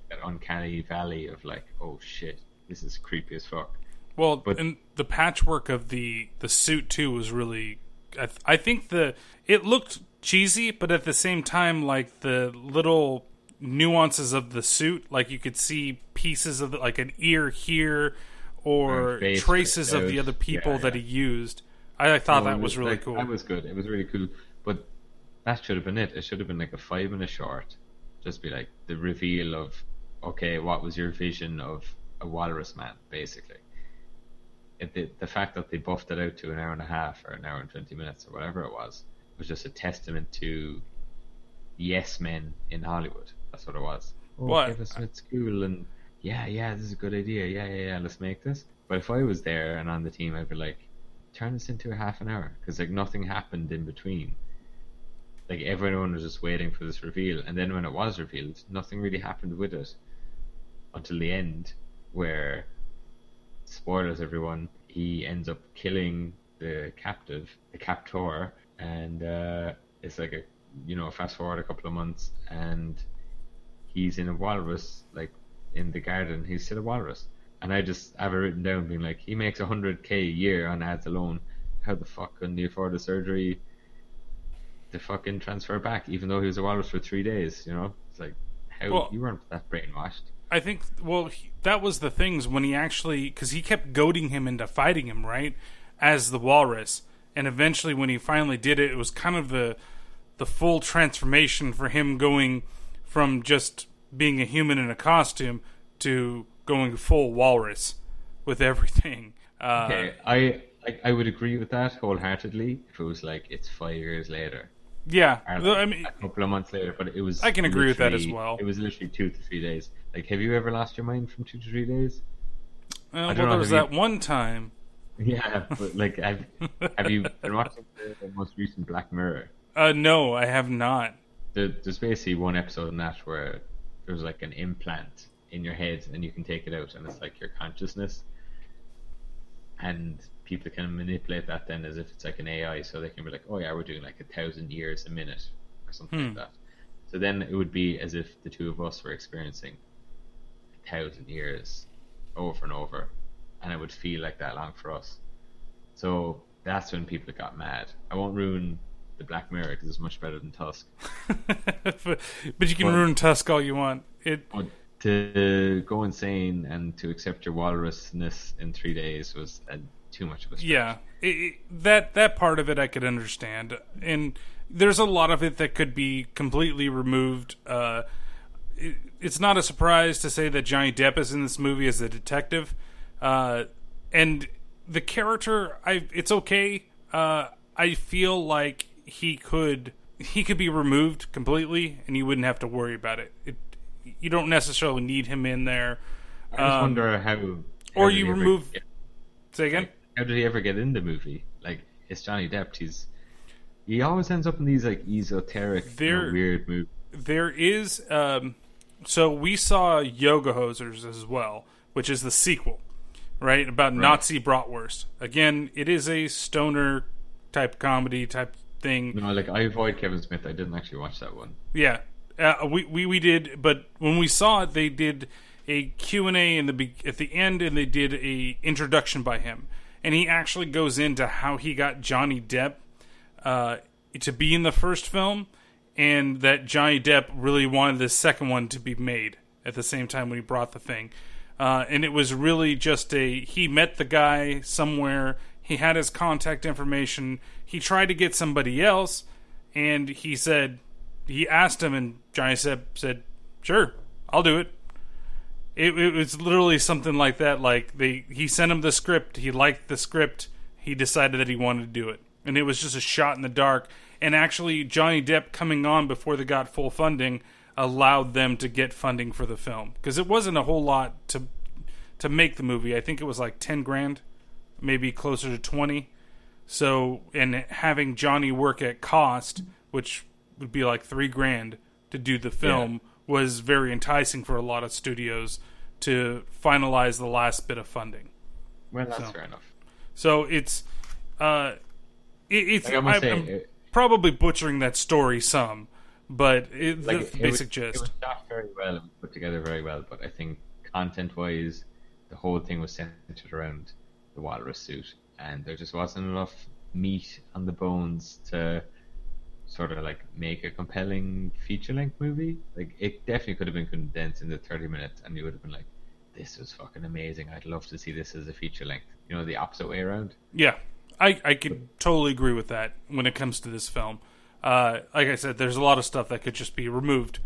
S1: that uncanny valley of like, oh shit, this is creepy as fuck.
S2: Well,
S1: But-
S2: and the patchwork of the the suit too was really. I, th- I think the it looked cheesy, but at the same time, like the little nuances of the suit, like you could see pieces of the, like an ear here, or traces of the other people
S1: Yeah,
S2: that he used. I, I thought
S1: No,
S2: that
S1: it
S2: was really
S1: like,
S2: cool.
S1: That was good. It was really cool. But that should have been it. It should have been like a five minute short. Just be like the reveal of okay, what was your vision of a walrus man, basically. It, the, the fact that they buffed it out to an hour and a half or an hour and twenty minutes or whatever it was was just a testament to yes men in Hollywood. That's what it was. Oh,
S2: What?
S1: Kevin Smith's cool and yeah, yeah, this is a good idea. Yeah, yeah, yeah, let's make this. But if I was there and on the team, I'd be like, turn this into a half an hour because like nothing happened in between. Like everyone was just waiting for this reveal, and then when it was revealed, nothing really happened with it until the end, where spoilers, everyone. He ends up killing the captive, the captor, and uh, it's like a you know fast forward a couple of months, and he's in a walrus, like in the garden. He's still a walrus, and I just have it written down, being like, he makes hundred k a year on ads alone. How the fuck can he afford the surgery to fucking transfer back, even though he was a walrus for three days? You know, it's like how
S2: Well-
S1: you weren't that brainwashed.
S2: I think well he, that was the things when he actually because he kept goading him into fighting him right as the walrus, and eventually when he finally did it, it was kind of the the full transformation for him going from just being a human in a costume to going full walrus with everything. Uh,
S1: Okay, I, I I would agree with that wholeheartedly if it was like it's five years later.
S2: Yeah, I mean-
S1: a couple of months later, but it was.
S2: I can agree with that as well.
S1: It was literally two to three days. Like, have you ever lost your mind from two to three days?
S2: Uh,
S1: I
S2: well,
S1: know,
S2: there was that one time.
S1: Yeah, but like, have, have you been watching the most recent Black Mirror?
S2: Uh, no, I have not.
S1: There, there's basically one episode in that where there's like an implant in your head and you can take it out and it's like your consciousness. And people can manipulate that then as if it's like an AI, so they can be like, oh yeah, we're doing like a thousand years a minute or something
S2: Hmm.
S1: like that. So then it would be as if the two of us were experiencing a thousand years over and over, and it would feel like that long for us. So that's when people got mad. I won't ruin the Black Mirror because it's much better than Tusk.
S2: but, but you can
S1: Well-
S2: ruin Tusk all you want. It
S1: But to go insane and to accept your walrusness in three days was uh, too much of a stretch.
S2: Yeah, it, that that part of it I could understand, and there's a lot of it that could be completely removed. Uh, it, it's not a surprise to say that Johnny Depp is in this movie as a detective, uh, and the character, I it's okay. Uh, I feel like he could he could be removed completely, and you wouldn't have to worry about it. it you don't necessarily need him in there.
S1: I just
S2: Um,
S1: wonder how. how
S2: or you remove.
S1: get-
S2: Say again.
S1: like, how did he ever get in the movie? Like it's Johnny Depp. He's he always ends up in these like esoteric, you know, weird movies.
S2: there is um so we saw yoga hosers as well which is the sequel right about nazi bratwurst again it is a stoner type comedy type thing
S1: No, like I avoid Kevin Smith. I didn't actually watch that one.
S2: yeah uh, we, we we did but when we saw it they did a q&a in the at the end and they did a introduction by him. And he actually goes into how he got johnny depp uh, to be in the first film and that johnny depp really wanted the second one to be made at the same time when he brought the thing. Uh, and it was really just a he met the guy somewhere he had his contact information he tried to get somebody else and he said he asked him and johnny depp said sure i'll do it. It, it was literally something like that like they he sent him the script he liked the script he decided that he wanted to do it. And it was just a shot in the dark. And actually johnny depp coming on before they got full funding allowed them to get funding for the film. Because it wasn't a whole lot to to make the movie. I think it was like 10 grand maybe closer to 20 so and having johnny work at cost which would be like 3 grand to do the film was very enticing for a lot of studios to finalize the last bit of funding
S1: Well, that's
S2: So-
S1: fair enough.
S2: so it's uh it, it's
S1: Like I must
S2: I,
S1: say,
S2: am
S1: it-
S2: probably butchering that story some but it,
S1: Like
S2: the
S1: it
S2: basic
S1: was,
S2: gist
S1: It was shot very well. and put together very well. But I think content-wise, the whole thing was centered around the walrus suit, and there just wasn't enough meat on the bones to sort of like make a compelling feature-length movie. Like it definitely could have been condensed into 30 minutes, and you would have been like, "This was fucking amazing. I'd love to see this as a feature-length." You know, the opposite way around.
S2: Yeah, I I could totally agree with that when it comes to this film. Uh, like I said, there's a lot of stuff that could just be removed,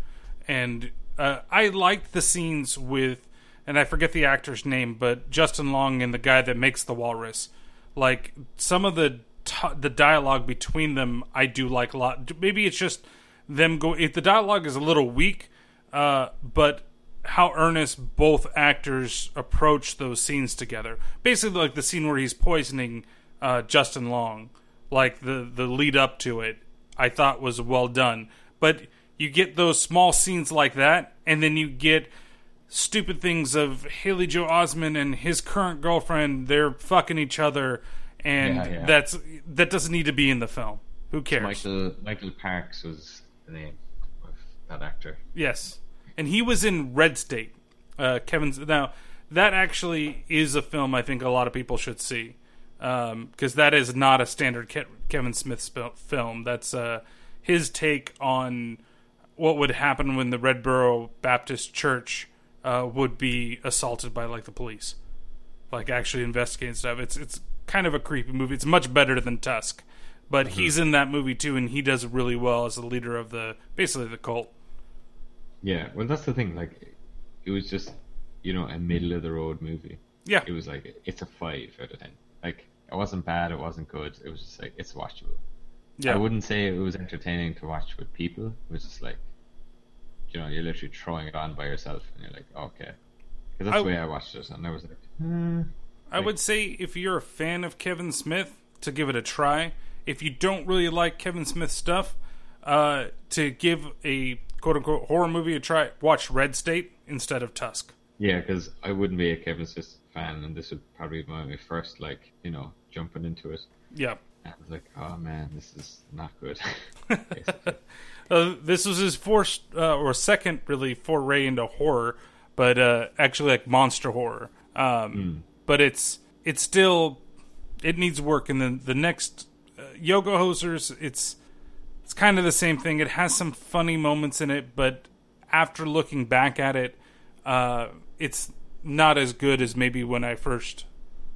S2: and uh, I liked the scenes with, and I forget the actor's name, but Justin Long and the guy that makes the walrus. Like some of the t- the dialogue between them, I do like a lot. Maybe it's just them go. If the dialogue is a little weak, uh, but how earnest both actors approach those scenes together. Basically, like the scene where he's poisoning uh, Justin Long, like the the lead up to it, I thought was well done. But you get those small scenes like that, and then you get stupid things of Haley Joe Osment and his current girlfriend. They're fucking each other, and
S1: Yeah, yeah.
S2: that's that doesn't need to be in the film. Who cares?
S1: Michael Michael Parks was the name of that actor.
S2: Yes, and he was in Red State. Uh, Kevin's now that actually is a film I think a lot of people should see because that is not a standard Ke- Kevin Smith sp- film. That's uh, his take on what would happen when the Redboro Baptist Church uh, would be assaulted by like the police, like actually investigating stuff. It's it's kind of a creepy movie. It's much better than Tusk, but he's in that movie too, and he does really well as the leader of the basically the cult.
S1: Yeah, well, that's the thing. Like, it was just, you know, a middle of the road movie.
S2: Yeah.
S1: It was like it's a five out of ten. Like, it wasn't bad. It wasn't good. It was just like it's watchable.
S2: Yeah.
S1: I wouldn't say it was entertaining to watch with people. It was just like, you know, you're literally throwing it on by yourself, and you're like, okay. Because that's
S2: I-
S1: the way I watched it, and I was like, hmm.
S2: I would say if you're a fan of Kevin Smith, to give it a try. If you don't really like Kevin Smith stuff, uh, to give a quote unquote horror movie a try, watch Red State instead of Tusk.
S1: Yeah, because I wouldn't be a Kevin Smith fan, and this would probably be my first, like, you know, jumping into it.
S2: Yeah.
S1: And I was like, oh man, this is not good.
S2: Uh, this was his first uh, or second really foray into horror, but uh, actually like monster horror. Um, But it's it's still it needs work. And then the next uh, Yoga Hosers, it's it's kind of the same thing. It has some funny moments in it, but after looking back at it, uh, it's not as good as maybe when I first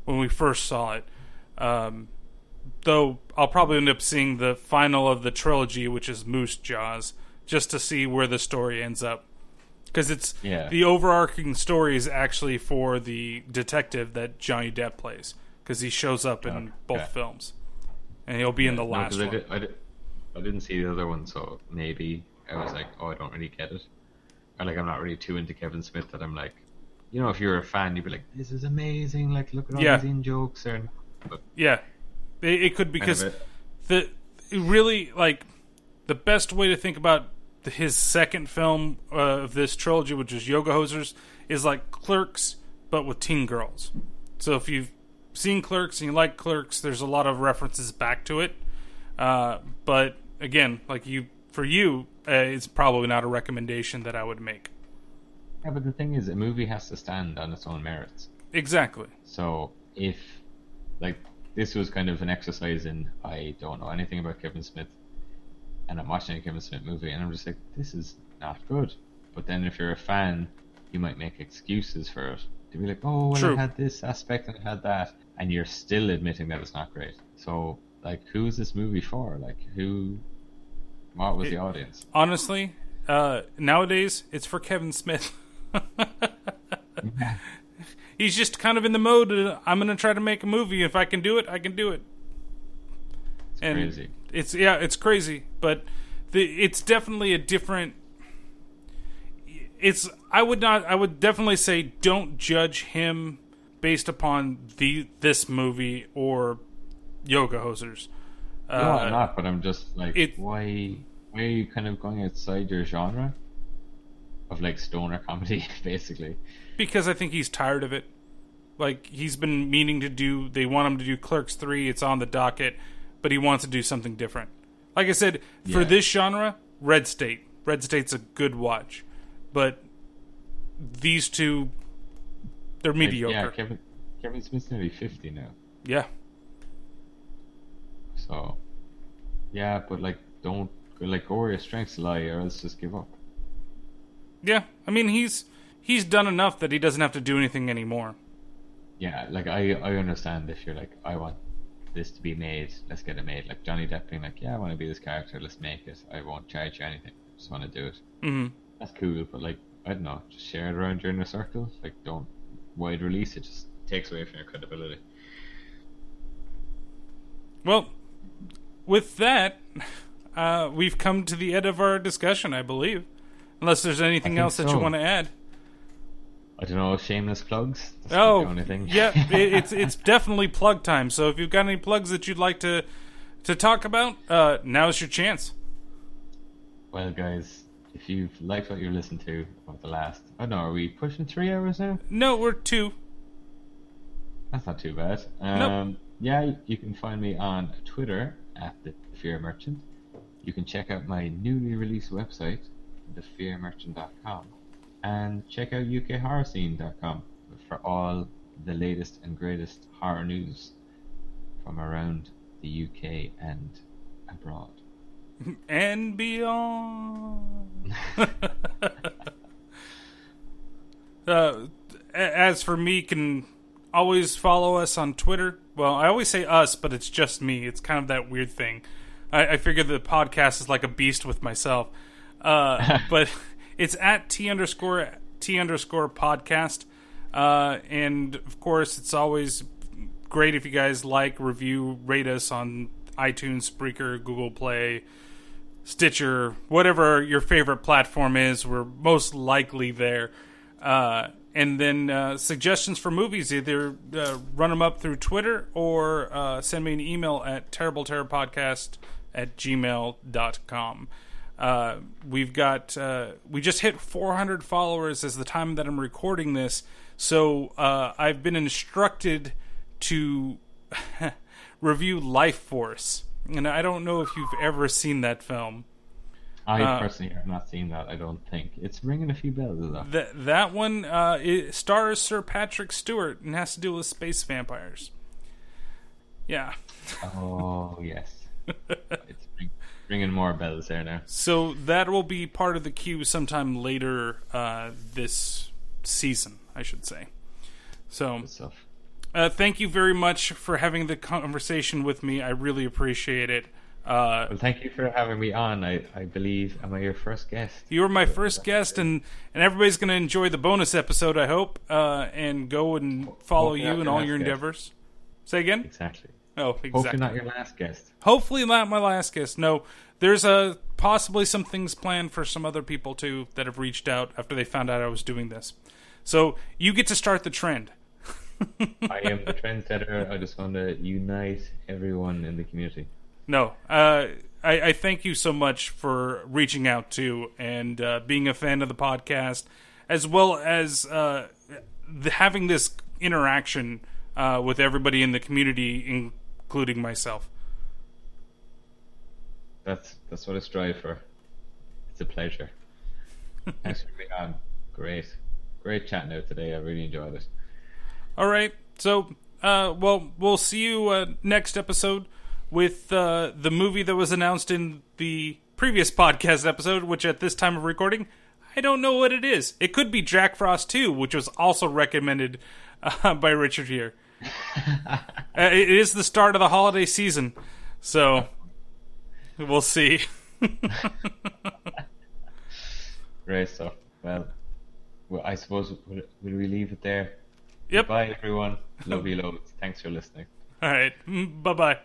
S2: when we first saw it. Um, though I'll probably end up seeing the final of the trilogy, which is Moose Jaws, just to see where the story ends up. Because it's
S1: Yeah.
S2: the overarching story is actually for the detective that Johnny Depp plays, because he shows up in both
S1: Okay.
S2: films, and he'll be in the
S1: No,
S2: last
S1: I,
S2: one.
S1: did, I, did, I didn't see the other one, so maybe I was like, oh, I don't really get it. Or like, I'm not really too into Kevin Smith that I'm like, you know, if you're a fan, you'd be like, this is amazing. Like, look at all
S2: Yeah.
S1: these in jokes. Or, but
S2: Yeah, it, it could because
S1: Kind of
S2: the it really like the best way to think about his second film uh, of this trilogy, which is Yoga Hosers, is like Clerks but with teen girls. So if you've seen Clerks and you like Clerks, there's a lot of references back to it. Uh, but again, like you, for you, uh, it's probably not a recommendation that I would make.
S1: yeah, but the thing is, a movie has to stand on its own merits.
S2: Exactly.
S1: So if like this was kind of an exercise in I don't know anything about Kevin Smith and I'm watching a Kevin Smith movie and I'm just like, this is not good. But then if you're a fan, you might make excuses for it. To be like, oh well
S2: True.
S1: it had this aspect and it had that and you're still admitting that it's not great. So like who's this movie for? Like who what was
S2: It-
S1: the audience?
S2: Honestly, uh, nowadays it's for Kevin Smith. He's just kind of in the mode. Of, I'm going to try to make a movie. If I can do it, I can do it.
S1: It's
S2: and
S1: crazy.
S2: It's yeah, it's crazy, but the, it's definitely a different. It's I would not. I would definitely say don't judge him based upon the this movie or Yoga Hosers.
S1: no,
S2: Uh,
S1: I'm not, but I'm just like
S2: it-
S1: why why are you kind of going outside your genre? Of like stoner comedy, basically.
S2: because I think he's tired of it. Like he's been meaning to do. They want him to do Clerks three. It's on the docket, but he wants to do something different. Like I said, for
S1: Yeah.
S2: this genre, Red State. Red State's a good watch, but these two, they're mediocre.
S1: yeah, Kevin Kevin Smith's nearly fifty now.
S2: yeah.
S1: So yeah, but like don't like go where your strengths lie or else just give up.
S2: Yeah, I mean he's he's done enough that he doesn't have to do anything anymore.
S1: Yeah, like I I understand if you're like, I want this to be made, let's get it made. Like Johnny Depp being like, Yeah, I wanna be this character, let's make it. I won't charge you anything. Just wanna do it.
S2: hmm
S1: That's cool, but like I don't know, just share it around your inner circle. Like don't wide release it just takes away from your credibility.
S2: Well, with that, uh, we've come to the end of our discussion, I believe. Unless there's anything else that you want to add.
S1: I don't know, shameless plugs. That's
S2: Oh,
S1: the only thing.
S2: yeah, it, it's it's definitely plug time. So if you've got any plugs that you'd like to to talk about, uh, now's your chance.
S1: Well, guys, if you've liked what you listened to of the last, I don't know, are we pushing three hours now?
S2: No, we're two.
S1: That's not too bad. Um, Yeah, you can find me on Twitter at the Fear Merchant. You can check out my newly released website, thefearmerchant.com, and check out ukhorrorscene.com for all the latest and greatest horror news from around the UK and abroad.
S2: and beyond. uh, as for me, can always follow us on Twitter. Well, I always say us, but it's just me. It's kind of that weird thing. I, I figure the podcast is like a beast with myself. Uh, but it's at T underscore T underscore podcast. Uh, and of course, it's always great if you guys like, review, rate us on iTunes, Spreaker, Google Play, Stitcher, whatever your favorite platform is. We're most likely there. Uh, and then uh, suggestions for movies, either uh, run them up through Twitter or uh, send me an email at terribleterrorpodcast at gmail.com. Uh, we've got, uh, we just hit 400 followers as the time that I'm recording this. So uh, I've been instructed to review Life Force. And I don't know if you've ever seen that film.
S1: I
S2: Uh,
S1: personally have not seen that. I don't think it's ringing a few bells. Though.
S2: That that one uh, it stars Sir Patrick Stewart and has to do with space vampires. Yeah.
S1: Oh yes, it's ring, ringing more bells there now.
S2: So that will be part of the queue sometime later uh, this season, I should say. So, uh, thank you very much for having the conversation with me. I really appreciate it. Uh,
S1: Well, thank you for having me on. I, I believe am I your first guest?
S2: You were my first guest, and, and everybody's going to enjoy the bonus episode, I hope, uh, and go and follow you
S1: your
S2: all your
S1: guest.
S2: endeavors. Say again?
S1: Exactly.
S2: Oh, exactly.
S1: Hopefully not your last guest.
S2: Hopefully not my last guest. No, there's uh, possibly some things planned for some other people too that have reached out after they found out I was doing this. So you get to start the trend.
S1: I am the trendsetter. I just want to unite everyone in the community.
S2: No, uh, I, I thank you so much for reaching out to and uh, being a fan of the podcast, as well as uh, the, having this interaction uh, with everybody in the community, including myself.
S1: That's that's what I strive for. It's a pleasure. Thanks for being on. Great, great chatting out today. I really enjoyed it.
S2: All right, so uh, well, we'll see you uh, next episode with uh, the movie that was announced in the previous podcast episode, which at this time of recording, I don't know what it is. It could be Jack Frost 2, which was also recommended uh, by Richard here. uh, it is the start of the holiday season, so we'll see.
S1: Great stuff. Well, well I suppose will, will we leave it there?
S2: Yep.
S1: Bye, everyone. Love you loads. Thanks for listening.
S2: All right, bye bye.